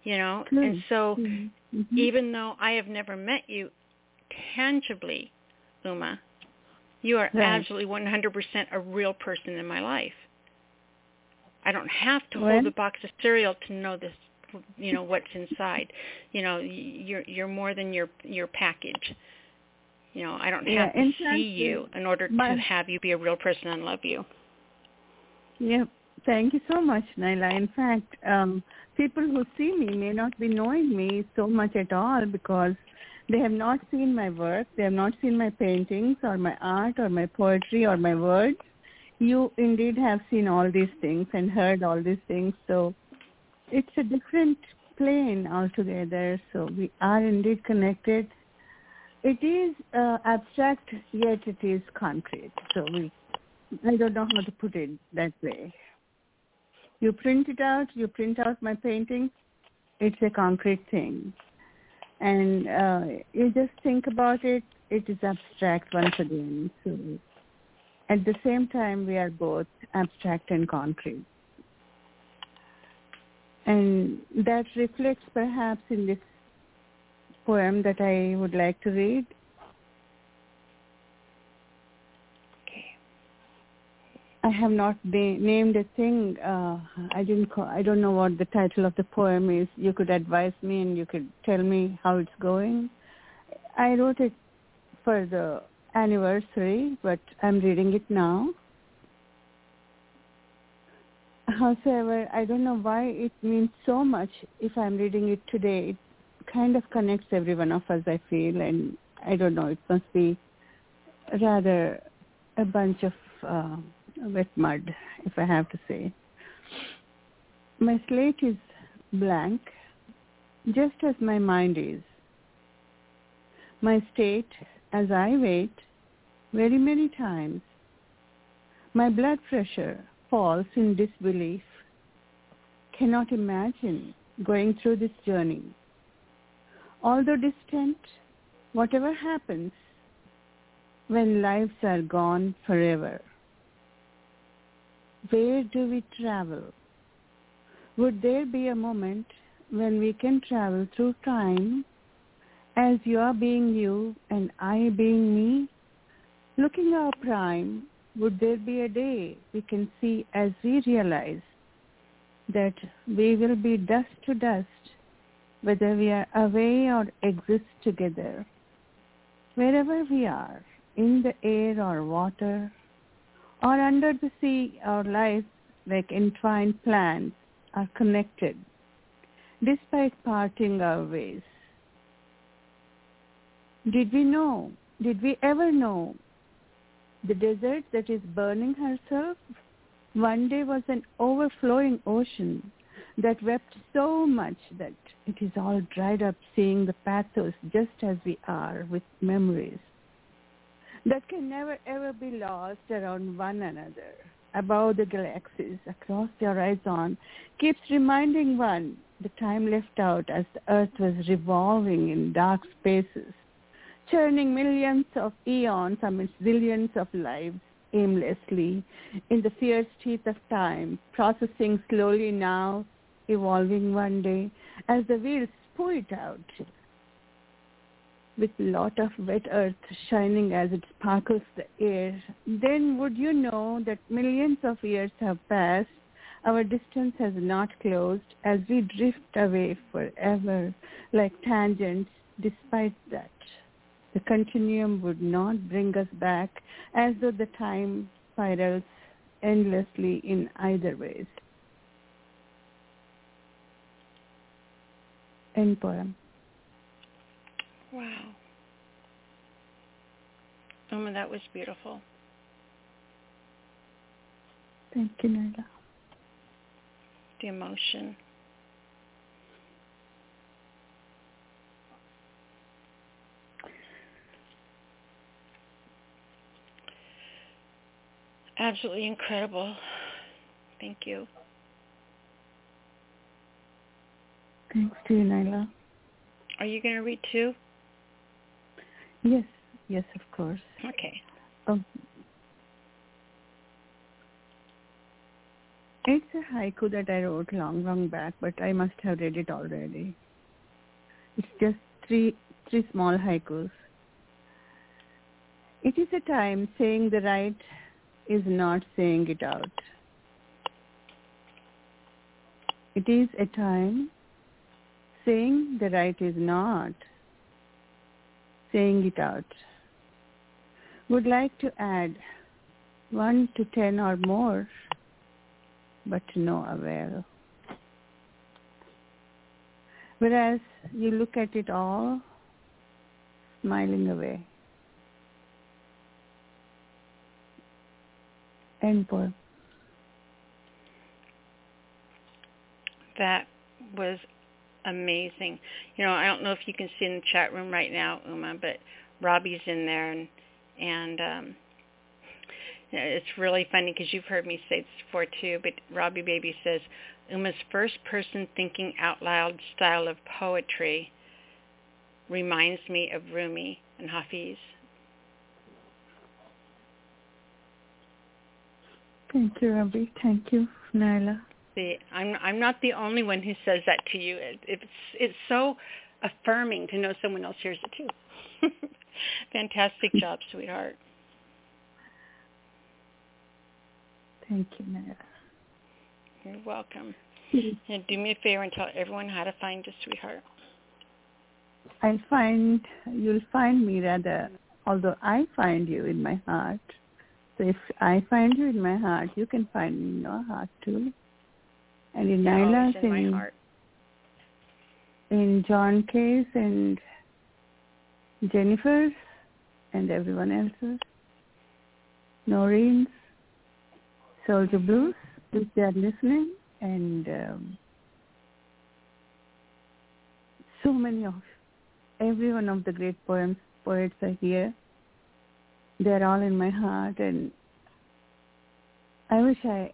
You know, and Hmm. so Mhm. Mhm. even though I have never met you tangibly, Uma, you are Right. absolutely 100% a real person in my life. I don't have to hold a box of cereal to know this you know what's inside. You know, you're you're more than your your package. You know, I don't Yeah, have to see you in order my- to have you be a real person and love you. Yeah, thank you so much, Nyla. In fact, um, people who see me may not be knowing me so much at all because they have not seen my work, they have not seen my paintings or my art or my poetry or my words. You indeed have seen all these things and heard all these things. So it's a different plane altogether. So we are indeed connected. It is uh, abstract, yet it is concrete. So we I don't know how to put it that way. You print it out, you print out my painting, it's a concrete thing. And uh, you just think about it, it is abstract once again. So at the same time, we are both abstract and concrete. And that reflects perhaps in this poem that I would like to read. I have not na- named a thing. Uh, I didn't. Call, I don't know what the title of the poem is. You could advise me, and you could tell me how it's going. I wrote it for the anniversary, but I'm reading it now. However, I don't know why it means so much. If I'm reading it today, it kind of connects every one of us. I feel, and I don't know. It must be rather a bunch of. Uh, wet mud, if I have to say. My slate is blank, just as my mind is. My state, as I wait, very many times, my blood pressure falls in disbelief, cannot imagine going through this journey. Although distant, whatever happens when lives are gone forever where do we travel? Would there be a moment when we can travel through time as you are being you and I being me? Looking our prime, would there be a day we can see as we realize that we will be dust to dust whether we are away or exist together? Wherever we are, in the air or water, or under the sea, our lives, like entwined plants, are connected, despite parting our ways. Did we know, did we ever know, the desert that is burning herself one day was an overflowing ocean that wept so much that it is all dried up seeing the pathos just as we are with memories that can never ever be lost around one another above the galaxies across the horizon keeps reminding one the time left out as the earth was revolving in dark spaces churning millions of eons amidst zillions of lives aimlessly in the fierce teeth of time processing slowly now evolving one day as the wheels pull it out with lot of wet earth shining as it sparkles the air, then would you know that millions of years have passed, our distance has not closed as we drift away forever like tangents despite that. The continuum would not bring us back as though the time spirals endlessly in either ways. End poem. Wow. Oh, that was beautiful. Thank you, Nyla. The emotion. Absolutely incredible. Thank you. Thanks to you, Nyla. Are you going to read too? Yes, yes, of course. Okay. Um, it's a haiku that I wrote long, long back, but I must have read it already. It's just three, three small haikus. It is a time saying the right is not saying it out. It is a time saying the right is not saying it out. Would like to add one to ten or more, but no avail. Whereas you look at it all, smiling away. End poem. That was amazing. You know, I don't know if you can see in the chat room right now, Uma, but Robbie's in there, and and um, it's really funny because you've heard me say this before too. But Robbie Baby says Uma's first person thinking out loud style of poetry reminds me of Rumi and Hafiz. Thank you, Robbie. Thank you, Nyla. See, I'm I'm not the only one who says that to you. It, it's it's so affirming to know someone else hears it too. Fantastic job, sweetheart. Thank you, Nyla. You're welcome. Mm-hmm. and do me a favor and tell everyone how to find you, sweetheart. I'll find you'll find me rather uh, although I find you in my heart. So if I find you in my heart, you can find me in your heart too. And in Nyla's in, in, in John K's and Jennifer's and everyone else's. Noreen's, Soldier Blues, if they are listening, and um, so many of every one of the great poems poets are here. They're all in my heart, and I wish I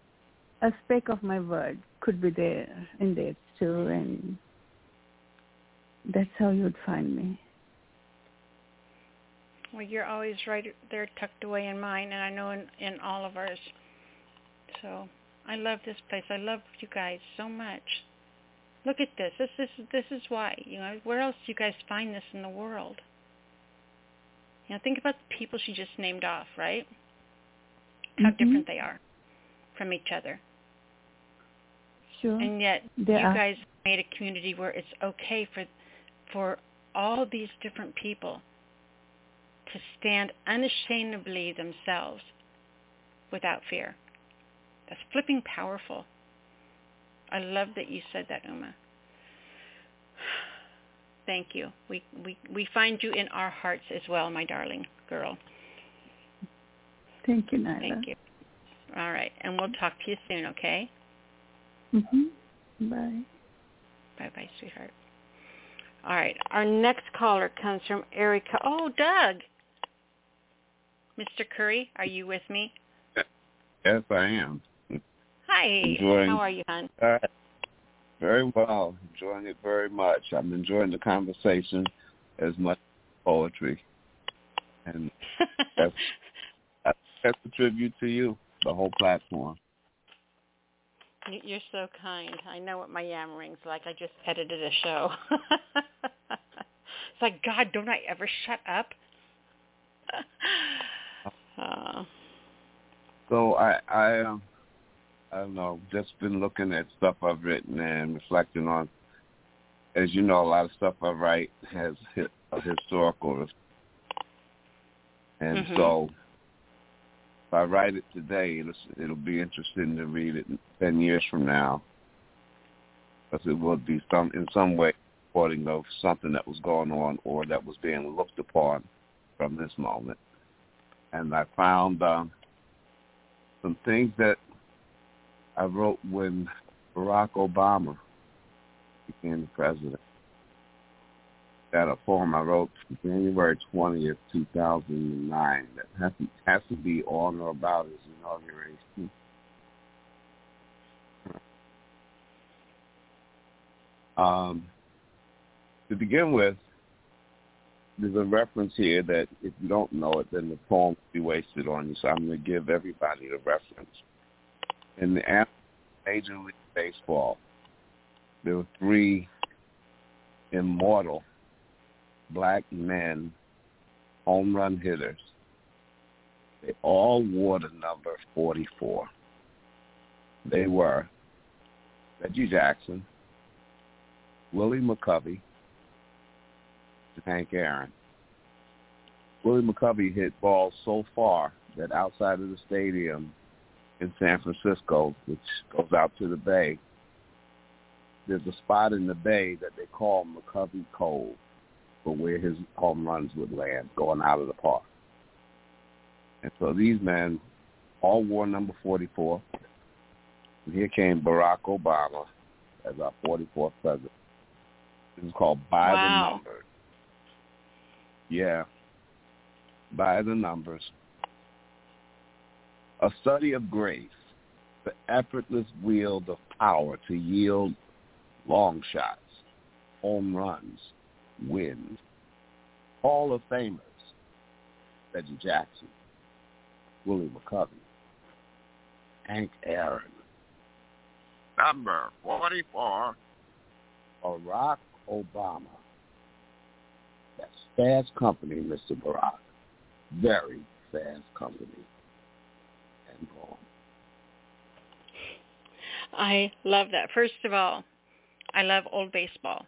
a speck of my word could be there in there too, and that's how you'd find me. Well, you're always right there tucked away in mine, and I know in, in all of ours. So I love this place. I love you guys so much. Look at this. This is this is why. You know, where else do you guys find this in the world? You know, think about the people she just named off, right? How Mm-hmm. different they are from each other. Sure. And yet They you are. guys made a community where it's okay for for all these different people to stand unashamedly themselves without fear. That's flipping powerful. I love that you said that, Uma. Thank you. We we we find you in our hearts as well, my darling girl. Thank you, Nyla. Thank you. All right, and we'll talk to you soon, okay? Hmm Bye. Bye-bye, sweetheart. All right, our next caller comes from Erica. Oh, Doug. Mr. Curry, are you with me? Yes, I am. Hi. Enjoying- How are you, hon? All right. Very well. Enjoying it very much. I'm enjoying the conversation as much as poetry. And that's, that's a tribute to you, the whole platform. You- You're so kind. I know what my yammering's like. I just edited a show. it's like, God, don't I ever shut up? uh, So I I um I don't know, just been looking at stuff I've written and reflecting on as you know, a lot of stuff I write has hit a historical and Mhm. so I write it today, it'll, it'll be interesting to read it ten years from now, because it will be some in some way reporting of something that was going on or that was being looked upon from this moment. And I found um, some things that I wrote when Barack Obama became the president. That a poem I wrote January twentieth, two thousand and nine. That has to, has to be on or about his inauguration. Um, to begin with, there's a reference here that if you don't know it, then the poem will be wasted on you. So I'm going to give everybody the reference. In the Major League Baseball, there were three immortal black men home run hitters. They all wore the number 44. They were Reggie Jackson, Willie McCovey, Hank Aaron. Willie McCovey hit balls so far that outside of the stadium in San Francisco, which goes out to the bay, there's a spot in the bay that they call McCovey Cove for where his home runs would land going out of the park. And so these men all wore number 44. And here came Barack Obama as our 44th president. This is called By wow. the Numbers. Yeah. By the Numbers. A study of grace, the effortless wield of power to yield long shots, home runs, wins. Hall of Famers, Reggie Jackson, Willie McCovey, Hank Aaron, number 44, Barack Obama. That's fast company, Mr. Barack. Very fast company. And on. I love that. First of all, I love old baseball.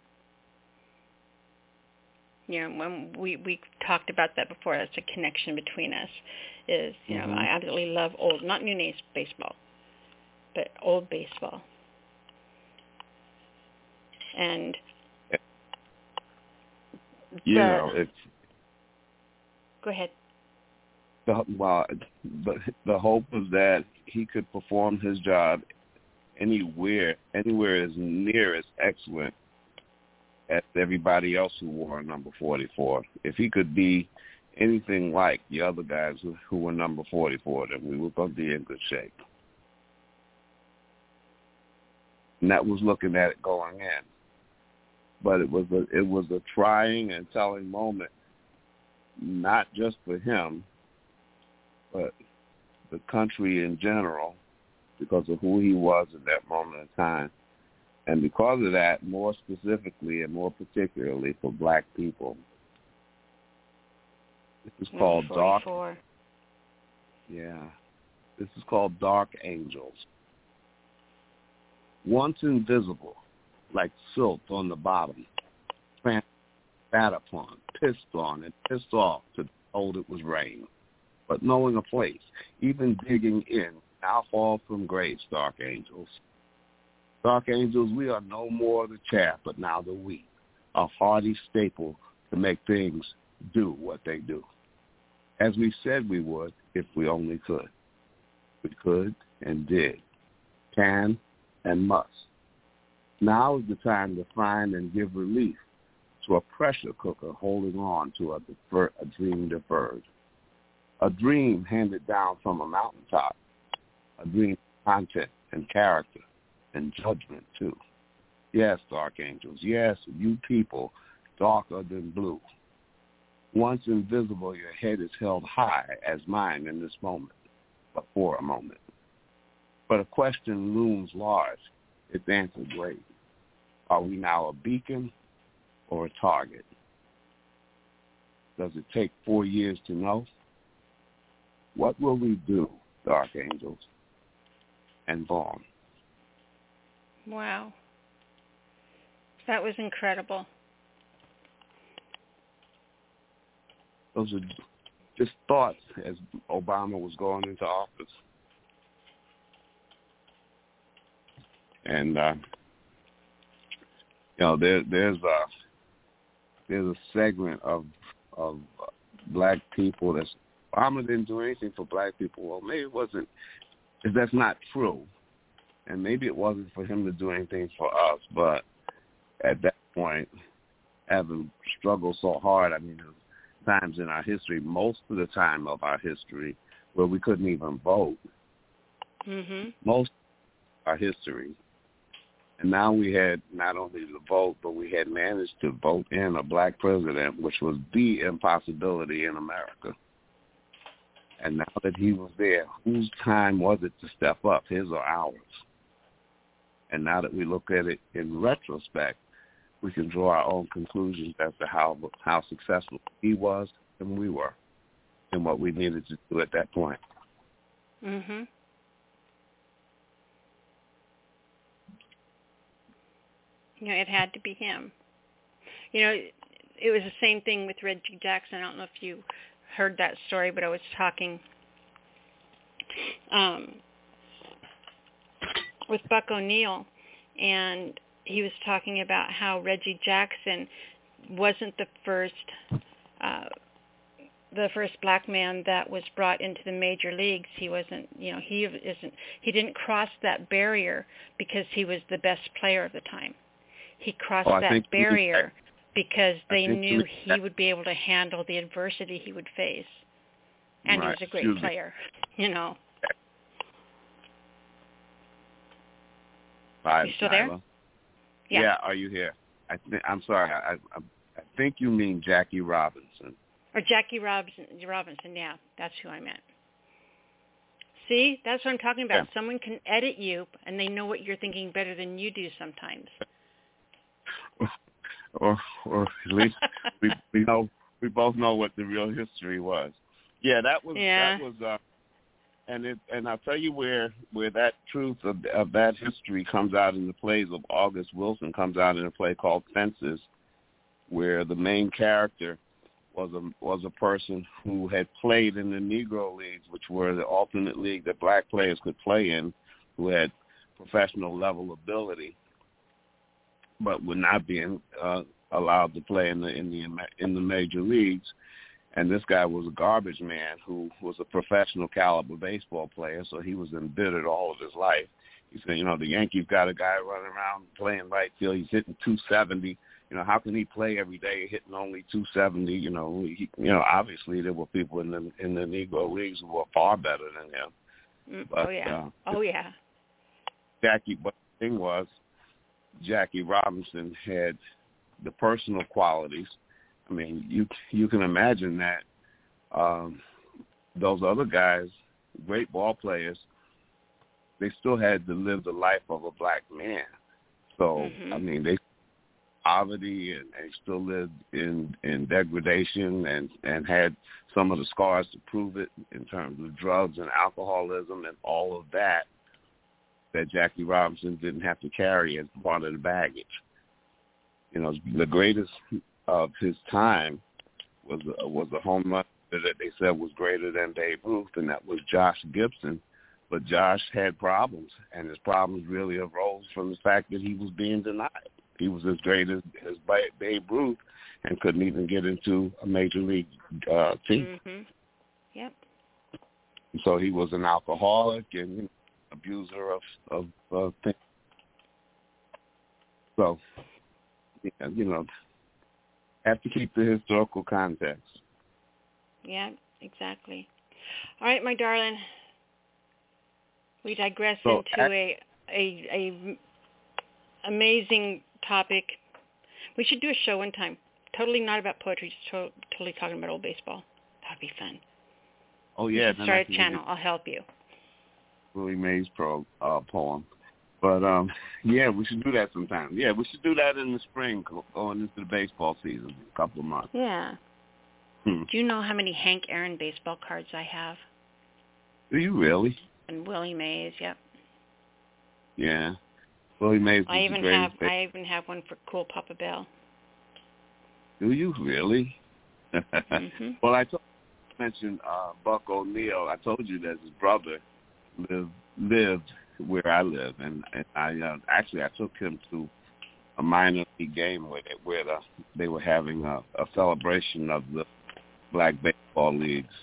You know, when we we talked about that before, that's a connection between us. Is you Mhm. know, I absolutely love old, not new names baseball, but old baseball. And You the- know, it's go ahead. the well, the the hope was that he could perform his job anywhere anywhere as near as excellent as everybody else who wore number 44. If he could be anything like the other guys who, who were number 44, then we going to be in good shape. And that was looking at it going in. But it was a it was a trying and telling moment, not just for him, but the country in general because of who he was at that moment in time. And because of that, more specifically and more particularly for black people. This is called Dark yeah. This is called Dark Angels. Once invisible, like silt on the bottom, spat upon, pissed on, and pissed off to be told it was rain. But knowing a place, even digging in, now fall from grace, dark angels. Dark angels, we are no more the chaff, but now the wheat, a hardy staple to make things do what they do. As we said we would if we only could. We could and did, can and must. Now is the time to find and give relief to a pressure cooker holding on to a, defer, a dream deferred. A dream handed down from a mountaintop. A dream content and character and judgment too. Yes, dark angels. Yes, you people darker than blue. Once invisible, your head is held high as mine in this moment, but for a moment. But a question looms large. Its answer great. Are we now a beacon or a target? Does it take four years to know? What will we do, dark angels? And Vaughn. Wow. That was incredible. Those are just thoughts as Obama was going into office. And uh, you know, there there's a there's a segment of of black people that's Obama didn't do anything for black people. Well, maybe it wasn't. If that's not true, and maybe it wasn't for him to do anything for us, but at that point, having struggled so hard, I mean, there's times in our history, most of the time of our history, where we couldn't even vote. Mhm. Most of our history. And now we had not only the vote, but we had managed to vote in a black president, which was the impossibility in America. And now that he was there, whose time was it to step up, his or ours? And now that we look at it in retrospect, we can draw our own conclusions as to how how successful he was and we were, and what we needed to do at that point. Mhm. You know, it had to be him. You know, it was the same thing with Reggie Jackson. I don't know if you heard that story, but I was talking um, with Buck O'Neil, and he was talking about how Reggie Jackson wasn't the first uh, the first black man that was brought into the major leagues. He wasn't, you know, he isn't he didn't cross that barrier because he was the best player of the time. He crossed Oh, that think he- barrier because they knew he- he would be able to handle the adversity he would face. And Right. he was a great player, you know. Five, You still there? Nyla. Yeah. Are you here? I think I'm sorry. I, I I think you mean Jackie Robinson. Or Jackie Robinson, Robinson, yeah, that's who I meant. See, that's what I'm talking about. Yeah. Someone can edit you, and they know what you're thinking better than you do sometimes. or or at least we we know we both know what the real history was. Yeah, that was Yeah. that was uh and it and I'll tell you where where that truth of of that history comes out in the plays of August Wilson comes out in a play called Fences where the main character was a was a person who had played in the Negro leagues, which were the alternate league that black players could play in, who had professional level ability but were not being uh, allowed to play in the in the in the major leagues. And this guy was a garbage man who was a professional caliber baseball player, so he was embittered all of his life. He said, you know, the Yankees got a guy running around playing right field. He's hitting 270. You know, how can he play every day hitting only 270? You know, he, you know, obviously there were people in the in the Negro leagues who were far better than him. Mm, But, oh yeah. uh, oh yeah. Jackie, but the thing was, Jackie Robinson had the personal qualities. I mean, you you can imagine that um, those other guys, great ball players, they still had to live the life of a black man. So Mhm. I mean, they poverty and they still lived in in degradation and and had some of the scars to prove it in terms of drugs and alcoholism and all of that that Jackie Robinson didn't have to carry as part of the baggage. You know, the greatest of his time was a, was a home run that they said was greater than Babe Ruth, and that was Josh Gibson. But Josh had problems, and his problems really arose from the fact that he was being denied. He was as great as, as Babe Ruth, and couldn't even get into a major league uh, team. Mhm. Yep. So he was an alcoholic and abuser of of uh, things. So, yeah, you know, have to keep the historical context. Yeah, exactly. All right, my darling. We digress So, into ac- a, a a amazing topic. We should do a show one time. Totally not about poetry, just to- totally talking about old baseball. That'd be fun. Oh yeah, should then I start a channel. I'll help you. Willie Mays pro uh, poem. But um, yeah, we should do that sometime. Yeah, we should do that in the spring, go- going into the baseball season, a couple of months. Yeah. Hmm. Do you know how many Hank Aaron baseball cards I have? Do you really? And Willie Mays. Yep. Yeah. Willie Mays I even have I even have one for Cool Papa Bell. Do you really? Mhm. Well, I told, mentioned uh, Buck O'Neil. I told you that his brother lived lived where I live, and, and I uh, actually I took him to a minor league game where they, where the, they were having a, a celebration of the black baseball leagues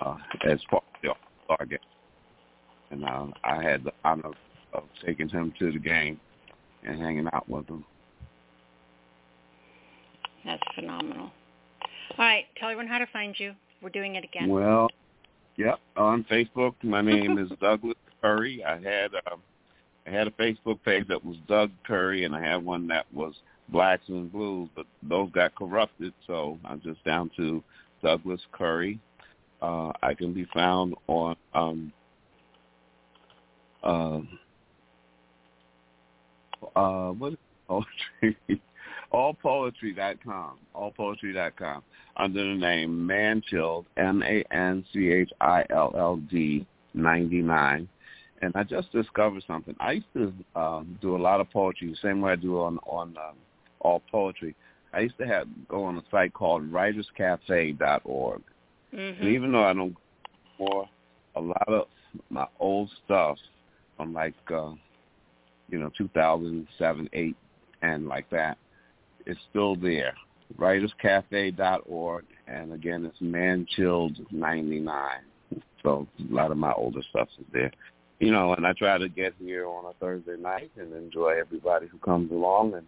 uh, as part of the All-Star game, and uh, I had the honor of taking him to the game and hanging out with him. That's phenomenal. All right, tell everyone how to find you. We're doing it again. Well, yep. On Facebook, my name is Douglas Curry. I had um, I had a Facebook page that was Doug Curry, and I had one that was Blacks and Blues, but those got corrupted, so I'm just down to Douglas Curry. Uh, I can be found on um, uh, uh, what poetry? allpoetry.com, allpoetry.com, under the name Manchild, M-A-N-C-H-I-L-L-D 99. And I just discovered something. I used to um, do a lot of poetry, the same way I do on on um, all poetry. I used to have go on a site called WritersCafe.org, mm-hmm. and even though I don't more a lot of my old stuff from like uh, you know 2007, eight, and like that, it's still there. WritersCafe.org, and again, it's Manchilled99. So a lot of my older stuff is there. You know, and I try to get here on a Thursday night and enjoy everybody who comes along, and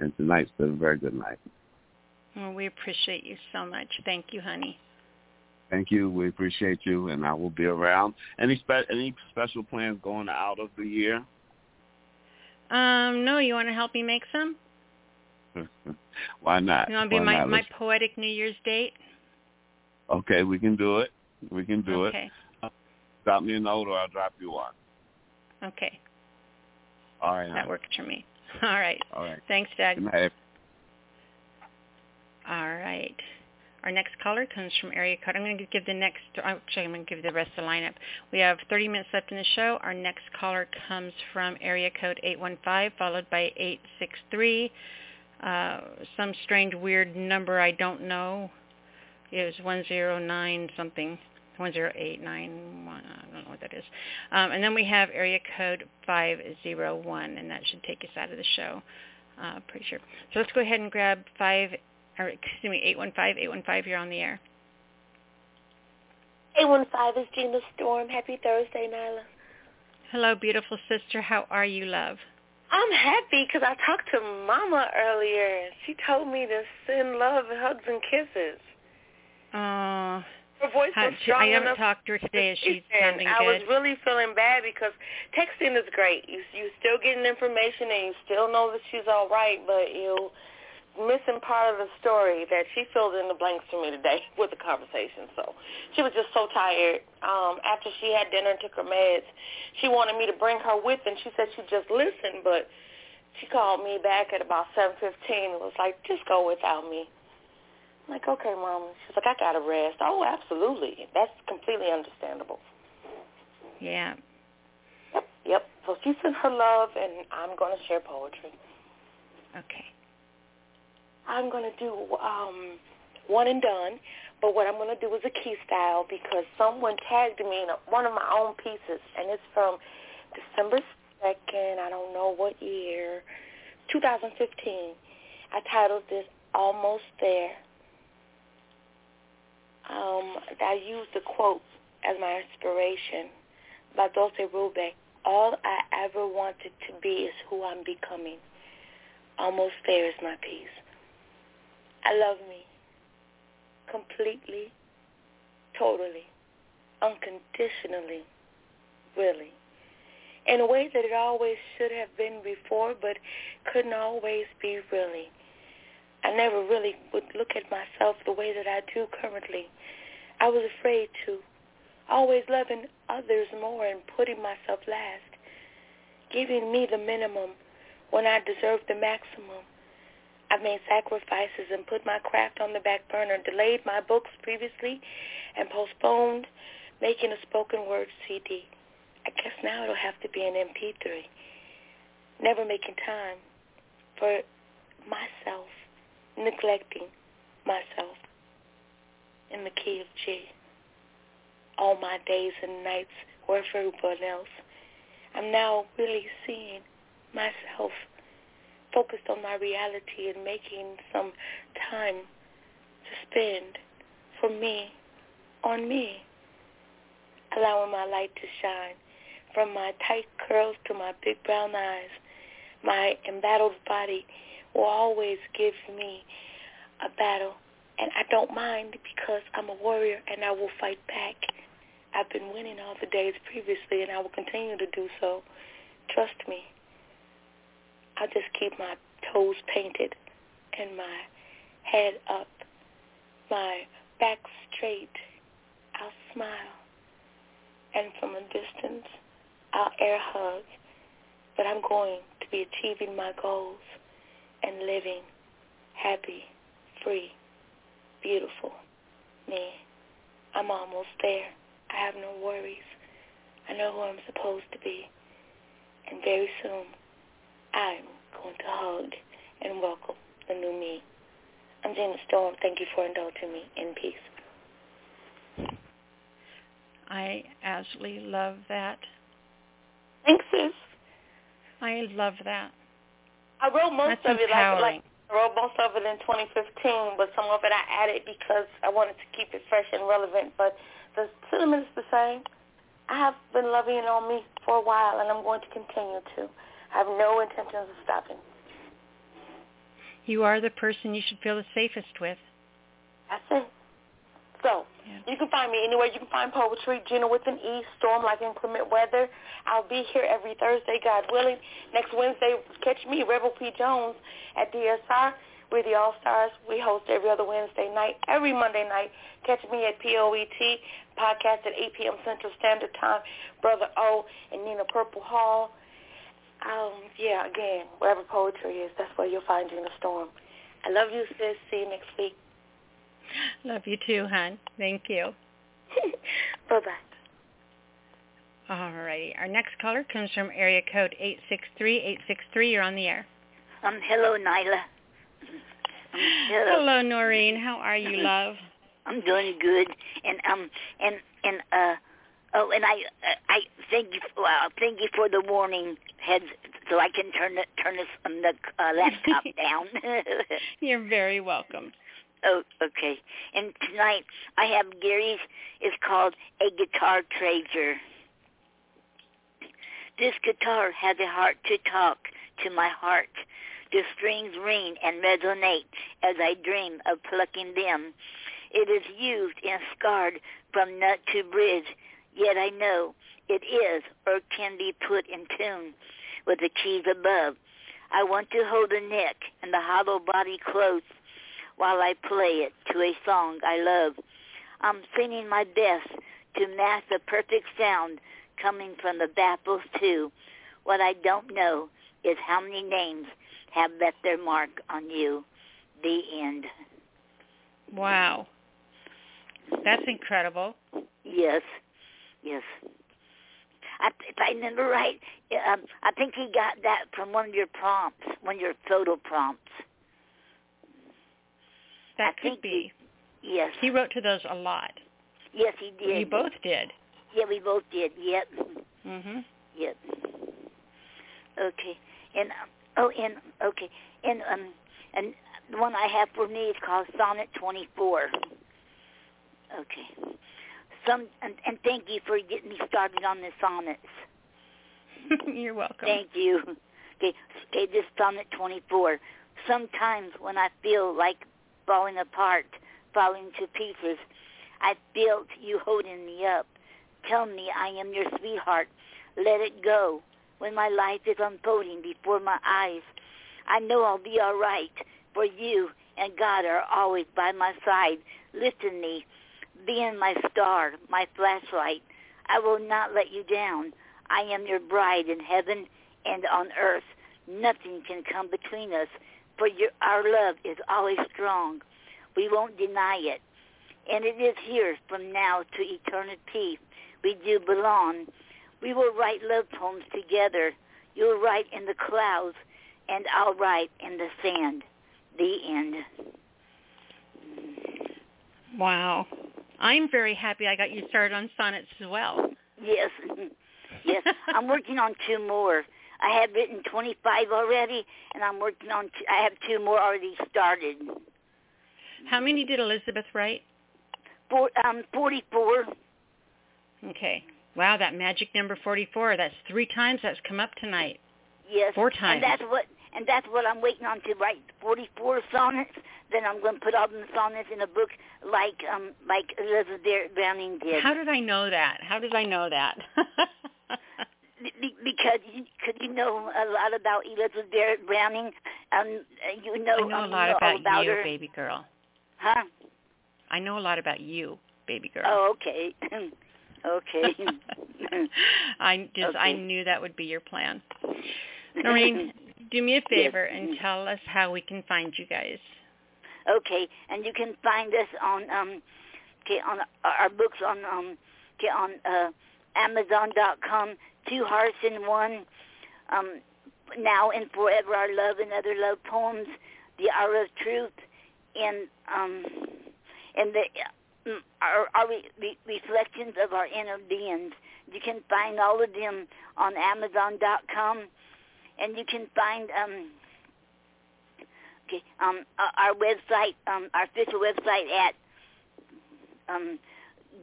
and tonight's been a very good night. Well, we appreciate you so much. Thank you, honey. Thank you. We appreciate you, and I will be around. Any spe- any special plans going out of the year? Um, no. You want to help me make some? Why not? You want to be my not? my poetic New Year's date? Okay, we can do it. We can do okay. it. Drop me a note, or I'll drop you one. Okay. All right. That honey. works for me. All right. All right. Thanks, Doug. Good night. All right. Our next caller comes from area code. I'm going to give the next. Actually, I'm going to give the rest of the lineup. We have 30 minutes left in the show. Our next caller comes from area code 815, followed by 863. Uh, some strange, weird number I don't know. It was 109 something. 10891. I don't know what that is. Um, and then we have area code 501, and that should take us out of the show. Uh, pretty sure. So let's go ahead and grab five, or excuse me, 815. 815, you're on the air. 815 is Gina Storm. Happy Thursday, Nyla. Hello, beautiful sister. How are you, love? I'm happy because I talked to Mama earlier. She told me to send love, hugs, and kisses. Uh, Her voice how- was strong I haven't talked to her today. Is she listen. sounding I good? was really feeling bad because texting is great. You you still getting information and you still know that she's all right, but you missing part of the story that she filled in the blanks for me today with the conversation. So she was just so tired. Um, after she had dinner and took her meds, she wanted me to bring her with, and she said she'd just listen, but she called me back at about 7.15 and was like, just go without me. I'm like, okay, Mom. She's like, I got to rest. Oh, absolutely. That's completely understandable. Yeah. Yep, yep. So she sent her love, and I'm going to share poetry. Okay. I'm going to do um, one and done, but what I'm going to do is a key style because someone tagged me in a, one of my own pieces, and it's from December 2nd, I don't know what year, 2015. I titled this Almost There. Um, I use the quote as my inspiration by Dulce Ruby. All I ever wanted to be is who I'm becoming. Almost there is my peace. I love me completely, totally, unconditionally, really, in a way that it always should have been before, but couldn't always be really. I never really would look at myself the way that I do currently. I was afraid to, always loving others more and putting myself last, giving me the minimum when I deserved the maximum. I've made sacrifices and put my craft on the back burner, delayed my books previously, and postponed making a spoken word CD. I guess now it'll have to be an MP3. Never making time for myself, neglecting myself in the key of G. All my days and nights were for everyone else. I'm now really seeing myself focused on my reality and making some time to spend for me, on me, allowing my light to shine from my tight curls to my big brown eyes. My embattled body will always give me a battle, and I don't mind because I'm a warrior and I will fight back. I've been winning all the days previously, and I will continue to do so. Trust me. I'll just keep my toes painted and my head up, my back straight. I'll smile. And from a distance, I'll air hug. But I'm going to be achieving my goals and living happy, free, beautiful me. I'm almost there. I have no worries. I I know who I'm supposed to be. And very soon, I'm going to hug and welcome the new me. I'm Gina Storm. Thank you for indulging me in peace. I absolutely love that. Thanks, sis. I love that. I wrote most That's of it like, like I wrote most of it in 2015, but some of it I added because I wanted to keep it fresh and relevant. But the sentiment is the same. I have been loving it on me for a while, and I'm going to continue to. I have no intentions of stopping. You are the person you should feel the safest with. That's it. So, you can find me anywhere. You can find poetry, Gina with an E, Storm like inclement weather. I'll be here every Thursday, God willing. Next Wednesday, catch me, Rebel P. Jones, at DSR. We're the All-Stars. We host every other Wednesday night. Every Monday night, catch me at POET, podcast at 8 p.m. Central Standard Time. Brother O and Nina Purple Hall. Um, yeah, again, wherever poetry is, that's where you'll find Gina Storm. I love you, sis. See you next week. Love you too, hon. Thank you. Bye-bye. All righty. Our next caller comes from area code 863-863. You're on the air. Um, hello, Nyla. Hello. Hello, Noreen. How are you, love? I'm doing good, and um, and and uh, oh, and I uh, I thank you. Well, thank you for the warning heads, so I can turn the turn this um, the uh, laptop down. You're very welcome. Oh, okay. And tonight I have Gary's It's called A Guitar Treasure. This guitar has a heart to talk to my heart. The strings ring and resonate as I dream of plucking them. It is used and scarred from nut to bridge, yet I know it is or can be put in tune with the keys above. I want to hold the neck and the hollow body close while I play it to a song I love. I'm singing my best to match the perfect sound coming from the baffles too. What I don't know is how many names have left their mark on you. The end. Wow. That's incredible. Yes, yes. I, if I remember right, um, I think he got that from one of your prompts, one of your photo prompts. That I could be. He, yes. He wrote to those a lot. Yes, he did. You both did. Yeah, we both did. Yep. Mhm. Yep. Okay. And oh, and okay, and um, and the one I have for me is called Sonnet 24. Okay. Some and, and thank you for getting me started on the sonnets. You're welcome. Thank you. Okay, okay, this sonnet 24. Sometimes when I feel like falling apart, falling to pieces, I feel you holding me up. Tell me I am your sweetheart. Let it go. When my life is unfolding before my eyes, I know I'll be all right. For you and God are always by my side. Listen me, being my star, my flashlight. I will not let you down. I am your bride in heaven and on earth. Nothing can come between us, for your, our love is always strong. We won't deny it. And it is here from now to eternity. We do belong. We will write love poems together. You'll write in the clouds, and I'll write in the sand. The end. Wow. I'm very happy I got you started on sonnets as well. Yes. yes. I'm working on two more. I have written 25 already, and I'm working on. Two, I have two more already started. How many did Elizabeth write? Four, um, 44. Okay. Wow, that magic number 44. That's three times that's come up tonight. Yes. Four times. And that's what and that's what I'm waiting on to write 44 sonnets. Then I'm going to put all the sonnets in a book like um like Elizabeth Browning did. How did I know that? How did I know that? Be- because you, cause you know a lot about Elizabeth Barrett Browning. Um, you know, I know a um, lot you know about, about you, her. baby girl. Huh? I know a lot about you, baby girl. Oh, okay. okay. I just I knew that would be your plan. Noreen, do me a favor and tell us how we can find you guys. Okay, and you can find us on um, okay, on our, our books on um, okay, on uh, Amazon.com, Two Hearts in One, um, Now and Forever Our Love and Other Love Poems, The Hour of Truth, and um, and the uh, our, our re- re- reflections of our inner beings. You can find all of them on Amazon.com, and you can find um, okay um, our website, um, our official website at um,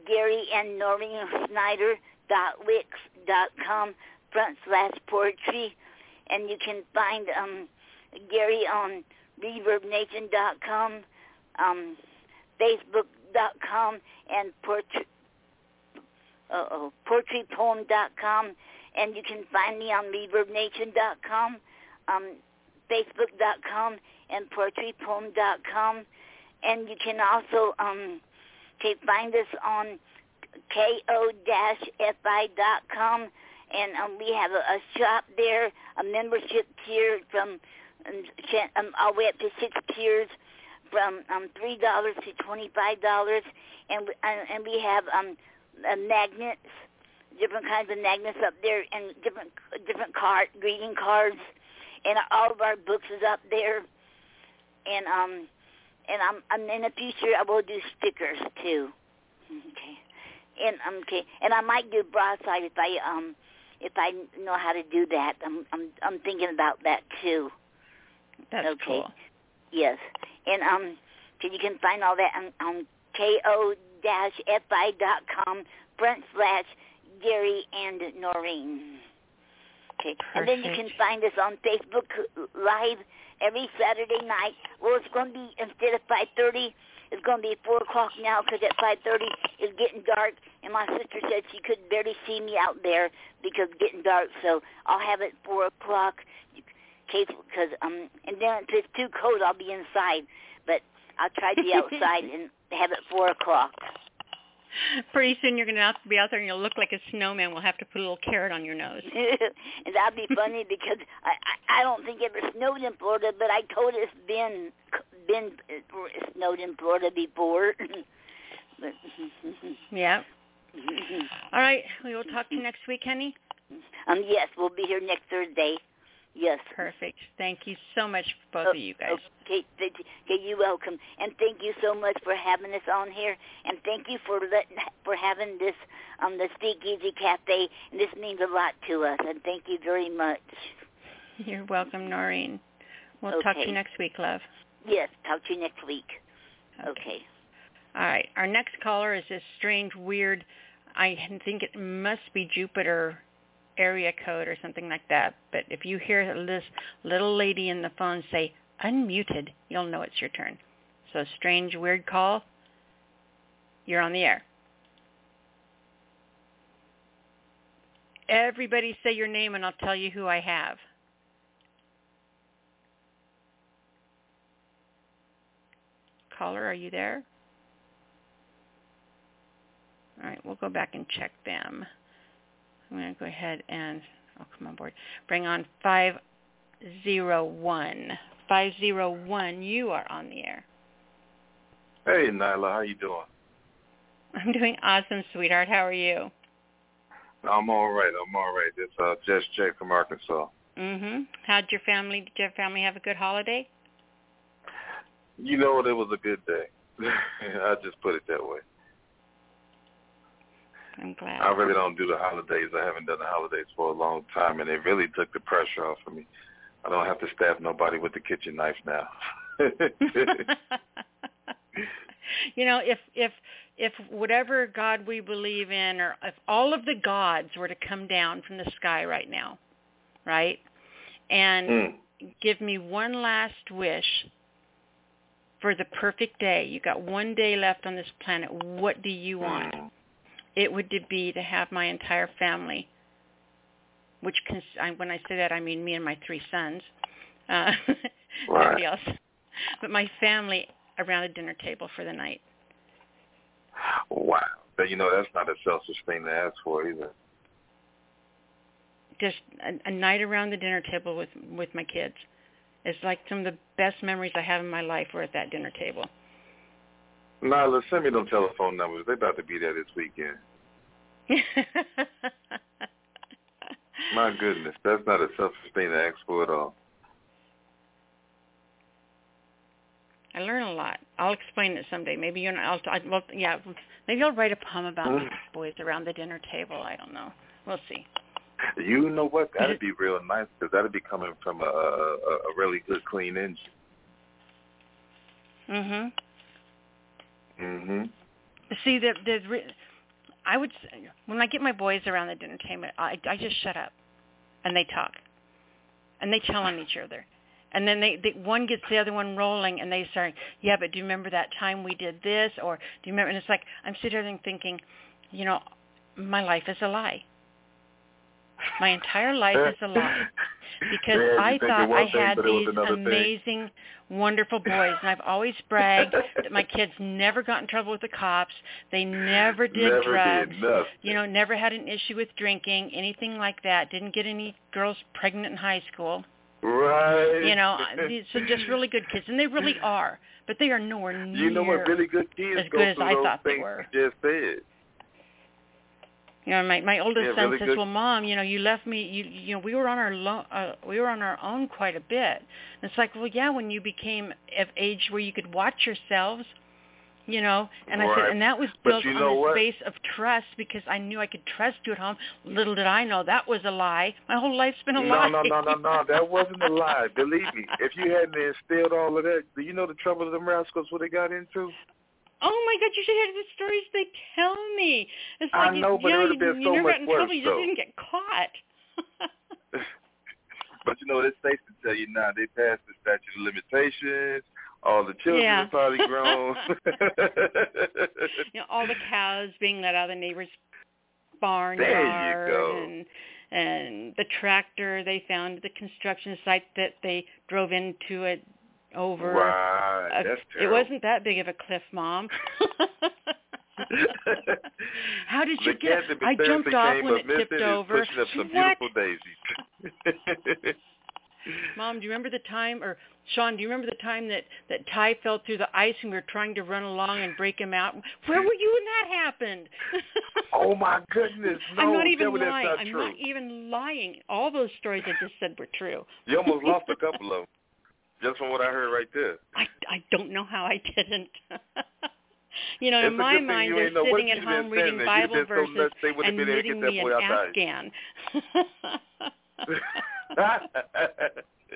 Gary and Noreen Snyder dot wix dot com front slash poetry, and you can find um, Gary on ReverbNation dot com, um, Facebook dot com, and poetry. Uh-oh, poetrypoem dot com, and you can find me on ReverbNation dot com, um, Facebook dot com, and poetrypoem dot com, and you can also um, okay, find us on ko-fi.com, and um, we have a, a shop there, a membership tier from um, um, all the way up to six tiers, from um, three dollars to twenty-five dollars, and and, and we have um, uh, magnets, different kinds of magnets up there, and different different card greeting cards, and all of our books is up there, and um, and I'm, I'm in the future I will do stickers too. Okay and um, okay, and I might do broadside if I um if I know how to do that. I'm I'm I'm thinking about that too. That's okay. cool. Yes, and um, so you can find all that on, on ko dash fi dot com front slash Gary and Noreen. Okay, and then you can find us on Facebook Live every Saturday night. Well, it's going to be instead of five thirty it's going to be 4 o'clock now because at 5.30 it's getting dark. And my sister said she could barely see me out there because it's getting dark. So I'll have it 4 o'clock. Case, because um, and then if it's too cold, I'll be inside. But I'll try to be outside and have it 4 o'clock. Pretty soon you're going to have to be out there and you'll look like a snowman. We'll have to put a little carrot on your nose. and that'd be funny because I, I I don't think it ever snowed in Florida, but I told it's been been snowed in Florida before. but, yeah. All right, we will talk to you next week, Henny. Um, yes, we'll be here next Thursday. Yes. Perfect. Thank you so much, both of you guys. Okay, okay, you're welcome, and thank you so much for having us on here, and thank you for letting for having this um the Speakeasy Cafe, and this means a lot to us, and thank you very much. You're welcome, Noreen. We'll okay. talk to you next week, love. Yes, talk to you next week. Okay. okay. All right. Our next caller is this strange, weird. I think it must be Jupiter area code or something like that. But if you hear this little lady in the phone say unmuted, you'll know it's your turn. So strange, weird call. You're on the air. Everybody say your name and I'll tell you who I have. Caller, are you there? All right, we'll go back and check them. I'm going to go ahead and, oh, come on board. Bring on 501. 501, you are on the air. Hey, Nyla, how you doing? I'm doing awesome, sweetheart. How are you? I'm all right. I'm all right. It's uh, Jess J from Arkansas. Mhm. How'd your family? Did your family have a good holiday? You know what? It was a good day. I just put it that way. I'm glad. I really don't do the holidays. I haven't done the holidays for a long time, and it really took the pressure off of me. I don't have to stab nobody with the kitchen knife now. you know, if if if whatever God we believe in, or if all of the gods were to come down from the sky right now, right, and mm. give me one last wish for the perfect day. You got one day left on this planet. What do you want? Mm. It would be to have my entire family, which cons- I, when I say that I mean me and my three sons, uh, right. nobody else, but my family around a dinner table for the night. Wow, but you know that's not a selfish thing to ask for either. Just a, a night around the dinner table with with my kids. It's like some of the best memories I have in my life were at that dinner table. Nyla, send me them telephone numbers. They about to be there this weekend. My goodness, that's not a selfish thing to ask for at all. I learn a lot. I'll explain it someday. Maybe you and I'll. I, well, yeah, maybe I'll write a poem about Mm. boys around the dinner table. I don't know. We'll see. You know what? That'd be real nice because that'd be coming from a, a a really good, clean engine. Mhm. Mhm. See the the. re- I would when I get my boys around the dinner table, I I just shut up, and they talk, and they tell on each other, and then they, they one gets the other one rolling, and they start, yeah, but do you remember that time we did this, or do you remember? And it's like I'm sitting there thinking, you know, my life is a lie. My entire life is a lie because Yeah, I thought I had was these another thing. amazing, wonderful boys, and I've always bragged that my kids never got in trouble with the cops. They never did Never drugs. did. You know, never had an issue with drinking, anything like that. Didn't get any girls pregnant in high school. Right. You know, these are just really good kids, and they really are. But they are nowhere near You know what? Really good kids as go good as I those thought they were. you just said. You know, my my oldest Yeah, son really says, good. "Well, mom, you know, you left me. You you know, we were on our lo- uh, we were on our own quite a bit." And it's like, well, yeah, when you became of age where you could watch yourselves, you know. And I said, and that was built on what? base of trust because I knew I could trust you at home. Little did I know that was a lie. My whole life's been a no, lie. no, no, no, no. No, that wasn't a lie. Believe me. If you hadn't instilled all of that, do you know the trouble of them rascals what they got into? Oh my God! You should hear the stories they tell me. It's I like, know, but it would've you, been you so never much got in worse, trouble. You just didn't get caught. But you know, it's safe to tell you now they passed the statute of limitations. All the children Yeah. are probably grown. you know, all the cows being let out of the neighbor's barnyard There you go. and and the tractor they found at the construction site that they drove into it over. right. That's it wasn't that big of a cliff, Mom. How did you get? I jumped off when it tipped over. pushing up some What? beautiful daisies. Mom, do you remember the time, or Sean, do you remember the time that that Ty fell through the ice and we were trying to run along and break him out? Where were you when that happened? oh my goodness! No, I'm not even lying. not I'm true. not even lying. All those stories I just said were true. You almost lost a couple of them, just from what I heard right there. I I don't know how I didn't. you know, It's in my mind, they're. Sitting at home reading stand there? You'd Bible so verses wouldn't and have been able to knitting me an boy out the ice. Afghan.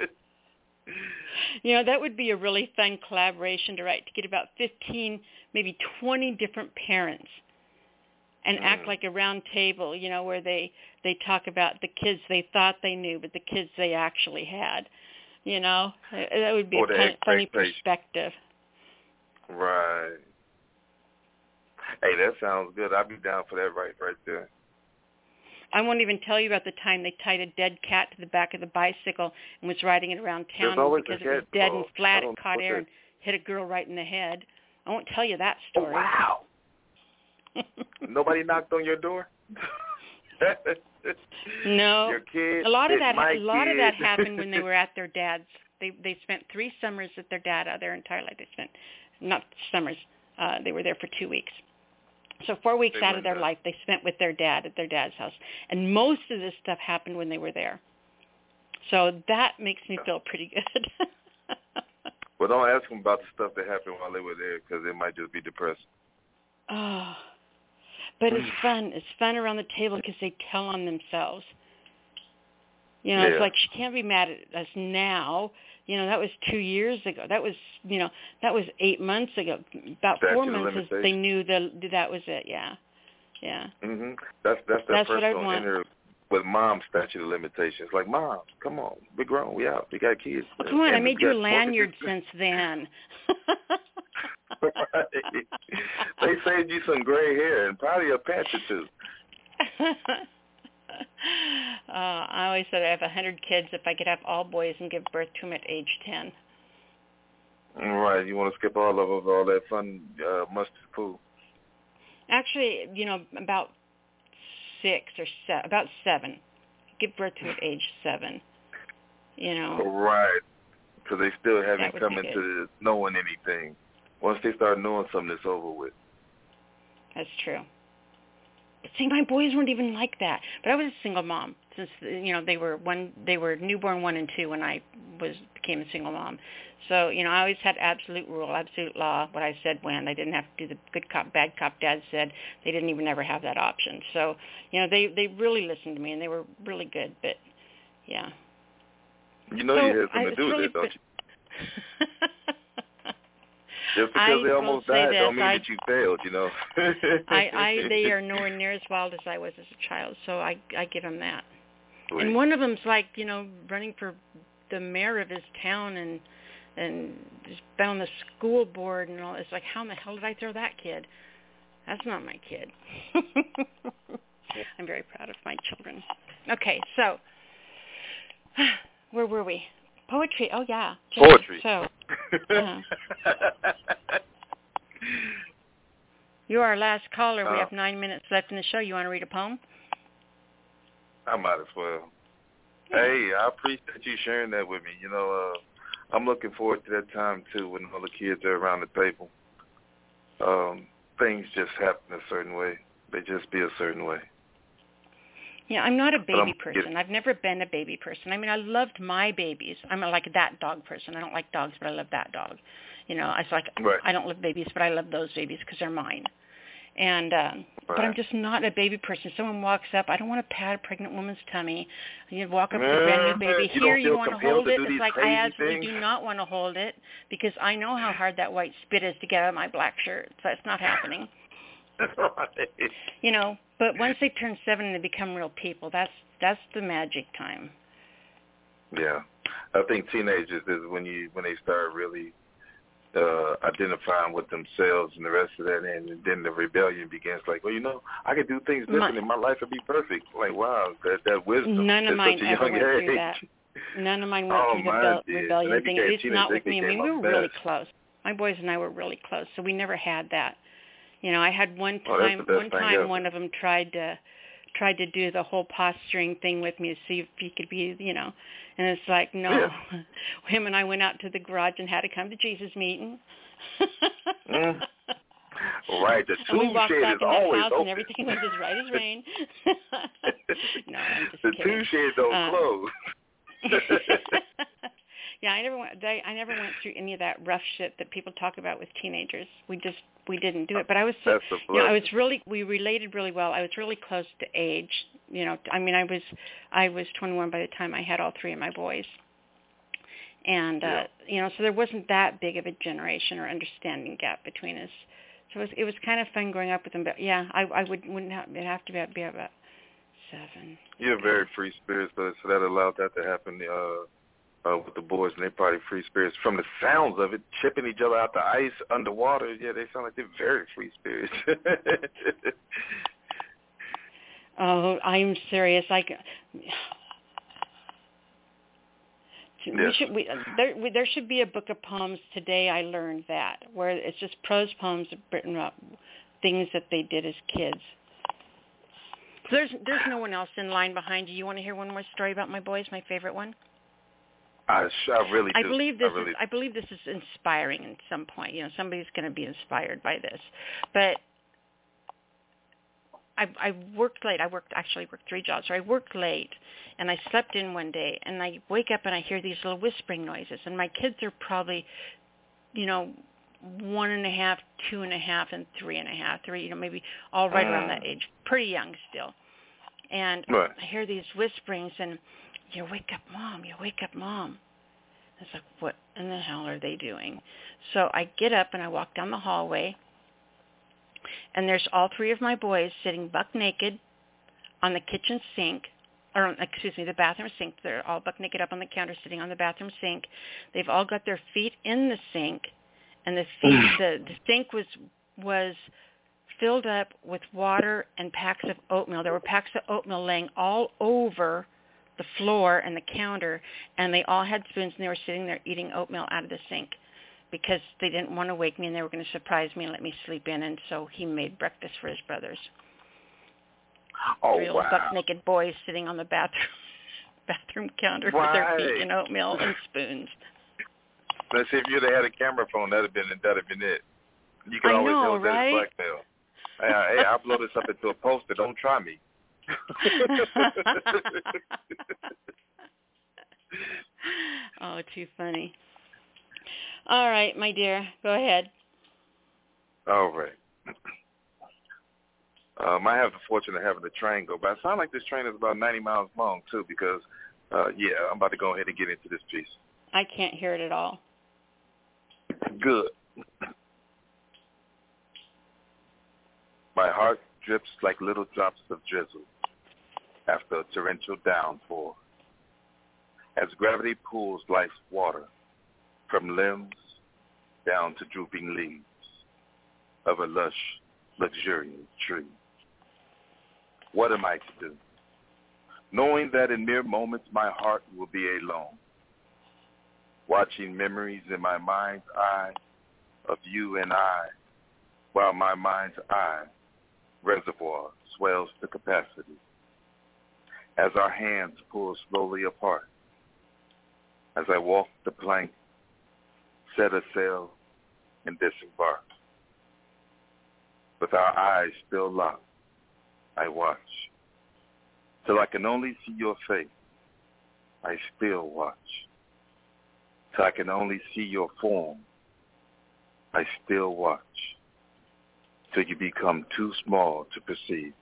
you know, that would be a really fun collaboration to write to get about 15, maybe 20 different parents and act Mm. like a round table, you know, where they they talk about the kids they thought they knew, but the kids they actually had. You know, that would be Or a fun, funny perspective. right. Hey, that sounds good. I'd be down for that right right there. I won't even tell you about the time they tied a dead cat to the back of the bicycle and was riding it around town because it was dead and flat. It caught air what and hit a girl right in the head. I won't tell you that Oh story. wow! Nobody knocked on your door. no, Your kid. a lot of that a lot of that happened when they were at their dad's. They they spent three summers at their dad uh, their entire life. They spent not summers. Uh, they were there for two weeks. So four weeks They out of their there. life they spent with their dad at their dad's house, and most of this stuff happened when they were there. So that makes me feel pretty good. Well, don't ask them about the stuff that happened while they were there because they might just be depressed. Oh, but it's fun. It's fun around the table because they tell on themselves. You know, Yeah. it's like she can't be mad at us now. You know, that was two years ago. That was, you know, that was eight months ago. About Statute four months, is- they knew that that was it. Yeah, yeah. hmm That's that's that That's what personal want. inner with mom statute of limitations. Like, mom, come on, we grown, we out, we got kids. Well, come on, I made you a lanyard since then. they saved you some gray hair and probably a patch or two. uh, I always said I have a hundred kids if I could have all boys and give birth to them at age ten. All right, you want to skip all of all that fun uh, mustard food? Actually, you know, about six or se- about seven. Give birth to at age seven. You know, Right, because they still haven't come into knowing anything. Once they start knowing something, it's over with. that's true. See, my boys weren't even like that. But I was a single mom since you know they were one, they were newborn one and two when I was became a single mom. So you know, I always had absolute rule, absolute law. What I said when I didn't have to do the good cop, bad cop. Dad said they didn't even ever have that option. So you know, they they really listened to me and they were really good. But yeah. You know so you had something to do with really it, don't you? Just because I they almost died this, don't mean I- that you failed, you know. I, I they are nowhere near as wild as I was as a child, so I I give them that. And one of them's like you know running for the mayor of his town and and just been on the school board and all. It's like how in the hell did I throw that kid? That's not my kid. I'm very proud of my children. Okay, so where were we? Poetry. Oh yeah. Poetry. So yeah. you're our last caller. we Uh, have nine minutes left in the show. You want to read a poem? I might as well. Hey, I appreciate you sharing that with me. You know, uh, I'm looking forward to that time too when all the kids are around the table. Um, things just happen a certain way. They just be a certain way. Yeah, I'm not a baby person. I've never been a baby person. I mean, I loved my babies. I'm a, like that dog person. I don't like dogs, but I love that dog. You know, it's like Right. I don't love babies, but I love those babies because they're mine. And um but I'm just not a baby person. Someone walks up, I don't want to pat a pregnant woman's tummy. You walk up to a Uh, brand new baby. you Here, you want to hold it. It's like I absolutely things? do not want to hold it because I know how hard that white spit is to get out of my black shirt. So it's not happening. You know, but once they turn seven and they become real people, that's that's the magic time. Yeah, I think teenagers is when you when they start really uh identifying with themselves and the rest of that, and then the rebellion begins. Like, well, you know, I could do things different, My- and my life would be perfect. Like, wow, that that wisdom. None of mine ever went age. through that. None of mine went Oh, through the rebellion thing. At least not with me. I mean, we were really close. My boys and I were really close, so we never had that. You know, I had one time. best one time, ever. one of them tried to tried to do the whole posturing thing with me to see if he could be, you know. And it's like, no. Him and I went out to the garage and had to come to Jesus meeting. Mm. Right, the and we tool walked shed back is always house open. and everything was as right as rain. no, I'm just the kidding. tool don't Um, close. Yeah, I never went. I, I never went through any of that rough shit that people talk about with teenagers. We just we didn't do it. But I was so you know I was really we related really well. I was really close to age. You know, I mean I was I was 21 by the time I had all three of my boys. And uh, you know, so there wasn't that big of a generation or understanding gap between us. So it was it was kind of fun growing up with them. But yeah, I I would wouldn't have it'd have to be, be about seven. You're a very free spirit, so, so that allowed that to happen uh, uh, with the boys, and they're probably free spirits. From the sounds of it, chipping each other out the ice underwater, yeah, they sound like they're very free spirits. Oh, I'm serious. I c- we Yes. should we there we, there should be a book of poems today. I learned that where it's just prose poems written about things that they did as kids. So There's there's no one else in line behind you. You want to hear one more story about my boys? My favorite one. I, I really I do. believe this I really is I believe this is inspiring at some point. You know, somebody's going to be inspired by this. But I I worked late. I worked actually worked three jobs. So I worked late and I slept in one day and I wake up and I hear these little whispering noises and my kids are probably you know one and a half, two and a half, and three and a half, three, you know, maybe all right around that Mm. age. Pretty young still. And Right. I hear these whisperings and you wake up mom, you wake up mom. It's like, what in the hell are they doing? So I get up and I walk down the hallway and there's all three of my boys sitting buck naked on the kitchen sink or excuse me, the bathroom sink. They're all buck naked up on the counter sitting on the bathroom sink. They've all got their feet in the sink and the feet the, the sink was was filled up with water and packs of oatmeal. There were packs of oatmeal laying all over the floor and the counter and they all had spoons and they were sitting there eating oatmeal out of the sink because they didn't want to wake me and they were going to surprise me and let me sleep in and so he made breakfast for his brothers. oh Three little wow. buck naked boys sitting on the bathroom bathroom counter with their feet in oatmeal and spoons. Let's see if you'd have had a camera phone, that'd have been that'd have been it. You could I always know, tell that it's blackmail. hey, hey, I'll blow this up into a poster. Don't try me. oh, too funny. All right, my dear, go ahead. All right. Um, I have the fortune of having the train go by. It sounds like this train is about 90 miles long, too, because, uh, yeah, I'm about to go ahead and get into this piece. I can't hear it at all. Good. My heart drips like little drops of drizzle after a torrential downpour. As gravity pulls life's water from limbs down to drooping leaves of a lush, luxuriant tree. What am I to do? Knowing that in mere moments my heart will be alone, watching memories in my mind's eye of you and I, while my mind's eye reservoir swells to capacity. As our hands pull slowly apart, as I walk the plank, set a sail, and disembark. With our eyes still locked, I watch. Till I can only see your face, I still watch. Till I can only see your form, I still watch. Till you become too small to perceive.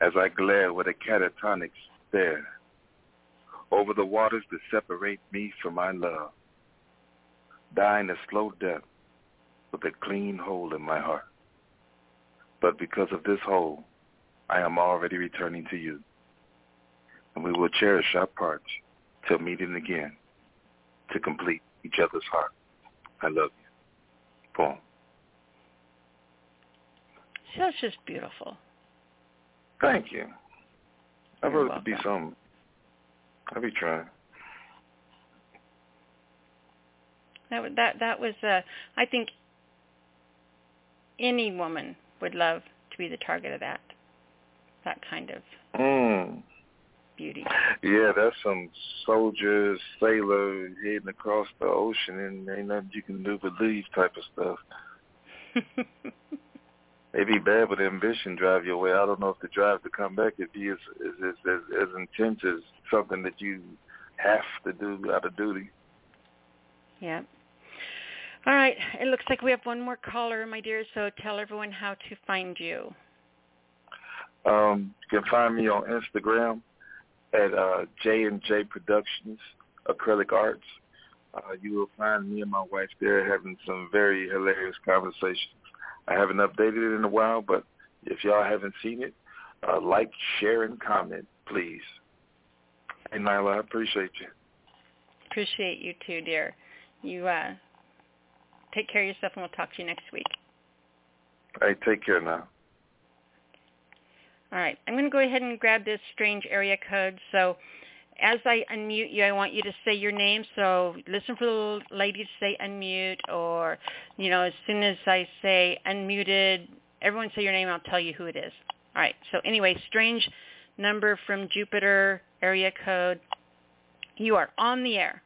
As I glare with a catatonic stare over the waters that separate me from my love, dying a slow death with a clean hole in my heart. But because of this hole, I am already returning to you. And we will cherish our parts till meeting again to complete each other's heart. I love you. Boom. That's just beautiful. Thank you. I wrote to be some. I'll be trying. That that that was uh I think any woman would love to be the target of that. That kind of Mm. beauty. Yeah, that's some soldier, sailor heading across the ocean and ain't nothing you can do but leave type of stuff. It'd be bad, but ambition drive you away. I don't know if the drive to come back would be as as as, as, as intense as something that you have to do out of duty. Yeah. All right. It looks like we have one more caller, my dear, so tell everyone how to find you. Um, you can find me on Instagram at uh, J and J Productions Acrylic Arts. Uh, you will find me and my wife there having some very hilarious conversations. I haven't updated it in a while, but if y'all haven't seen it, uh, like, share, and comment, please. Hey, Nyla, I appreciate you. Appreciate you too, dear. You uh take care of yourself and we'll talk to you next week. Hey, take care now. All right. I'm going to go ahead and grab this strange area code. So as I unmute you, I want you to say your name. So listen for the lady to say unmute or, you know, as soon as I say unmuted, everyone say your name. I'll tell you who it is. All right. So anyway, strange number from Jupiter area code. You are on the air.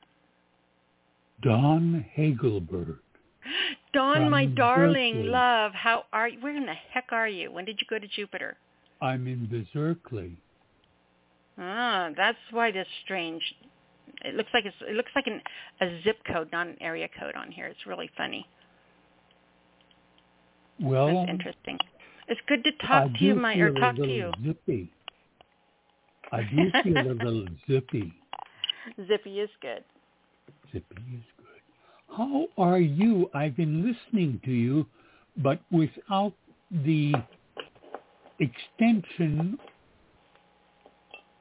Don Hagelberg. Don, my darling Berkeley. love, how are you? Where in the heck are you? When did you go to Jupiter? I'm in Berkeley. Ah, that's why this strange. It looks like it's it looks like an a zip code, not an area code on here. It's really funny. Well, That's interesting. It's good to I talk to you, my or talk to little you. Zippy. I do feel a little zippy. Zippy is good. Zippy is good. How are you? I've been listening to you, but without the extension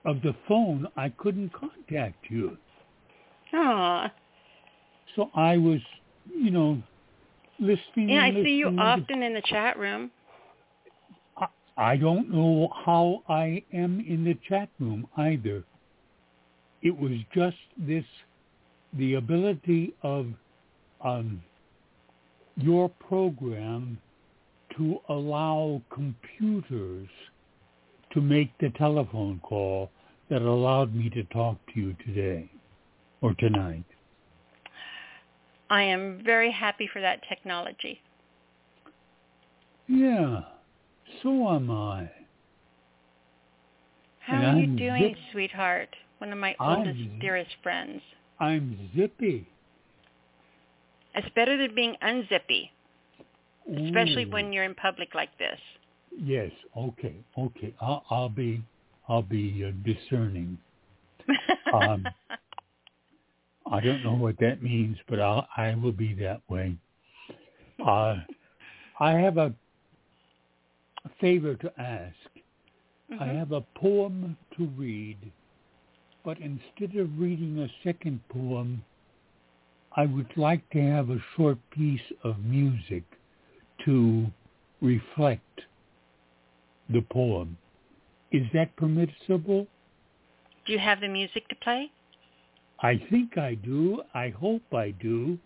of the phone, I couldn't contact you. Aw. So I was, you know, listening. Yeah, I and see you listening. often in the chat room. I don't know how I am in the chat room either. It was just this, the ability of um, your program to allow computers to make the telephone call that allowed me to talk to you today or tonight. I am very happy for that technology. Yeah, so am I. How And are you I'm doing, zip- sweetheart? One of my I'm oldest, dearest friends. I'm zippy. It's better than being unzippy, especially Ooh. when you're in public like this. Yes. Okay. Okay. I'll, I'll be I'll be uh, discerning. Um, I don't know what that means, but I'll, I will be that way. Uh, I have a favor to ask. I Mhm. have a poem to read, but instead of reading a second poem, I would like to have a short piece of music to reflect the poem. Is that permissible? Do you have the music to play? I think I do. I hope I do.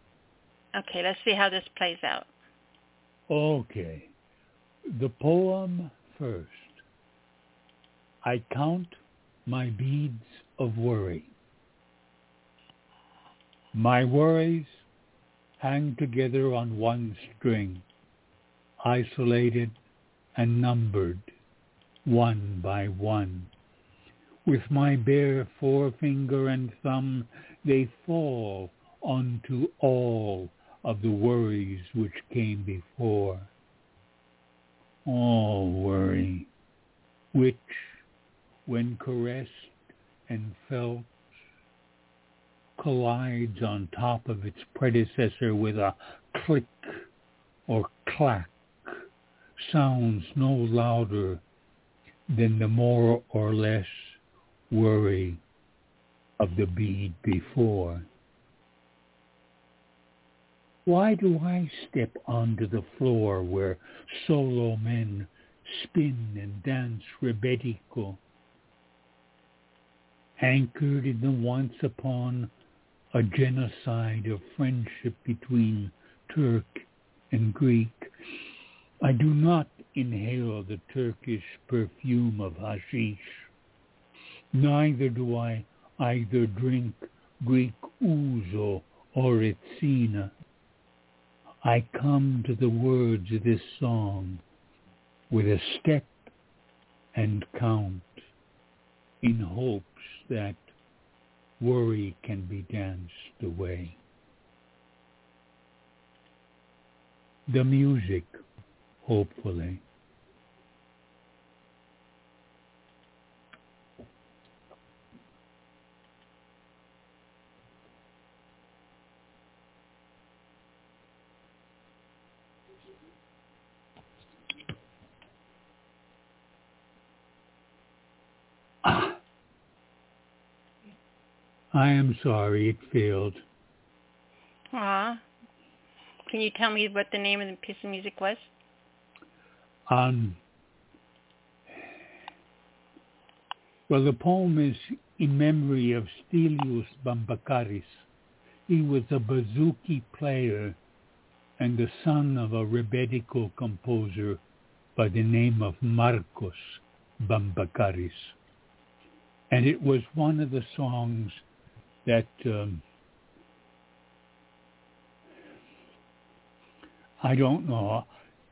Okay, let's see how this plays out. Okay. The poem first. I count my beads of worry. My worries hang together on one string, isolated and numbered, one by one. With my bare forefinger and thumb, they fall onto all of the worries which came before. All worry, which, when caressed and felt, collides on top of its predecessor with a click or clack, sounds no louder than the more or less worry of the bead before. Why do I step onto the floor where solo men spin and dance rebetico, anchored in the once upon a genocide of friendship between Turk and Greek? I do not inhale the Turkish perfume of hashish. Neither do I either drink Greek ouzo or retsina. I come to the words of this song with a step and count in hopes that worry can be danced away. The music, hopefully. I am sorry it failed. Aw. Can you tell me what the name of the piece of music was? Well, the poem is in memory of Stelios Bambakaris. He was a bouzouki player and the son of a rebetiko composer by the name of Marcos Bambakaris. And it was one of the songs that um, I don't know.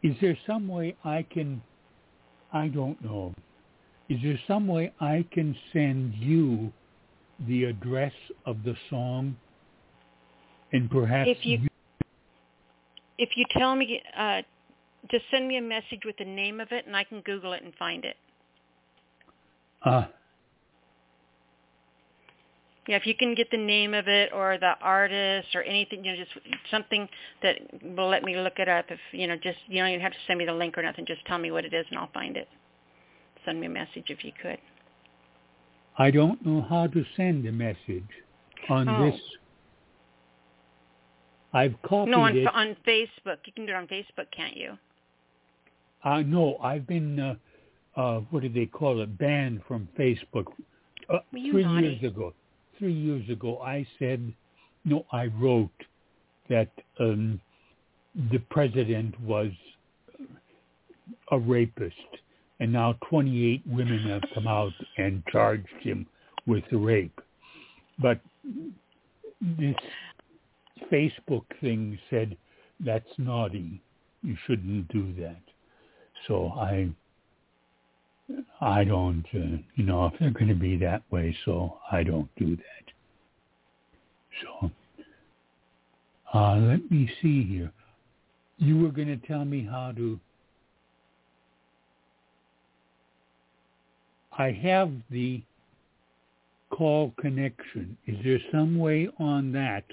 Is there some way I can, I don't know, is there some way I can send you the address of the song and perhaps If you if you tell me, uh, just send me a message with the name of it, and I can Google it and find it. uh, Yeah, if you can get the name of it or the artist or anything, you know, just something that will let me look it up. If you know, just you don't even have to send me the link or nothing. Just tell me what it is, and I'll find it. Send me a message if you could. I don't know how to send a message on Oh. this. I've copied no, on it. on Facebook. You can do it on Facebook, can't you? Uh, no, I've been, uh, uh, what do they call it, banned from Facebook. Uh, three naughty. years ago. Three years ago, I said, no, I wrote that um, the president was a rapist. And now 28 women have come out and charged him with rape. But this Facebook thing said that's naughty. You shouldn't do that. So I I don't, uh, you know, if they're going to be that way, so I don't do that. So uh, let me see here. You were going to tell me how to. I have the call connection. Is there some way on that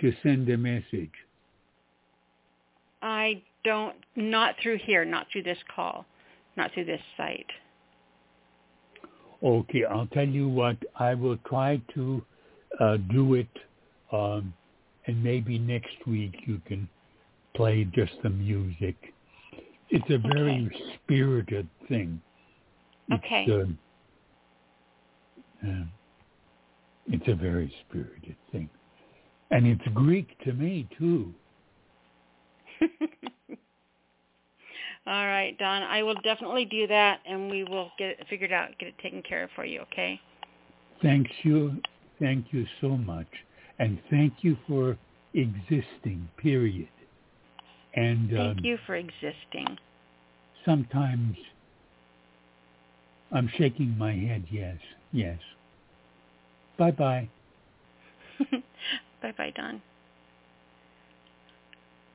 to send a message? I don't, not through here, not through this call, not through this site. Okay, I'll tell you what. I will try to uh, do it, um, and maybe next week you can play just the music. It's a very okay. spirited thing. It's, okay. Uh, uh, it's a very spirited thing, and it's Greek to me too. All right, Don. I will definitely do that, and we will get it figured out, get it taken care of for you. Okay. Thanks you, thank you so much, and thank you for existing. Period. And thank um, you for existing. Sometimes I'm shaking my head. Yes, yes. Bye bye. bye bye, Don.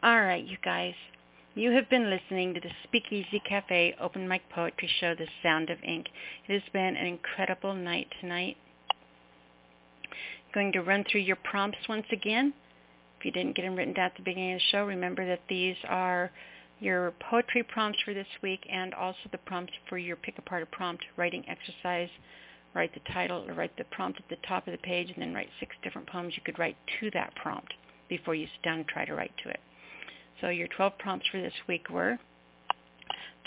All right, you guys. You have been listening to the Speakeasy Cafe Open Mic Poetry Show, The Sound of Ink. It has been an incredible night tonight. Going to run through your prompts once again. If you didn't get them written down at the beginning of the show, remember that these are your poetry prompts for this week and also the prompts for your pick apart a prompt writing exercise. Write the title or write the prompt at the top of the page and then write six different poems you could write to that prompt before you sit down and try to write to it. So your 12 prompts for this week were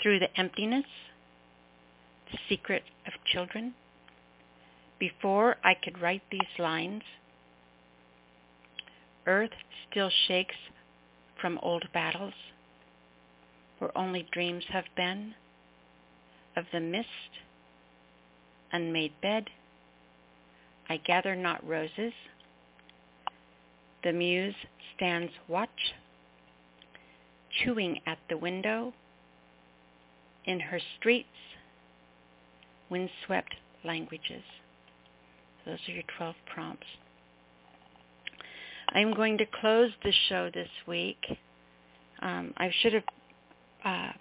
Through the Emptiness, The Secret of Children, Before I Could Write These Lines, Earth Still Shakes from Old Battles, Where Only Dreams Have Been, Of the Mist, Unmade Bed, I Gather Not Roses, The Muse Stands Watch, chewing at the window, in her streets, windswept languages. Those are your 12 prompts. I'm going to close the show this week. Um, I should have, uh,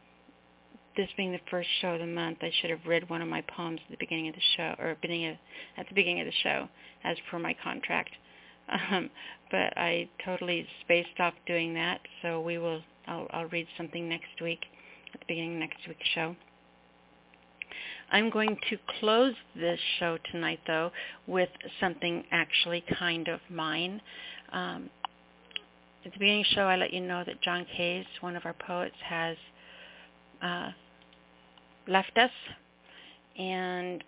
this being the first show of the month, I should have read one of my poems at the beginning of the show, or beginning of, at the beginning of the show, as per my contract. Um, but I totally spaced off doing that, so we will I'll, I'll read something next week, at the beginning of next week's show. I'm going to close this show tonight, though, with something actually kind of mine. Um, at the beginning of the show, I let you know that John Case, one of our poets, has uh, left us, and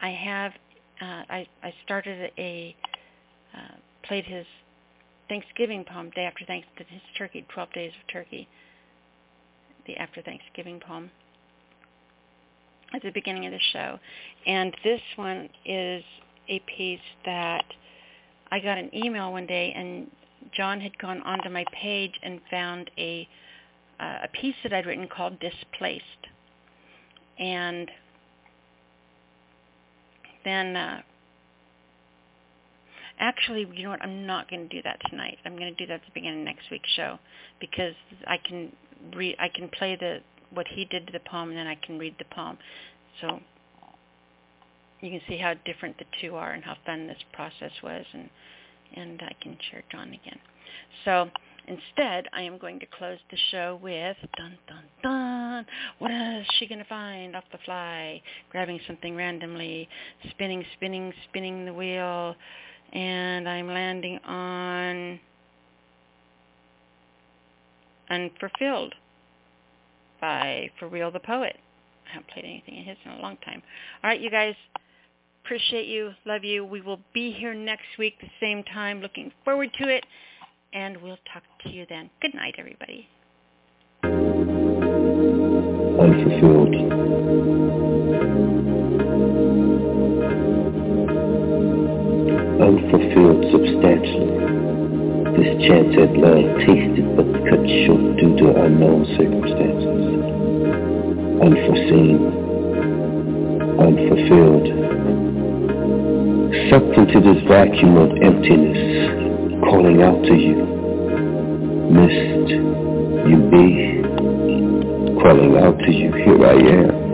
I have uh, I, I started a uh, played his Thanksgiving poem, Day After Thanksgiving, his Turkey, 12 Days of Turkey, the After Thanksgiving poem at the beginning of the show. And this one is a piece that I got an email one day and John had gone onto my page and found a uh, a piece that I'd written called Displaced. And then uh, Actually, you know what? I'm not going to do that tonight. I'm going to do that at the beginning of next week's show because I can read. I can play the what he did to the poem, and then I can read the poem. So you can see how different the two are and how fun this process was, and and I can share John again. So instead, I am going to close the show with dun dun dun. What is she going to find off the fly? Grabbing something randomly, spinning, spinning, spinning the wheel and I'm landing on Unfulfilled by For Real the Poet. I haven't played anything of his in a long time. All right, you guys. Appreciate you. Love you. We will be here next week the same time. Looking forward to it. And we'll talk to you then. Good night, everybody. Unfulfilled. Substantially. This chance at love tasted but cut short due to unknown circumstances. unforeseen, unfulfilled. Sucked into this vacuum of emptiness, calling out to you. Mist, you be, calling out to you, here I am.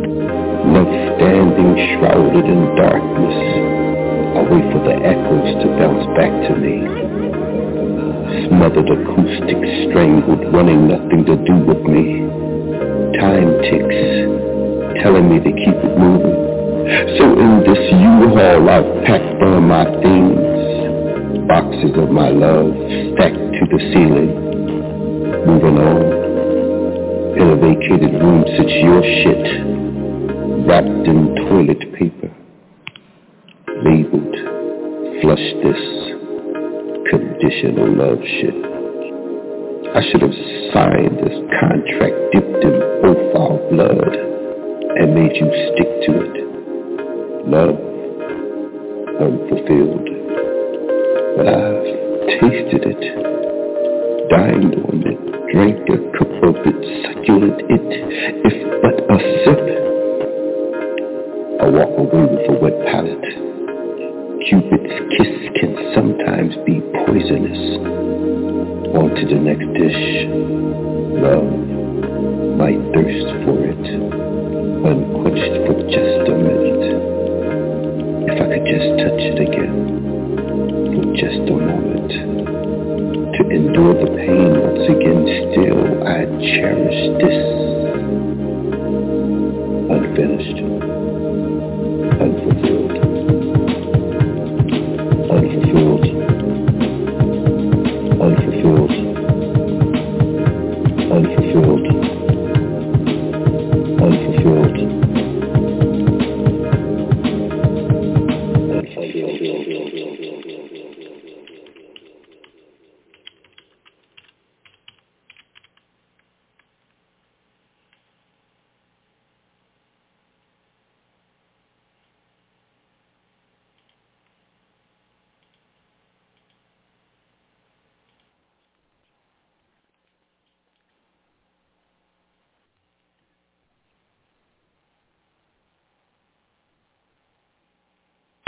Love standing shrouded in darkness. I wait for the echoes to bounce back to me. Smothered acoustic strangled, wanting nothing to do with me. Time ticks, telling me to keep it moving. So in this U-Haul I've packed all my things. Boxes of my love stacked to the ceiling. Moving on. In a vacated room sits your shit wrapped in toilet paper, labeled flush this conditional love shit. I should have signed this contract dipped in both our blood and made you stick to it. Love unfulfilled. But I've tasted it, dined on it, drank a cup of it, succulent it, if but a sip I walk away with a wet palate. Cupid's kiss can sometimes be poisonous. On to the next dish. Love my thirst for it, unquenched for just a minute. If I could just touch it again, for just a moment. To endure the pain once again, still I cherish this unfinished.